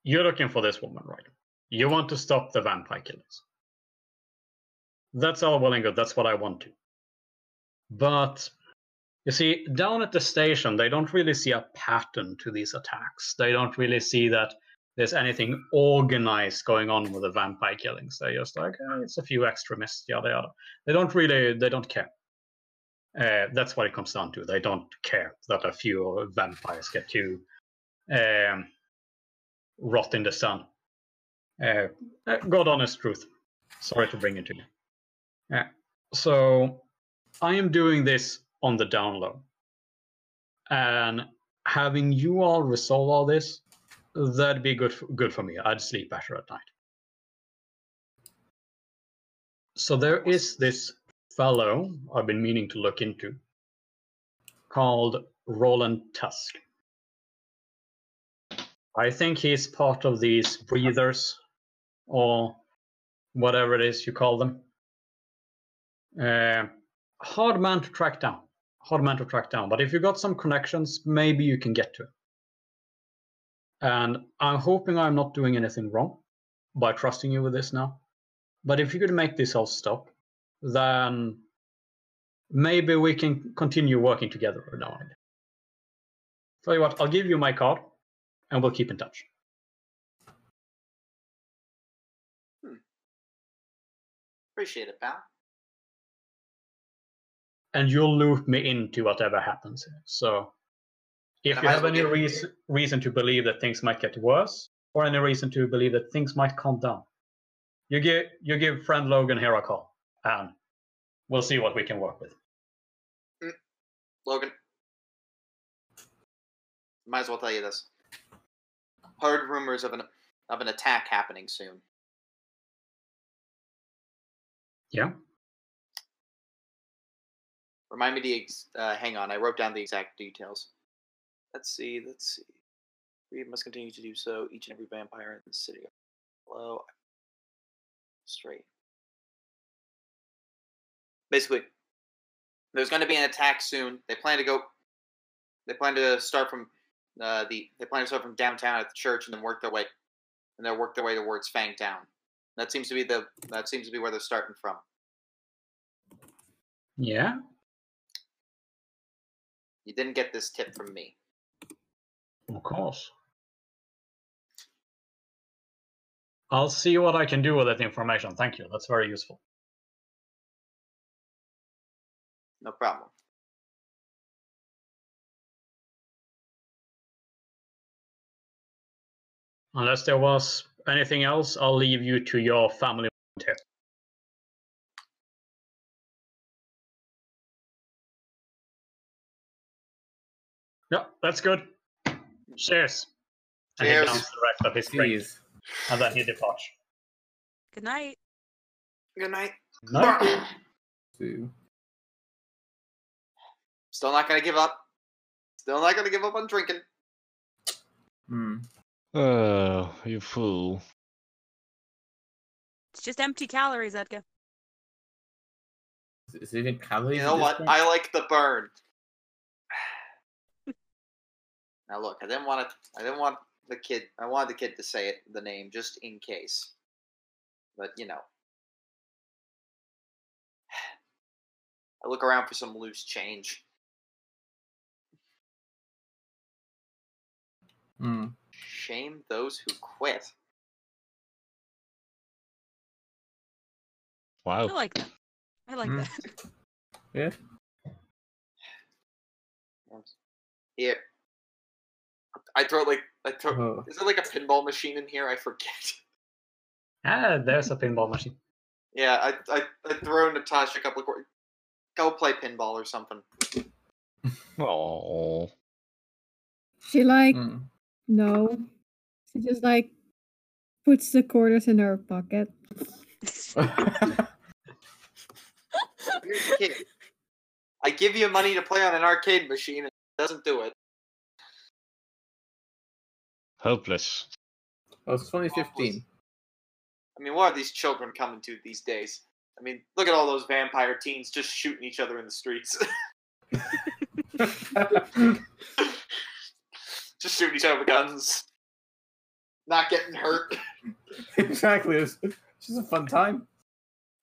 you're looking for this woman, right? You want to stop the vampire killings. That's all well and good. That's what I want to. But you see, down at the station, they don't really see a pattern to these attacks. They don't really see that there's anything organized going on with the vampire killings. They're just like, "Eh, it's a few extremists, yada yada. They don't really, they don't care. Uh, that's what it comes down to. They don't care that a few vampires get to um, rot in the sun. Uh, uh, God honest truth. Sorry to bring it to you. Yeah. So I am doing this on the down low. And having you all resolve all this, that'd be good for, good for me. I'd sleep better at night. So there is this fellow I've been meaning to look into called Roland Tusk. I think he's part of these breathers or whatever it is you call them. Uh, hard man to track down. Hard man to track down. But if you've got some connections, maybe you can get to him. And I'm hoping I'm not doing anything wrong by trusting you with this now. But if you could make this all stop, then maybe we can continue working together now. Tell you what, I'll give you my card and we'll keep in touch. Hmm. Appreciate it, pal. and you'll loop me into whatever happens. here. So, if you have any reason reason to believe that things might get worse, or any reason to believe that things might calm down, you give you give friend Logan here a call, and we'll see what we can work with. Logan. Might as well tell you this. Heard rumors of an of an attack happening soon. Yeah. Remind me the ex- uh, hang on, I wrote down the exact details. Let's see, let's see. We must continue to do so. Each and every vampire in the city. Hello. Straight. Basically, there's going to be an attack soon. They plan to go. They plan to start from uh, the. They plan to start from downtown at the church and then work their way, and they'll work their way towards Fang Town. That seems to be the. That seems to be where they're starting from. Yeah. You didn't get this tip from me. Of course. I'll see what I can do with that information. Thank you. That's very useful. No problem. Unless there was anything else, I'll leave you to your family here. Yeah, that's good. Cheers. And he Cheers. downs the rest of his drink, and then he departs. Good night. Good night. No. Two. Still not gonna give up. Still not gonna give up on drinking. Hmm. Oh, you fool. It's just empty calories, Edgar. Is- Is it even calories? You know what? point? I like the burn. <sighs> now look, I didn't want it. I didn't want the kid. I wanted the kid to say it, the name, just in case. But you know, <sighs> I look around for some loose change. Hmm. Shame those who quit. Wow. I like that. I like Mm. that. <laughs> Yeah. Here, I throw like I throw. Oh. Is there like a pinball machine in here? I forget. Ah, there's a pinball machine. Yeah, I I, I throw Natasha a couple of quarters. Go play pinball or something. <laughs> Oh. She like Hmm. No. She just like puts the quarters in her pocket. Here's the kid. I give you money to play on an arcade machine and it doesn't do it. Hopeless. oh, it's 2015. I mean, what are these children coming to these days? I mean, look at all those vampire teens just shooting each other in the streets. <laughs> <laughs> just shooting each other with guns. Not getting hurt. <laughs> exactly. It's it's just a fun time.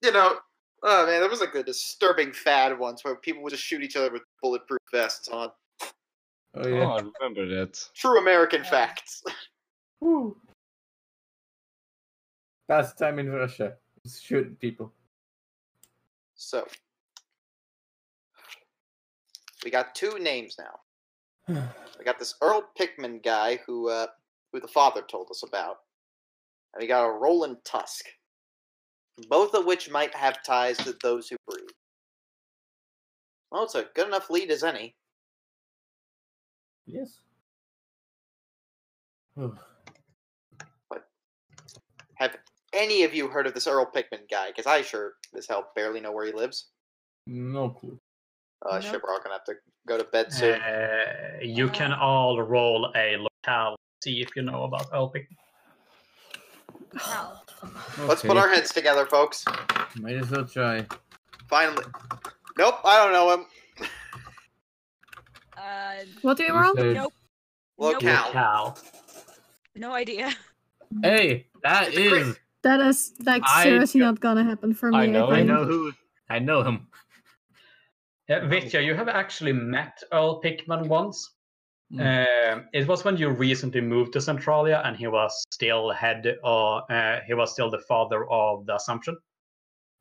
You know, oh man, there was like a disturbing fad once where people would just shoot each other with bulletproof vests on. Oh Oh, yeah. I remember that. True American facts. <laughs> Woo. That's time in Russia. Just shooting people. So, we got two names now. <sighs> We got this Earl Pickman guy who uh, who the father told us about. and we got a Roland Tusk. Both of which might have ties to those who breed. Well, it's a good enough lead as any. Yes. <sighs> but Have any of you heard of this Earl Pickman guy? Because I sure as hell barely know where he lives. no clue. Uh, Nope. shit, we're all gonna have to go to bed soon. Uh, you can all roll a locale, see if you know about Elpic. Wow. Let's put our heads together, folks. Might as well try. Finally. Nope, I don't know him. Uh, What do you You roll? nope. Locale. Locale. No idea. Hey, that It's a great- is. That is like I- seriously not gonna happen for me. I know I think. know who. I know him. Uh, Vitya, you have actually met Earl Pickman once. Mm. Uh, it was when you recently moved to Centralia, and he was still head, or uh, he was still the father of the Assumption.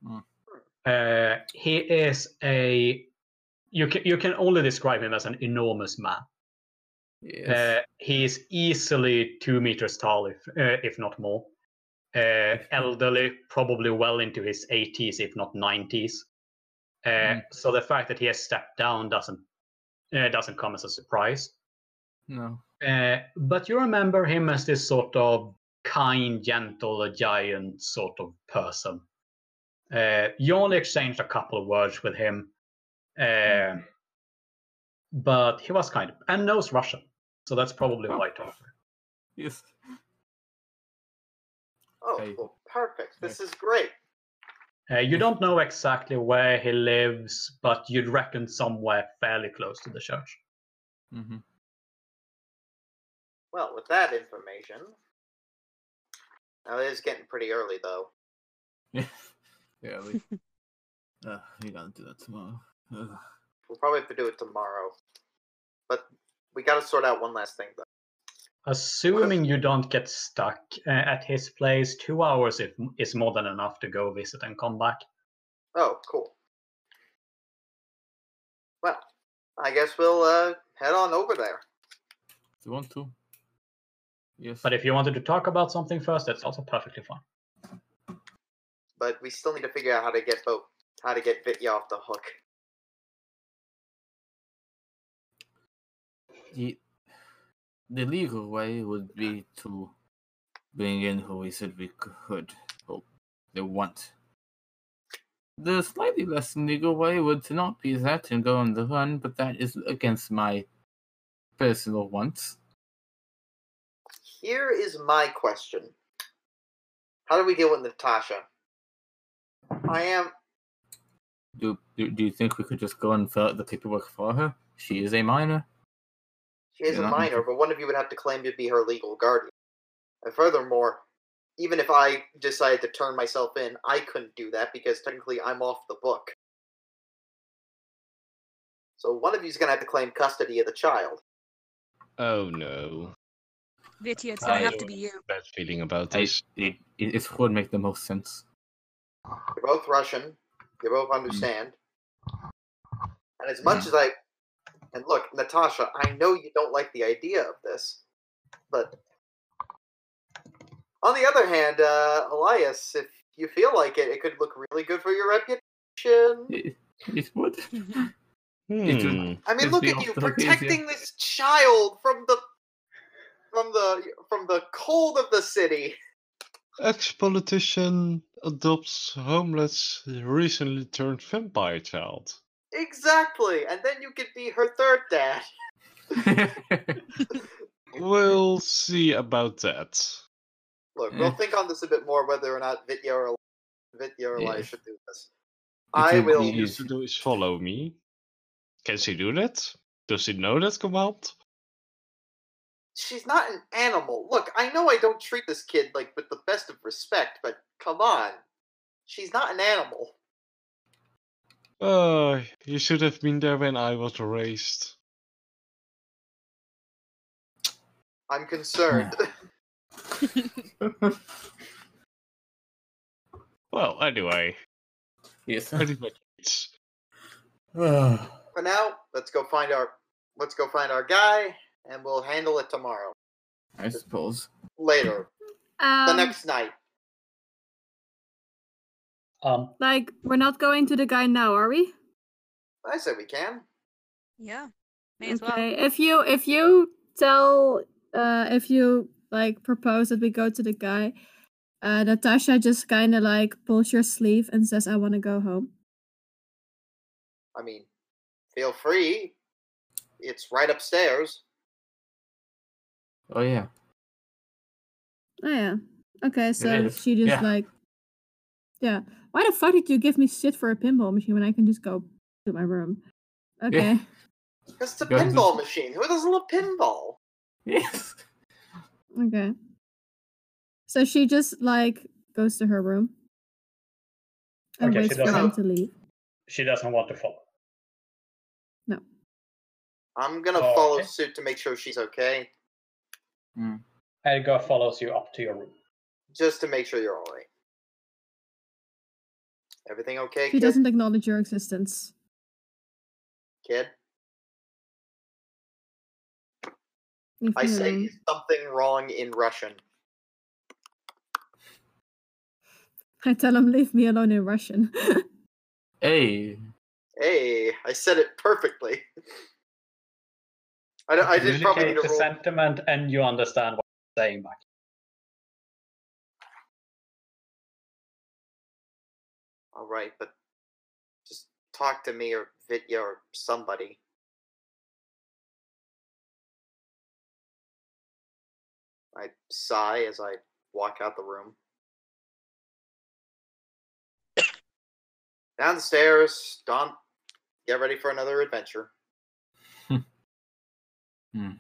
Mm. Uh, he is a. You can you can only describe him as an enormous man. Yes. Uh, he is easily two meters tall, if uh, if not more. Uh, <laughs> elderly, probably well into his 80s, if not 90s. Uh, Mm. So the fact that he has stepped down doesn't uh, doesn't come as a surprise. no. Uh, but you remember him as this sort of kind, gentle, giant sort of person. Uh, you only exchanged a couple of words with him, uh, but he was kind of and knows Russian, so that's probably why. I talked. Yes. Oh, Hey. well, perfect. This is great. Uh, you don't know exactly where he lives, but you'd reckon somewhere fairly close to the church. Mm-hmm. Well, with that information. Now, it is getting pretty early, though. Yeah. <laughs> Yeah. We. <laughs> uh, we gotta do that tomorrow. Ugh. We'll probably have to do it tomorrow. But we gotta sort out one last thing, though. Assuming you don't get stuck uh, at his place, two hours if, is more than enough to go visit and come back. Oh, cool. Well, I guess we'll uh, head on over there. If you want to. Yes. But if you wanted to talk about something first, that's also perfectly fine. But we still need to figure out how to get both, how to get Vitya off the hook. the the legal way would be to bring in who we said we could, or they want. The slightly less legal way would to not be that and go on the run, but that is against my personal wants. Here is my question: How do we deal with Natasha? I am. Do, do do you think we could just go and fill out the paperwork for her? She is a minor. She is You're a minor, but one of you would have to claim to be her legal guardian. And furthermore, even if I decided to turn myself in, I couldn't do that because technically I'm off the book. So one of you's gonna have to claim custody of the child. Oh no. Vitya, it's gonna I- have to be you. Bad feeling about this. it, it, it would make the most sense. You're both Russian. You both mm. understand. And as much as I and look, Natasha, I know you don't like the idea of this, but on the other hand, uh, Elias, if you feel like it, it could look really good for your reputation. It, it would. Hmm. I mean, Just look at you protecting this child from the from the from the cold of the city. Ex-politician adopts homeless, recently turned vampire child. Exactly, and then you could be her third dad. <laughs> We'll see about that. Look, we'll think on this a bit more whether or not Vitya or Vitya or Elias Yeah. should do this. It I will. All he needs to do is follow me. Can she do that? Does she know that command? She's not an animal. Look, I know I don't treat this kid like with the best of respect, but come on, she's not an animal. Uh, you should have been there when I was raised. I'm concerned. <laughs> Well, anyway, yes. pretty <sighs> For now, let's go find our let's go find our guy, and we'll handle it tomorrow. I suppose. Later. Um, the next night. Um, Like, we're not going to the guy now, are we? I said we can. Yeah. May as well. Okay. If you if you tell uh if you like propose that we go to the guy, uh Natasha just kind of like pulls your sleeve and says, "I want to go home." I mean, feel free. It's right upstairs. Oh yeah. Oh yeah. Okay, so she just yeah. like, yeah. Why the fuck did you give me shit for a pinball machine when I can just go to my room? Okay. Because it's a Go ahead. pinball machine. Who doesn't love pinball? Yes. Okay. So she just like goes to her room and Okay, she waits for them doesn't- to leave. she doesn't want to follow. No. I'm gonna Oh, follow okay. suit to make sure she's okay. Mm. Edgar follows you up to your room. Just to make sure you're alright. Everything okay, She kid? doesn't acknowledge your existence. Kid? Leave I me say alone. something wrong in Russian. I tell him leave me alone in Russian. <laughs> Hey. Hey, I said it perfectly. I, don't- I did probably need Communicate to the roll. sentiment and you understand what I'm saying back. All right, but just talk to me or Vitya or somebody. I sigh as I walk out the room. Downstairs, Don, get ready for another adventure. <laughs> hmm.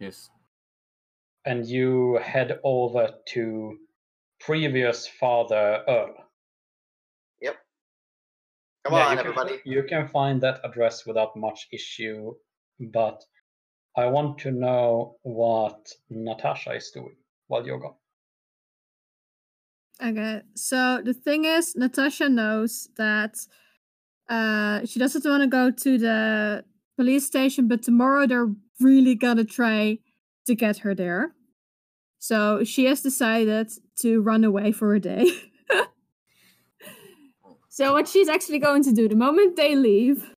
Yes. And you head over to previous father Earl. Yep. Come Yeah, on, you can- everybody. You can find that address without much issue, but I want to know what Natasha is doing while you're gone. Okay, so the thing is, Natasha knows that uh, she doesn't want to go to the police station, but tomorrow they're really gonna try to get her there. So she has decided to run away for a day. <laughs> so what she's actually going to do the moment they leave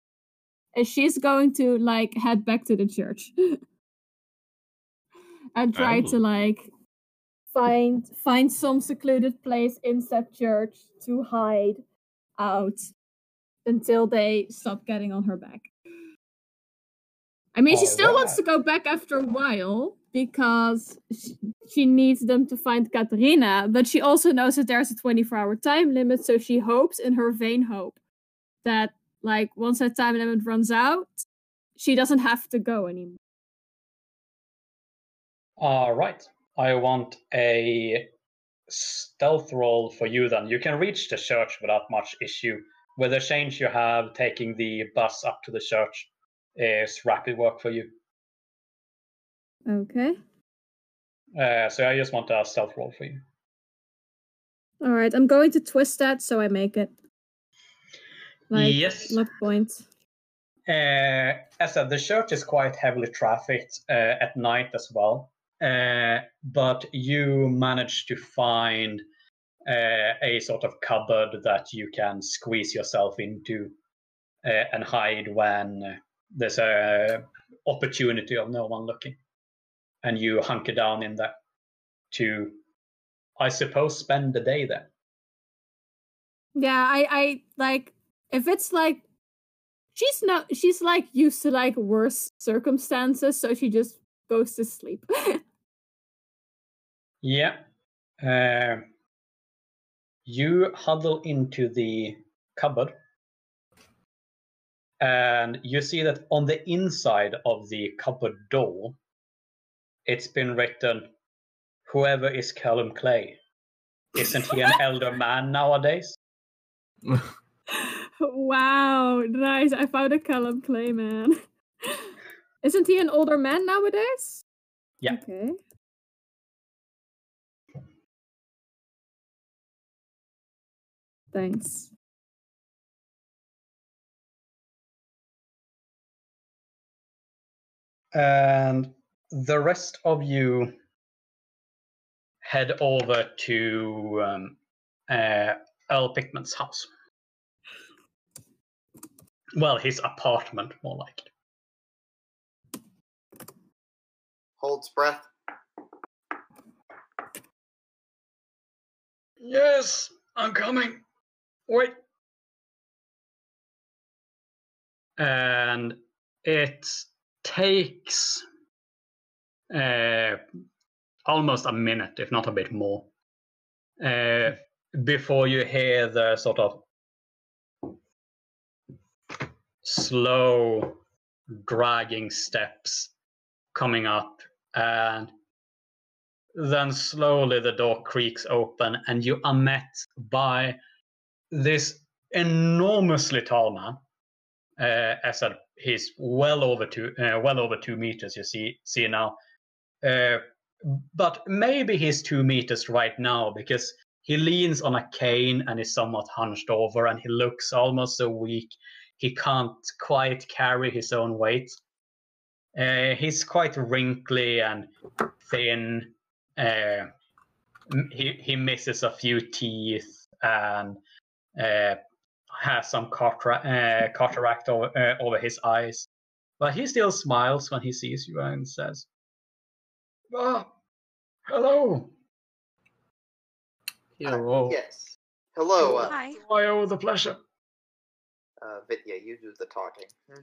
is she's going to like head back to the church <laughs> and try to Oh. like find find some secluded place in said church to hide out until they stop getting on her back. I mean, she oh, still wants to go back after a while because she, needs them to find Katerina, but she also knows that there's a 24 hour time limit, so she hopes in her vain hope that, like, once that time limit runs out, she doesn't have to go anymore. All right. I want a stealth roll for you then. You can reach the church without much issue. With the change you have, taking the bus up to the church is rapid work for you. Okay. Uh, so I just want a stealth roll for you. All right, I'm going to twist that so I make it. Like, yes. luck point. Uh, as I said, the church is quite heavily trafficked uh, at night as well. Uh, but you manage to find uh, a sort of cupboard that you can squeeze yourself into uh, and hide when there's a opportunity of no one looking, and you hunker down in there to, I suppose, spend the day there. Yeah, I, I like if it's like she's not she's like used to like worse circumstances, so she just goes to sleep. <laughs> Yeah. Uh, you huddle into the cupboard, and you see that on the inside of the cupboard door, it's been written, "Whoever is Callum Clay, isn't he an <laughs> elder man nowadays?" <laughs> wow, nice. I found a Callum Clay man. <laughs> Isn't he an older man nowadays? Yeah. Okay. Thanks. and the rest of you head over to um, uh, Earl Pickman's house. Well, his apartment, more like. Holds breath. Yes, I'm coming. Wait. And it takes uh, almost a minute, if not a bit more, uh, before you hear the sort of slow, dragging steps coming up, and then slowly the door creaks open, and you are met by this enormously tall man. Uh, as I said, he's well over two, uh, well over two meters. You see, see now, but maybe he's two meters right now because he leans on a cane and is somewhat hunched over, and he looks almost so weak he can't quite carry his own weight. Uh, he's quite wrinkly and thin. Uh, he he misses a few teeth and uh, has some uh, cataract over, uh, over his eyes. But he still smiles when he sees you and says, "Ah, hello. Hello. Yes. Hello, uh, Hi. I owe the pleasure." uh, Vitya. You do the talking. Hmm.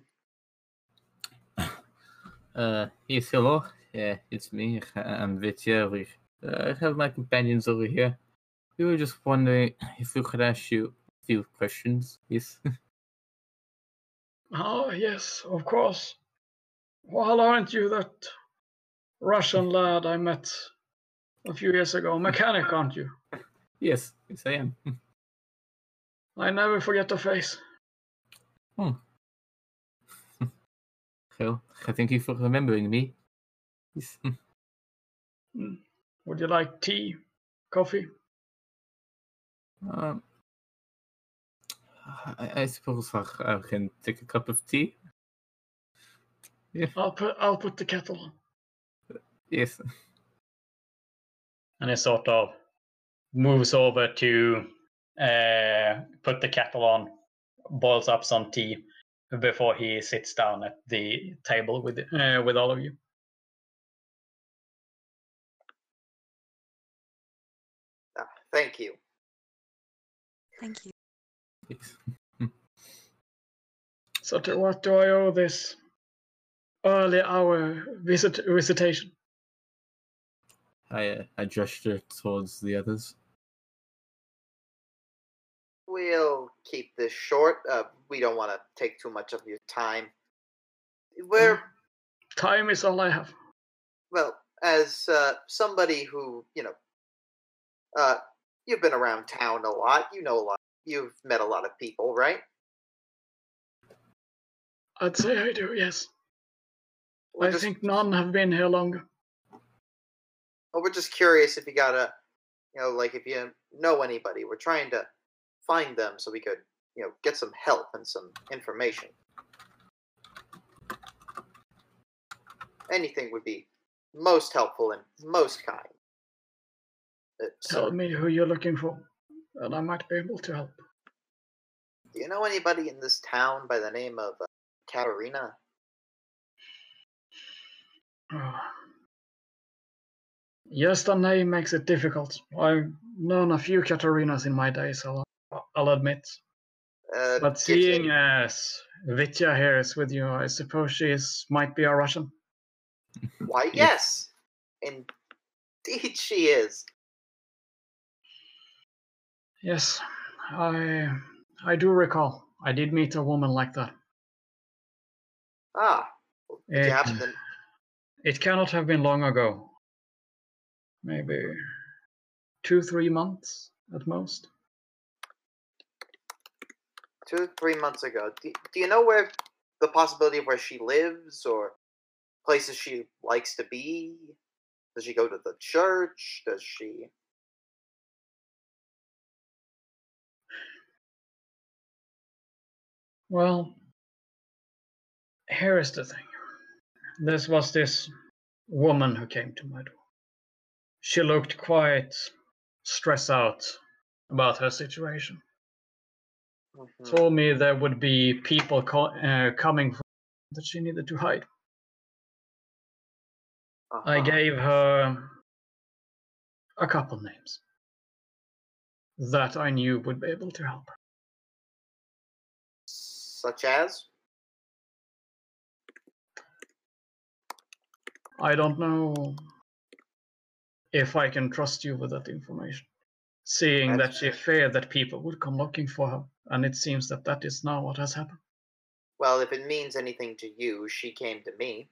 Uh, yes, hello. Yeah, it's me. <laughs> I'm Vitya. We uh, have my companions over here. We were just wondering if we could ask you a few questions. Yes. Oh, <laughs> yes, of course. Well, aren't you that Russian lad I met a few years ago? Mechanic, aren't you? yes. Yes, I am. I never forget the face. Hmm. <laughs> Well, I thank you for remembering me. Yes. Hmm. Would you like tea, coffee? Um, I, I suppose I, I can take a cup of tea. Yeah. I'll put I'll put the kettle on. Yes. And he sort of moves over to uh, put the kettle on, boils up some tea before he sits down at the table with uh, with all of you. Ah, thank you. Thank you. yes. So to what do I owe this early hour visit visitation? I, uh, I gesture towards the others. We'll keep this short. Uh, we don't want to take too much of your time. We're Time is all I have. well, as uh, somebody who you know, uh, you've been around town a lot. You know a lot. You've met a lot of people, right? I'd say I do, yes. We're I just, think none have been here longer. Well, we're just curious if you got a, you know, like if you know anybody. We're trying to find them so we could, you know, get some help and some information. Anything would be most helpful and most kind. Uh, so, Tell me who you're looking for, and I might be able to help. do you know anybody in this town by the name of uh, Katerina? Oh. Yes, the name makes it difficult. I've known a few Katarinas in my days, I'll, I'll admit. Uh, But seeing you- as Vitya here is with you, I suppose she is, might be a Russian. Why, yes. Indeed, she is. Yes, I I do recall. I did meet a woman like that. Ah, It, you happen to it cannot have been long ago. Maybe two, three months at most. two, three months ago? Do, do you know where the possibility of where she lives or places she likes to be? Does she go to the church? Does she? Well, here is the thing. This was this woman who came to my door. She looked quite stressed out about her situation. Mhm. Told me there would be people co- uh, coming from that she needed to hide. I Uh-huh. gave her a couple names that I knew would be able to help her. Such as? I don't know if I can trust you with that information. Seeing that That's she feared that people would come looking for her, and it seems that that is now what has happened. Well, if it means anything to you, she came to me.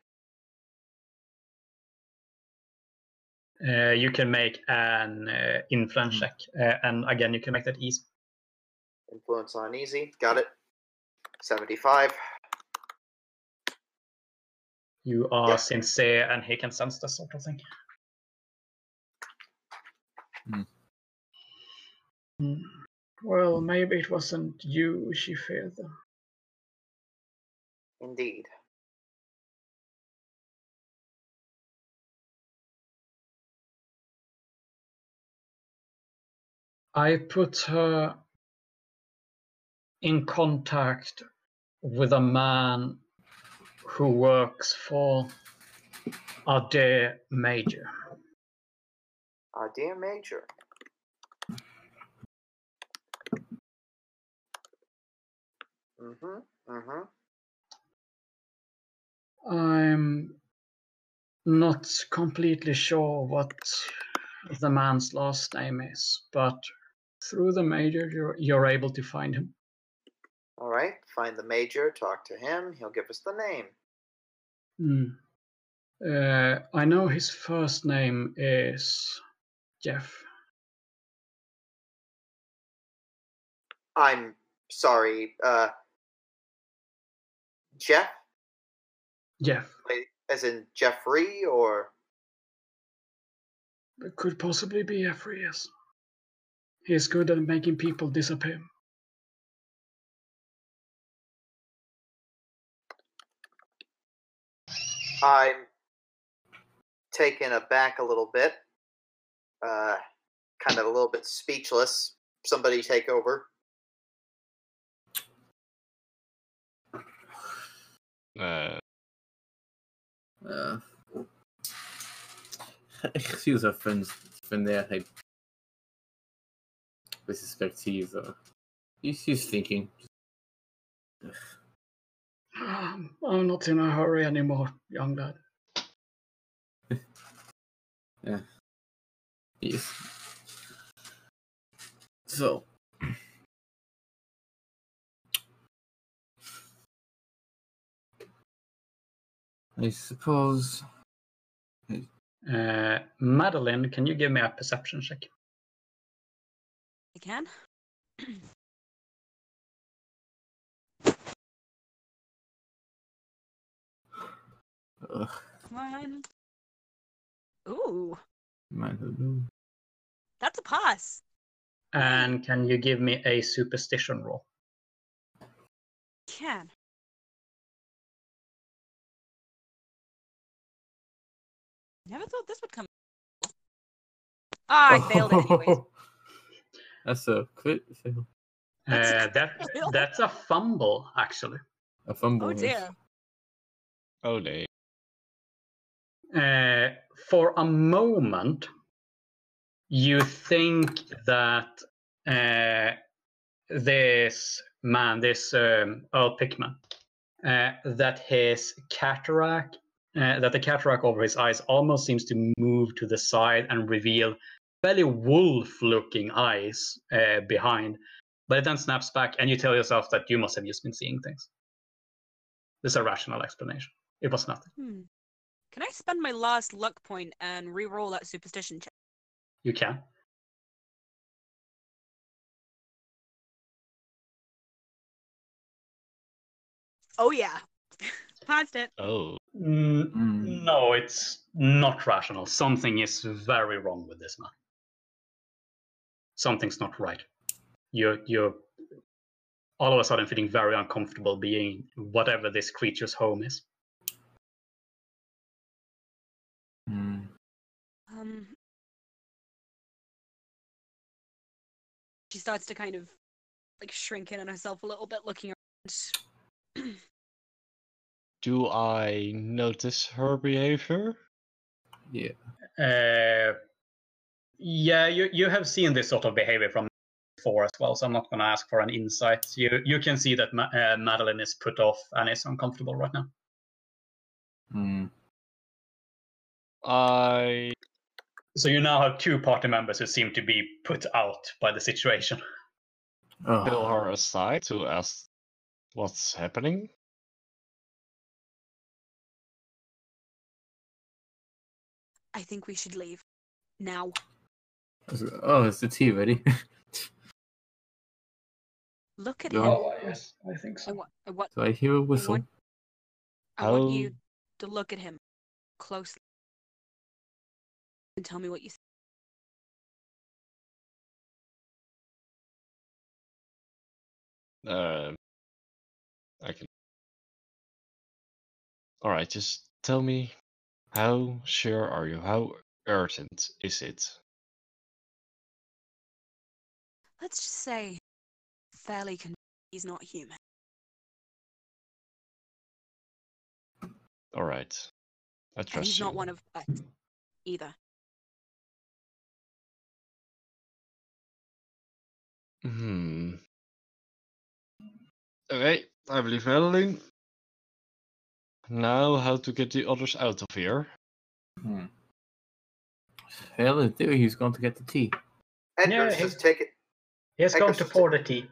Uh, you can make an uh, influence Hmm. check, uh, and again, you can make that easy. Influence on easy. Got it. 75. You are sincere, and he can sense this sort of thing. Hmm. Well, maybe it wasn't you she feared. Then. Indeed. I put her in contact with a man who works for a dear major. Uh, dear Major. Mm-hmm. Mm-hmm. I'm not completely sure what the man's last name is, but through the major, you're, you're able to find him. All right. Find the Major. Talk to him. He'll give us the name. Hmm. Uh, I know his first name is Jeff. I'm sorry. Uh, Jeff, Jeff. As in Jeffrey, or It could possibly be Jeffrey, yes. He's good at making people disappear. I'm taken aback a little bit. Uh, kind of a little bit speechless. Somebody take over. Uh, Uh, <laughs> excuse our friends from there. I, I suspect he's uh, he's, he's thinking. Um, <sighs> I'm not in a hurry anymore, young lad. <laughs> Yes. So. I suppose. Uh, Madeline, can you give me a perception check? I can. Come on. Ooh, man, who knew? That's a pass. And can you give me a superstition roll? Can. Never thought this would come. Ah, I <laughs> failed it anyways. <laughs> That's a crit fail. That's- Uh, that Really? that's a fumble, actually. A fumble. Oh is- dear. oh, they. Uh, for a moment, you think that uh, this man, this um, Earl Pickman, uh, that his cataract, uh, that the cataract over his eyes almost seems to move to the side and reveal fairly wolf-looking eyes uh, behind. But it then snaps back, and you tell yourself that you must have just been seeing things. There's a rational explanation. It was nothing. Hmm. Can I spend my last luck point and re-roll that superstition check? You can. Oh yeah, <laughs> passed it. Oh, Mm, Mm. No, it's not rational. Something is very wrong with this man. Something's not right. You're you're all of a sudden feeling very uncomfortable being whatever this creature's home is. Mm. Um, she starts to kind of like shrink in on herself a little bit, looking around. <clears throat> Do I notice her behavior? Yeah. Uh, yeah, you you have seen this sort of behavior from before as well, so I'm not going to ask for an insight. You you can see that Ma- uh, Madeline is put off and is uncomfortable right now. Mm. I So you now have two party members who seem to be put out by the situation. Oh. pull her aside to ask what's happening. I think we should leave now. Oh, is the tea ready? <laughs> Look at Go him. Oh, yes, I think I so. I want, Do I hear a whistle? want- I want you to look at him closely and tell me what you see. Uh, I can. All right, just tell me how sure are you? How urgent is it? Let's just say, fairly con- he's not human. All right, I And trust he's you. not one of us either. Hmm. Okay, I believe Madeline. Now, how to get the others out of here? Hmm. Well, in theory, he's going to get the tea. Edgar's Yeah, just take it. He's I going to pour the tea.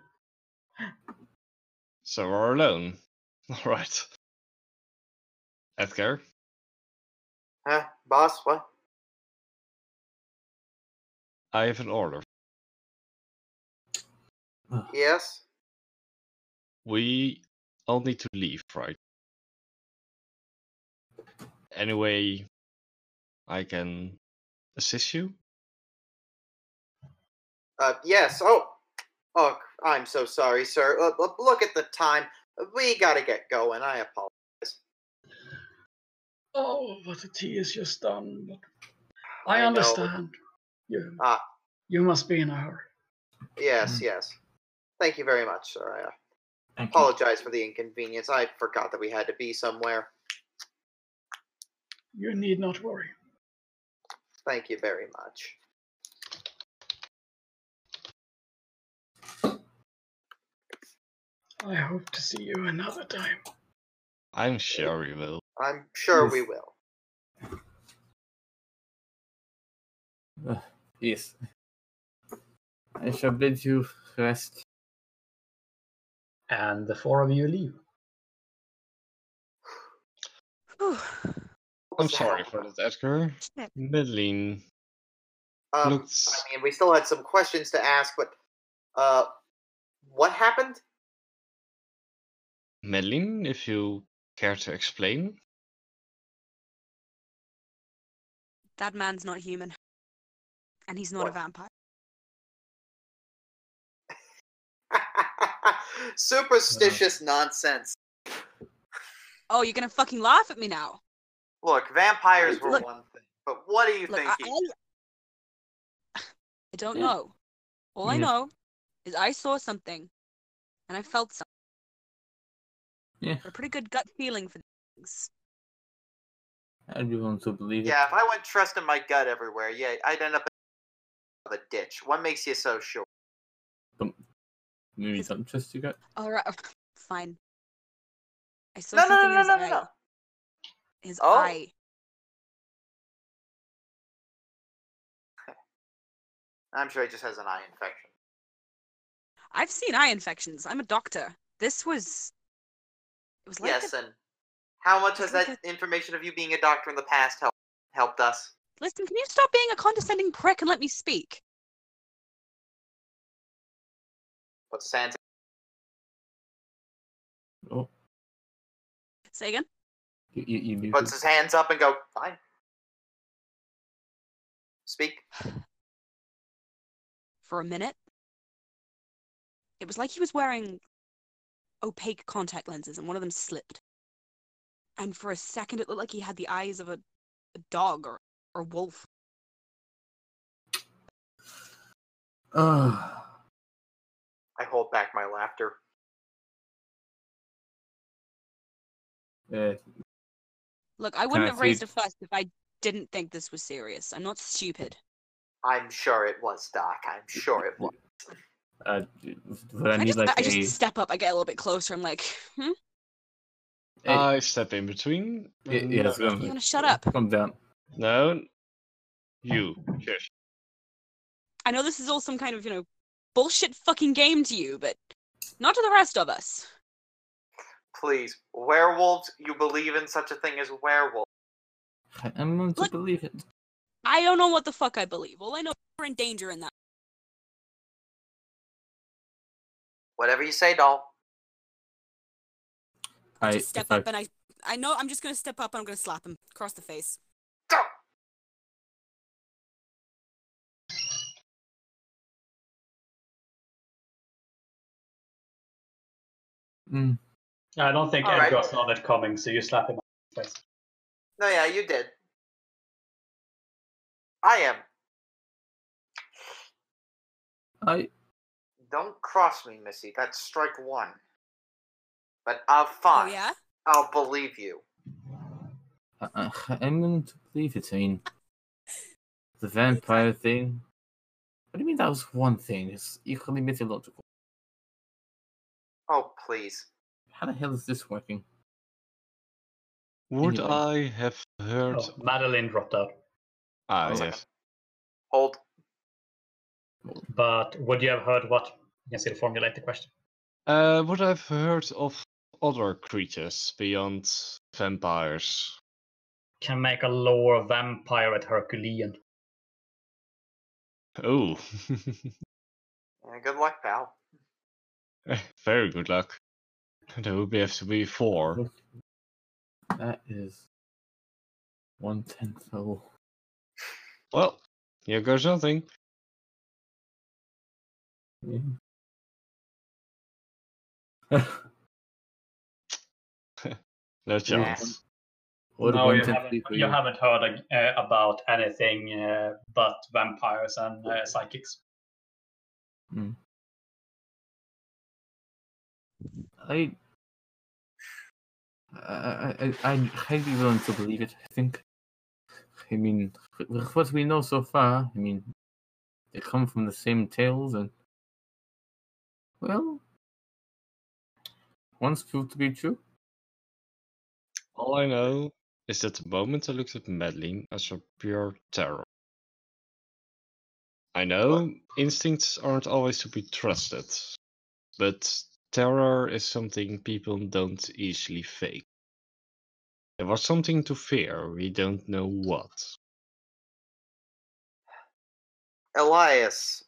So we're alone. <laughs> All right. Edgar, Huh? Boss, what? I have an order. Yes? We all need to leave, right? Anyway, I can assist you. Uh, yes. Oh, oh, I'm so sorry, sir. Uh, look- look at the time. We gotta get going. I apologize. Oh, what a tea is just done. But I I know. understand. You, Ah. you must be in a hurry. Yes, Mm. yes. Thank you very much, sir. I uh, Thank you. apologize for the inconvenience. I forgot that we had to be somewhere. You need not worry. Thank you very much. I hope to see you another time. I'm sure we will. I'm sure Yes. we will. Uh, yes. I shall bid you rest. And the four of you leave. I'm sorry for that, Edgar. Shit. Madeline Um, looks. I mean, we still had some questions to ask, but uh, what happened? Madeline, if you care to explain. That man's not human. And he's not a vampire. <laughs> Superstitious uh-huh. nonsense. Oh, you're gonna fucking laugh at me now. Look, vampires were Look- one thing, but what are you Look, I, thinking? I, <sighs> I don't Yeah. know. All I know is I saw something and I felt something. Yeah. A pretty good gut feeling for things. I'd be willing to believe it. Yeah, if I went trusting my gut everywhere, yeah, I'd end up in the ditch. What makes you so sure? Maybe don't trust you gut. All right, fine. I saw No, no, something no, in his no, no, eye. no. no. His Oh. eye. <laughs> I'm sure he just has an eye infection. I've seen eye infections. I'm a doctor. This was. It was like yes, a- and how much has like that information of you being a doctor in the past helped helped us? Listen, can you stop being a condescending prick and let me speak? What's Sans? Oh, Say again. you, you, you muted. Puts his hands up and go, fine. Speak. <sighs> For a minute, it was like he was wearing opaque contact lenses and one of them slipped. And for a second, it looked like he had the eyes of a, a dog or, or wolf. Ah, hold back my laughter. Uh, Look, I wouldn't I have raised a fuss if I didn't think this was serious. I'm not stupid. I'm sure it was, Doc. I'm sure it was. uh, would I I need just, like I a? just step up. I get a little bit closer. I'm like, hmm? a- I step in between. y- and- yes, you um, wanna shut up? Calm down. No. You. Shush. I know this is all some kind of, you know, bullshit fucking game to you, but not to the rest of us. Please, werewolves. You believe in such a thing as werewolves? I'm going to Look- believe it. I don't know what the fuck I believe. All I know we're in danger in that. Whatever you say, doll. I, just step I- up and I I know I'm just gonna step up and I'm gonna slap him across the face. Mm, I don't think All right. Edgar saw that coming, so you slap him on the face. No, yeah, you did. I am. I Don't cross me, Missy. That's strike one. But I'll find. Oh yeah? I'll believe you. Uh, I'm going to believe it. I mean, the vampire thing. What do you mean that was one thing? It's equally mythological. Oh, please. How the hell is this working? Would Anyway. I have heard? Oh, Madeline dropped out. Ah, One yes. Hold. But would you have heard what? You can still formulate the question. Uh, would I've heard of other creatures beyond vampires? Can make a lower vampire at Herculean. Oh, <laughs> Yeah, good luck, pal. <laughs> very good luck. There would be have to be four. That is one tenth. Oh, Well, here goes nothing. yeah. No chance. What no, you haven't, you haven't heard uh, about anything uh, but vampires and uh, psychics. I, I, I, I'm highly willing to believe it. I think. I mean, with what we know so far, I mean, they come from the same tales, and well, one's proved to be true. All I know is that the moment I looked at Madeline, I saw pure terror. I know instincts aren't always to be trusted, but terror is something people don't easily fake. There was something to fear, we don't know what. Elias,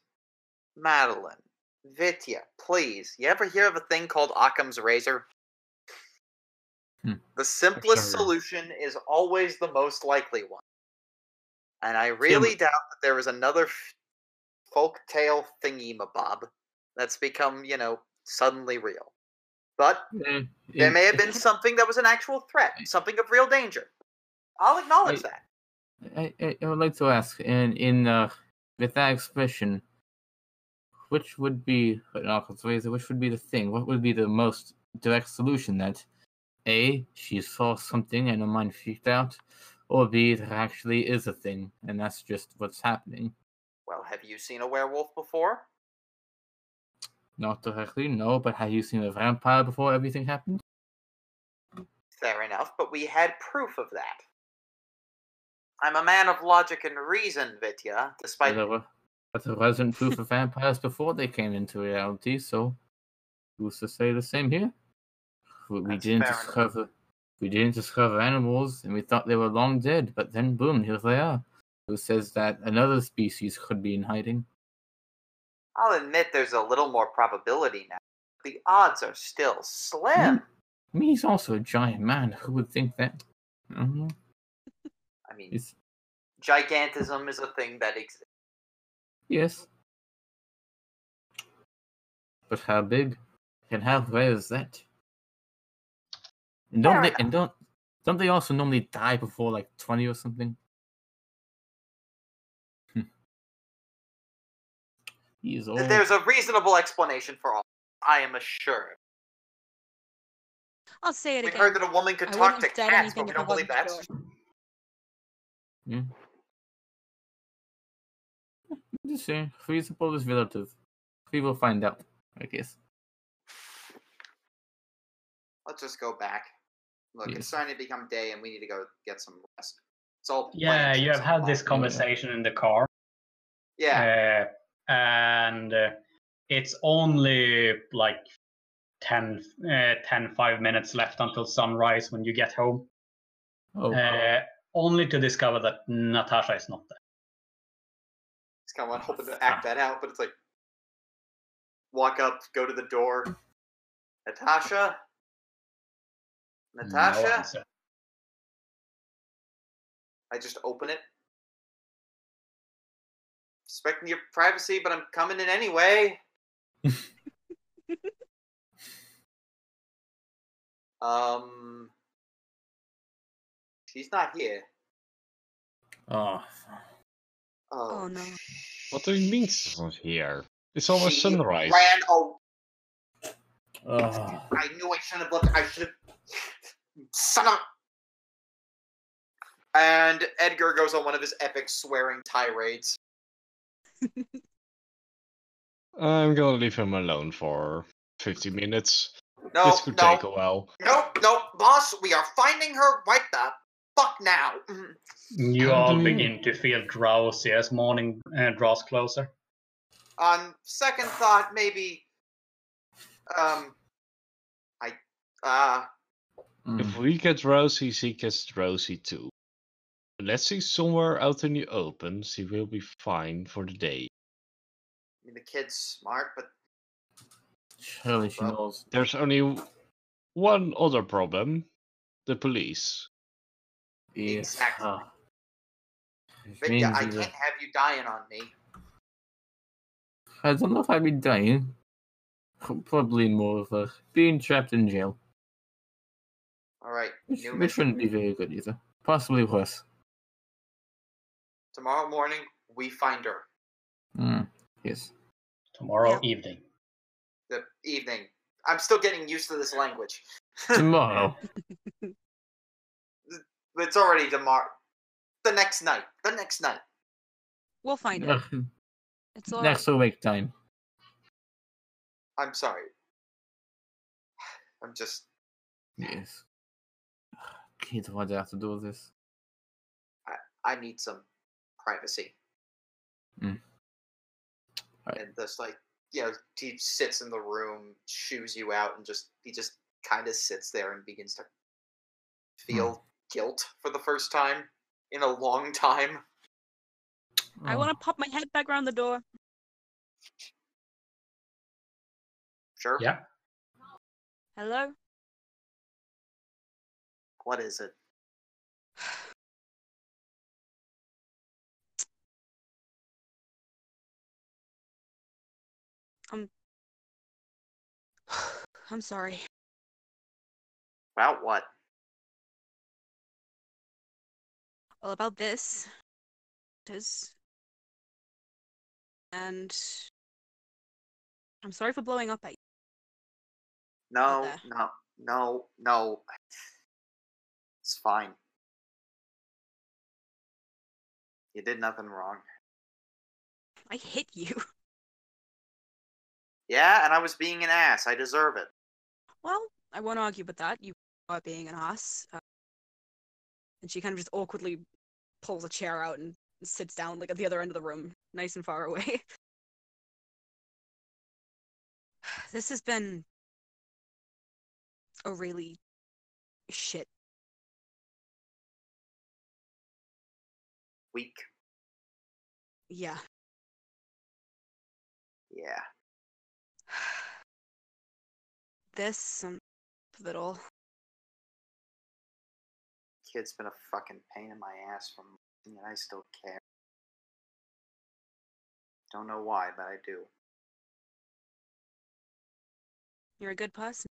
Madeline, Vitya, please. You ever hear of a thing called Occam's razor? Hmm. The simplest solution is always the most likely one. And I really doubt that there is another f- folk tale thingy mabob that's become, you know, suddenly real. But Eh, there eh, may have been <laughs> something that was an actual threat, something of real danger. I'll acknowledge I- that. I, I, would like to ask, in in uh, with that expression, which would be an razor? Which would be the thing? What would be the most direct solution? That a she saw something and her mind freaked out, or b there actually is a thing and that's just what's happening. Well, have you seen a werewolf before? Not directly, no. But have you seen a vampire before everything happened? Fair enough, but we had proof of that. I'm a man of logic and reason, Vitya, despite But there, were, but there wasn't proof of vampires before they came into reality, so who's to say the same here? We, we didn't fair enough. discover we didn't discover animals, and we thought they were long dead. But then, boom, here they are. Who says that another species could be in hiding? I'll admit there's a little more probability now. The odds are still slim. Hmm. I mean, he's also a giant man. Who would think that? I don't. I mean, It's, gigantism is a thing that exists. yes, but how big and how rare is that? And don't Fair they? enough. And don't don't they also normally die before like twenty or something? Hmm. He is old. There's a reasonable explanation for all. I am assured. I'll say it again. We again. heard that a woman could I talk to have cats, but we I don't believe that. wasn't sure. Just saying, feasible is relative. We will find out, I guess. Let's just go back. Look, Yes. it's starting to become day, and we need to go get some rest. It's all. Yeah, you have had this conversation in the car. Yeah, Uh, and uh, it's only like 10, uh, 10, 5 minutes left until sunrise when you get home. Oh, Uh, only to discover that Natasha is not there. it's kind of like hoping to act that out, but it's like walk up, go to the door. Natasha, Natasha. answer. I just open it. Respecting your privacy, but I'm coming in anyway. <laughs> um, she's not here. oh. Oh, Oh, no. What do you mean she's not here? It's almost she sunrise. Ran. Oh. I knew I shouldn't have looked. I should have. Son of. And Edgar goes on one of his epic swearing tirades. I'm gonna leave him alone for 50 minutes. No, this could no, take a while. Nope, nope, boss, we are finding her right the fuck now. Mhm. You How all begin to feel drowsy as morning uh, draws closer. On second thought, maybe. Um. I. Uh. If we get drowsy, she gets drowsy too. Let's see somewhere out in the open. She will be fine for the day. I mean, the kid's smart, but Surely she Well, knows. There's only one other problem the police. Yes. Exactly. Which but yeah, I can't have you dying on me. I don't know if I'd be dying. Probably more of a being trapped in jail. All right, Which, new which mission. shouldn't be very good either. Possibly worse. Tomorrow morning, we find her. Mm. Yes. Tomorrow Yeah. evening. The evening. I'm still getting used to this language. <laughs> Tomorrow. It's already tomorrow. The next night. The next night. We'll find it. It's all right. Next awake time. I'm sorry. <sighs> I'm just. Yes. <sighs> Kids, why'd you have to do this? I, I need some privacy. Mm. Right. And just like, you know, he sits in the room, shoos you out, and just he just kind of sits there and begins to feel guilt for the first time in a long time. I Oh, want to pop my head back around the door. Sure. Yeah. Hello? What is it? <sighs> I'm sorry. About what? Well, about this. Is. And. I'm sorry for blowing up at you. No, no, no, no. It's fine. You did nothing wrong. I hit you. <laughs> Yeah, and I was being an ass. I deserve it. Well, I won't argue with that. You are being an ass. Uh, and she kind of just awkwardly pulls a chair out and sits down, like at the other end of the room, nice and far away. <laughs> this has been a really shit. week. Yeah. Yeah. This, some of. Kid's been a fucking pain in my ass from and I still care. Don't know why, but I do. You're a good person.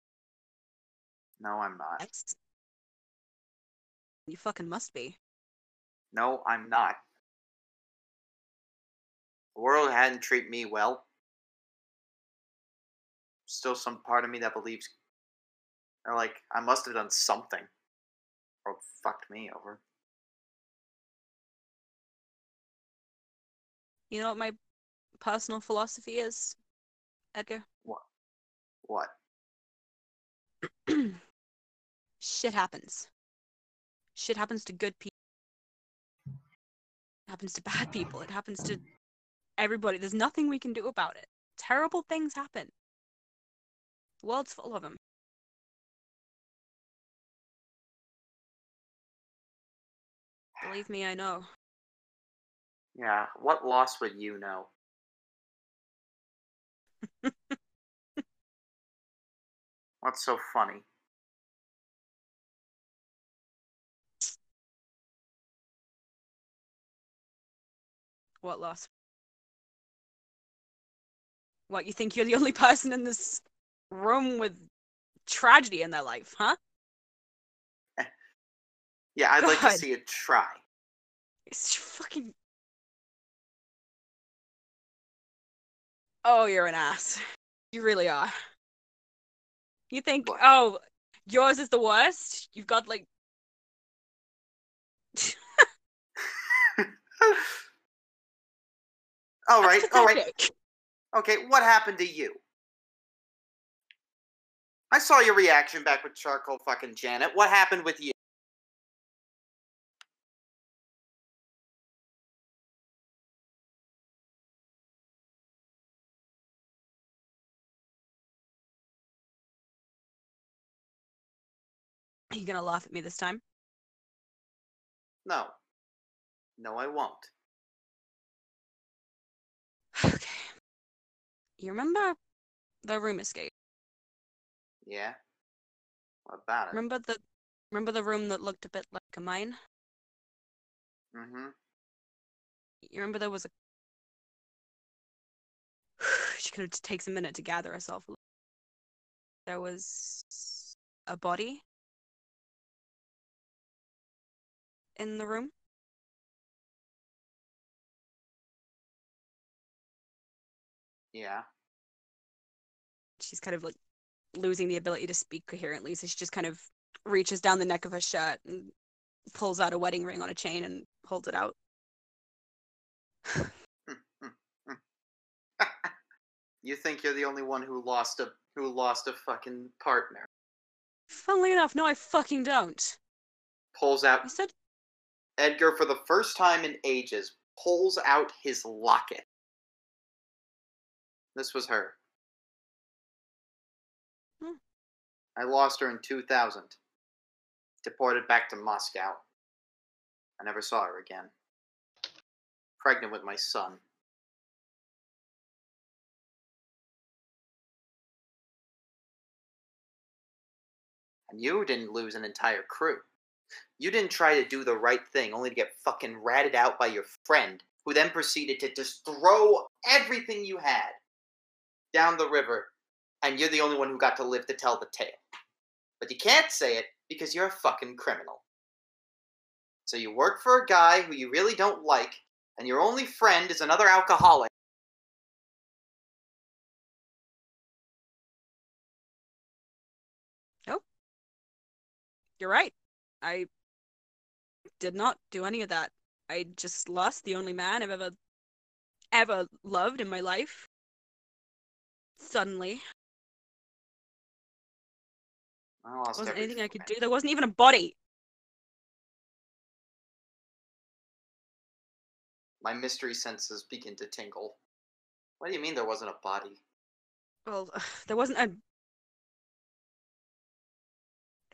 No, I'm not. You fucking must be. No, I'm not. The world hadn't treated me well. Still some part of me that believes, or like, I must have done something, or fucked me over. You know what my personal philosophy is, Edgar? What? What? <clears throat> Shit happens. Shit happens to good people. It happens to bad people. It happens to everybody. There's nothing we can do about it. Terrible things happen. World's full of them. Believe me, I know. Yeah. What loss would you know? <laughs> What's so funny? What loss? What, you think you're the only <laughs> person in this room with tragedy in their life, huh? Yeah, I'd like to see it try. It's fucking. Oh, you're an ass. You really are. You think, What? oh, yours is the worst? You've got like. <laughs> all <laughs> right, all right. Okay, what happened to you? I saw your reaction back with charcoal fucking Janet. What happened with you? Are you gonna laugh at me this time? No. No, I won't. Okay. You remember the room escape? Yeah? What about it? Remember the remember the room that looked a bit like a mine? Mm-hmm. You remember there was a <sighs> she could have takes a minute to gather herself. a little. There was a body in the room. Yeah. She's kind of like losing the ability to speak coherently, so she just kind of reaches down the neck of her shirt and pulls out a wedding ring on a chain and holds it out. <laughs> you think you're the only one who lost a who lost a fucking partner. Funnily enough, no, I fucking don't. Pulls out I said, Edgar for the first time in ages pulls out his locket. This was her. I lost her in 2000. Deported back to Moscow. I never saw her again. Pregnant with my son. And you didn't lose an entire crew. You didn't try to do the right thing only to get fucking ratted out by your friend, who then proceeded to just throw everything you had down the river, and you're the only one who got to live to tell the tale. But you can't say it because you're a fucking criminal. So you work for a guy who you really don't like, and your only friend is another alcoholic. Oh. You're right. I did not do any of that. I just lost the only man I've ever ever loved in my life. Suddenly. I lost There wasn't anything I could do. There wasn't even a body. My mystery senses begin to tingle. What do you mean there wasn't a body? Well, <sighs> there wasn't a.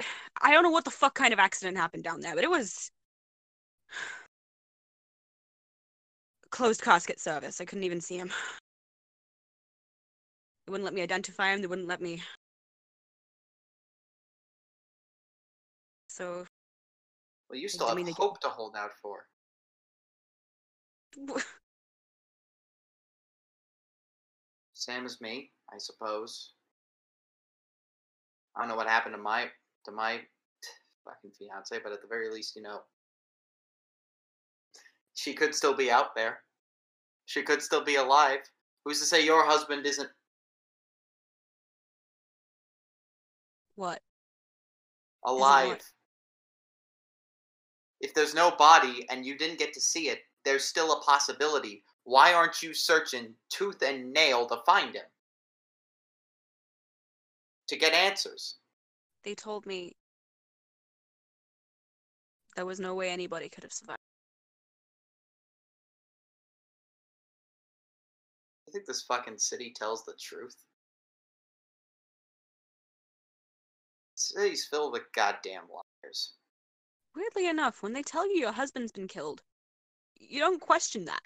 <sighs> I don't know what the fuck kind of accident happened down there, but it was <sighs> closed casket service. I couldn't even see him. They wouldn't let me identify him. They wouldn't let me. So Well, you still I have mean, hope to hold out for. <laughs> Same as me, I suppose. I don't know what happened to my to my <sighs> fucking fiance, but at the very least, you know, she could still be out there. She could still be alive. Who's to say your husband isn't What? Alive. If there's no body and you didn't get to see it, there's still a possibility. Why aren't you searching tooth and nail to find him? To get answers. They told me there was no way anybody could have survived. I think this fucking city tells the truth. City's filled with goddamn liars. Weirdly enough, when they tell you your husband's been killed, you don't question that.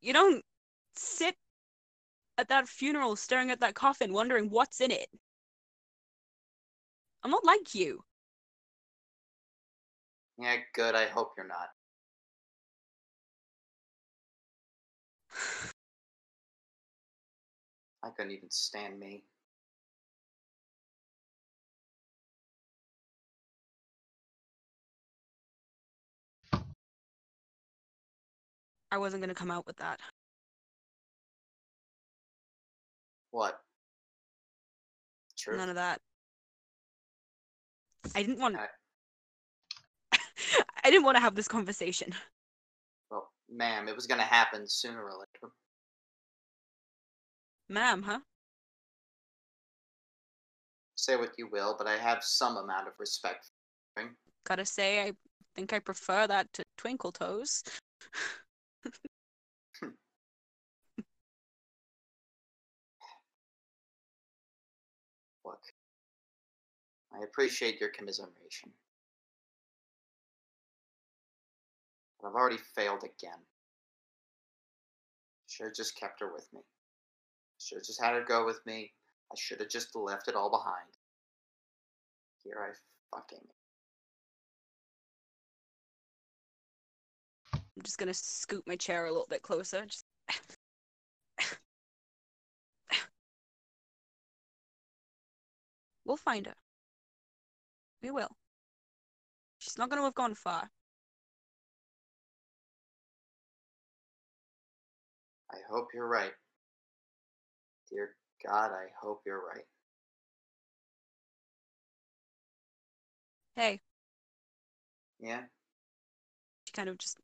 You don't sit at that funeral staring at that coffin wondering what's in it. I'm not like you. Yeah, good. I hope you're not. <sighs> I couldn't even stand me. I wasn't gonna come out with that. What? True. None of that. I didn't want. I- <laughs> I didn't want to have this conversation. Well, ma'am, it was gonna happen sooner or later. Ma'am, huh? Say what you will, but I have some amount of respect for you. Gotta say, I think I prefer that to Twinkle Toes. <laughs> Hmm. Look, I appreciate your commiseration. But I've already failed again. Should have just kept her with me. Should have just had her go with me. I should have just left it all behind. Here I fucking. I'm just gonna scoot my chair a little bit closer. Just... we'll find her. We will. She's not gonna have gone far. I hope you're right. Dear God, I hope you're right. Hey, Yeah? she kind of just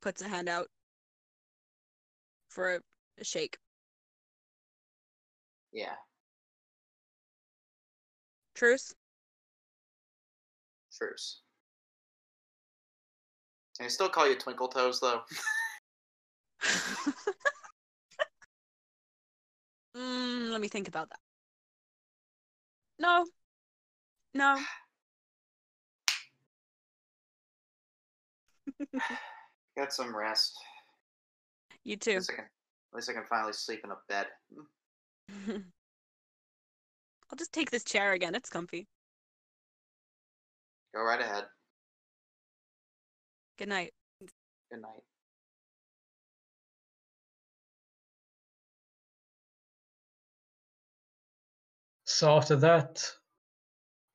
puts a hand out for a, a shake. Yeah. Truce? Truce. Can I still call you Twinkle Toes, though? <laughs> mm, let me think about that. No. No. <sighs> <laughs> Get some rest. You At too. least, I can, at least I can finally sleep in a bed. Hmm. <laughs> I'll just take this chair again. It's comfy. Go right ahead. Good night. Good night. So after that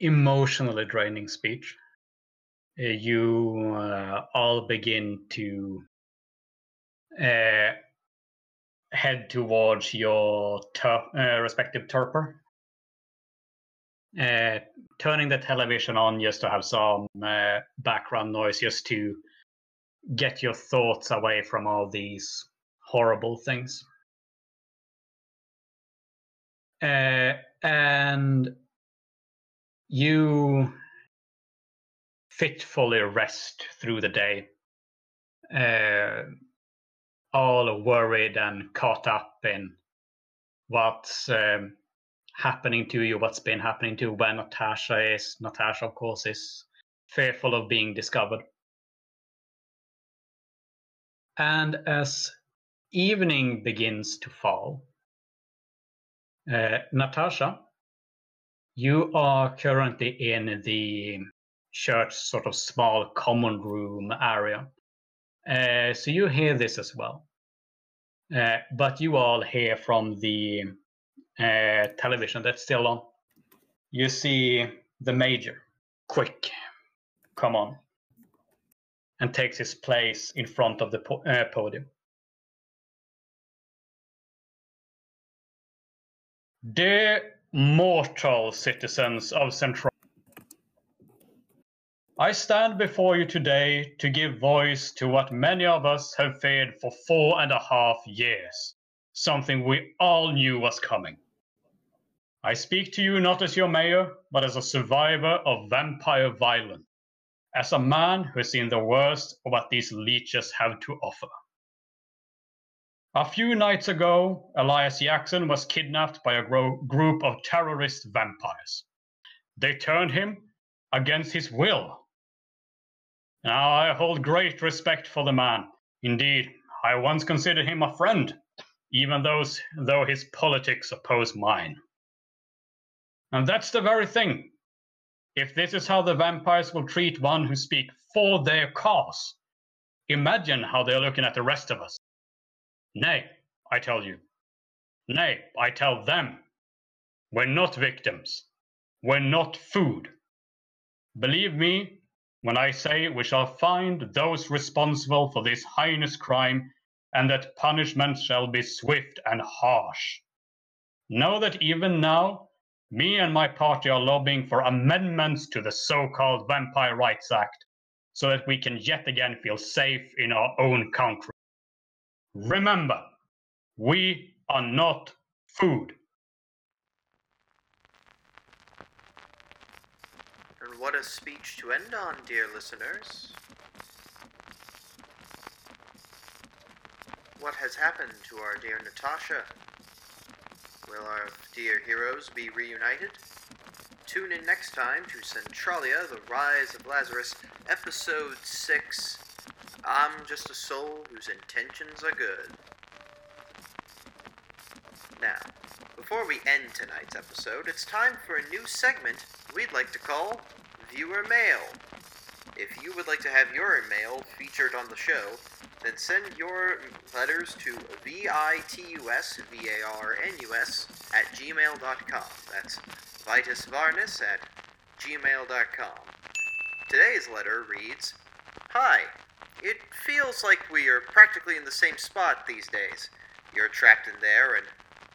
emotionally draining speech, you uh, all begin to uh, head towards your tur- uh, respective torpor. Uh, turning the television on just to have some uh, background noise, just to get your thoughts away from all these horrible things. Uh, and you fitfully rest through the day, uh, all worried and caught up in what's um, happening to you, what's been happening to you, where Natasha is. Natasha, of course, is fearful of being discovered. And as evening begins to fall, uh, Natasha, you are currently in the church sort of small common room area. Uh, so you hear this as well. Uh, but you all hear from the uh, television that's still on. You see the major, quick, come on, and takes his place in front of the po- uh, podium. Dear mortal citizens of Central, I stand before you today to give voice to what many of us have feared for four and a half years, something we all knew was coming. I speak to you not as your mayor, but as a survivor of vampire violence, as a man who has seen the worst of what these leeches have to offer. A few nights ago, Elias Jackson was kidnapped by a gro- group of terrorist vampires. They turned him against his will. Now I hold great respect for the man. Indeed, I once considered him a friend, even those, though his politics oppose mine. And that's the very thing. If this is how the vampires will treat one who speak for their cause, imagine how they're looking at the rest of us. Nay, I tell you. Nay, I tell them. We're not victims. We're not food. Believe me when I say we shall find those responsible for this heinous crime and that punishment shall be swift and harsh. Know that even now, me and my party are lobbying for amendments to the so called Vampire Rights Act so that we can yet again feel safe in our own country. Remember, we are not food. And what a speech to end on, dear listeners. What has happened to our dear Natasha? Will our dear heroes be reunited? Tune in next time to Centralia, The Rise of Lazarus, Episode 6. I'm just a soul whose intentions are good. Now, before we end tonight's episode, it's time for a new segment we'd like to call Viewer Mail. If you would like to have your mail featured on the show, then send your letters to vitus, V-A-R-N-U-S, at gmail.com. That's vitusvarnus at gmail.com. Today's letter reads, Hi, it feels like we are practically in the same spot these days. You're trapped in there, and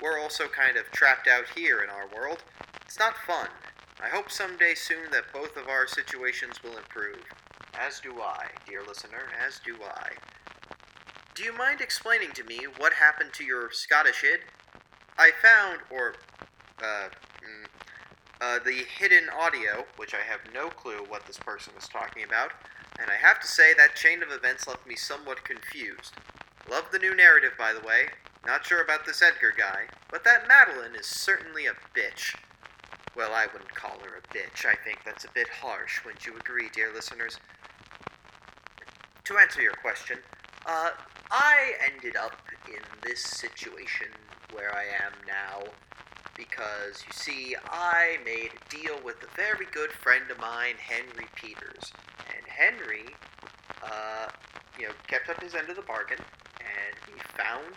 we're also kind of trapped out here in our world. It's not fun. I hope someday soon that both of our situations will improve. As do I, dear listener, as do I. Do you mind explaining to me what happened to your Scottish id? I found, or, uh, mm, uh, the hidden audio, which I have no clue what this person was talking about, and I have to say that chain of events left me somewhat confused. Love the new narrative, by the way. Not sure about this Edgar guy, but that Madeline is certainly a bitch. Well, I wouldn't call her a bitch. I think that's a bit harsh, wouldn't you agree, dear listeners? To answer your question, uh, I ended up in this situation where I am now because, you see, I made a deal with a very good friend of mine, Henry Peters. And Henry, uh, you know, kept up his end of the bargain, and he found,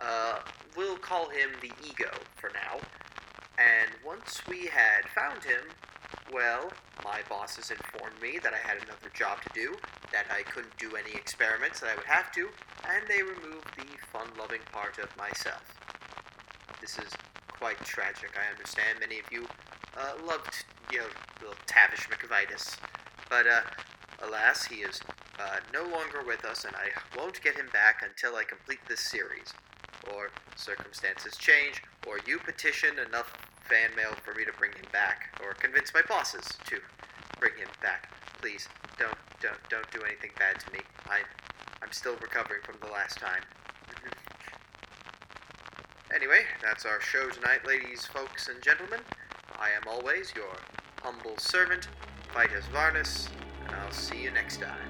uh, we'll call him the ego for now. And once we had found him, well, my bosses informed me that I had another job to do, that I couldn't do any experiments that I would have to, and they removed the fun loving part of myself. This is quite tragic, I understand. Many of you uh, loved, you know, little Tavish McVitus. But, uh, alas, he is uh, no longer with us, and I won't get him back until I complete this series. Or circumstances change, or you petition enough fan mail for me to bring him back, or convince my bosses to bring him back. Please, don't, don't, don't do anything bad to me. I, I'm still recovering from the last time. Mm-hmm. anyway, that's our show tonight, ladies, folks, and gentlemen. I am always your humble servant, Vitus Varnus, and I'll see you next time.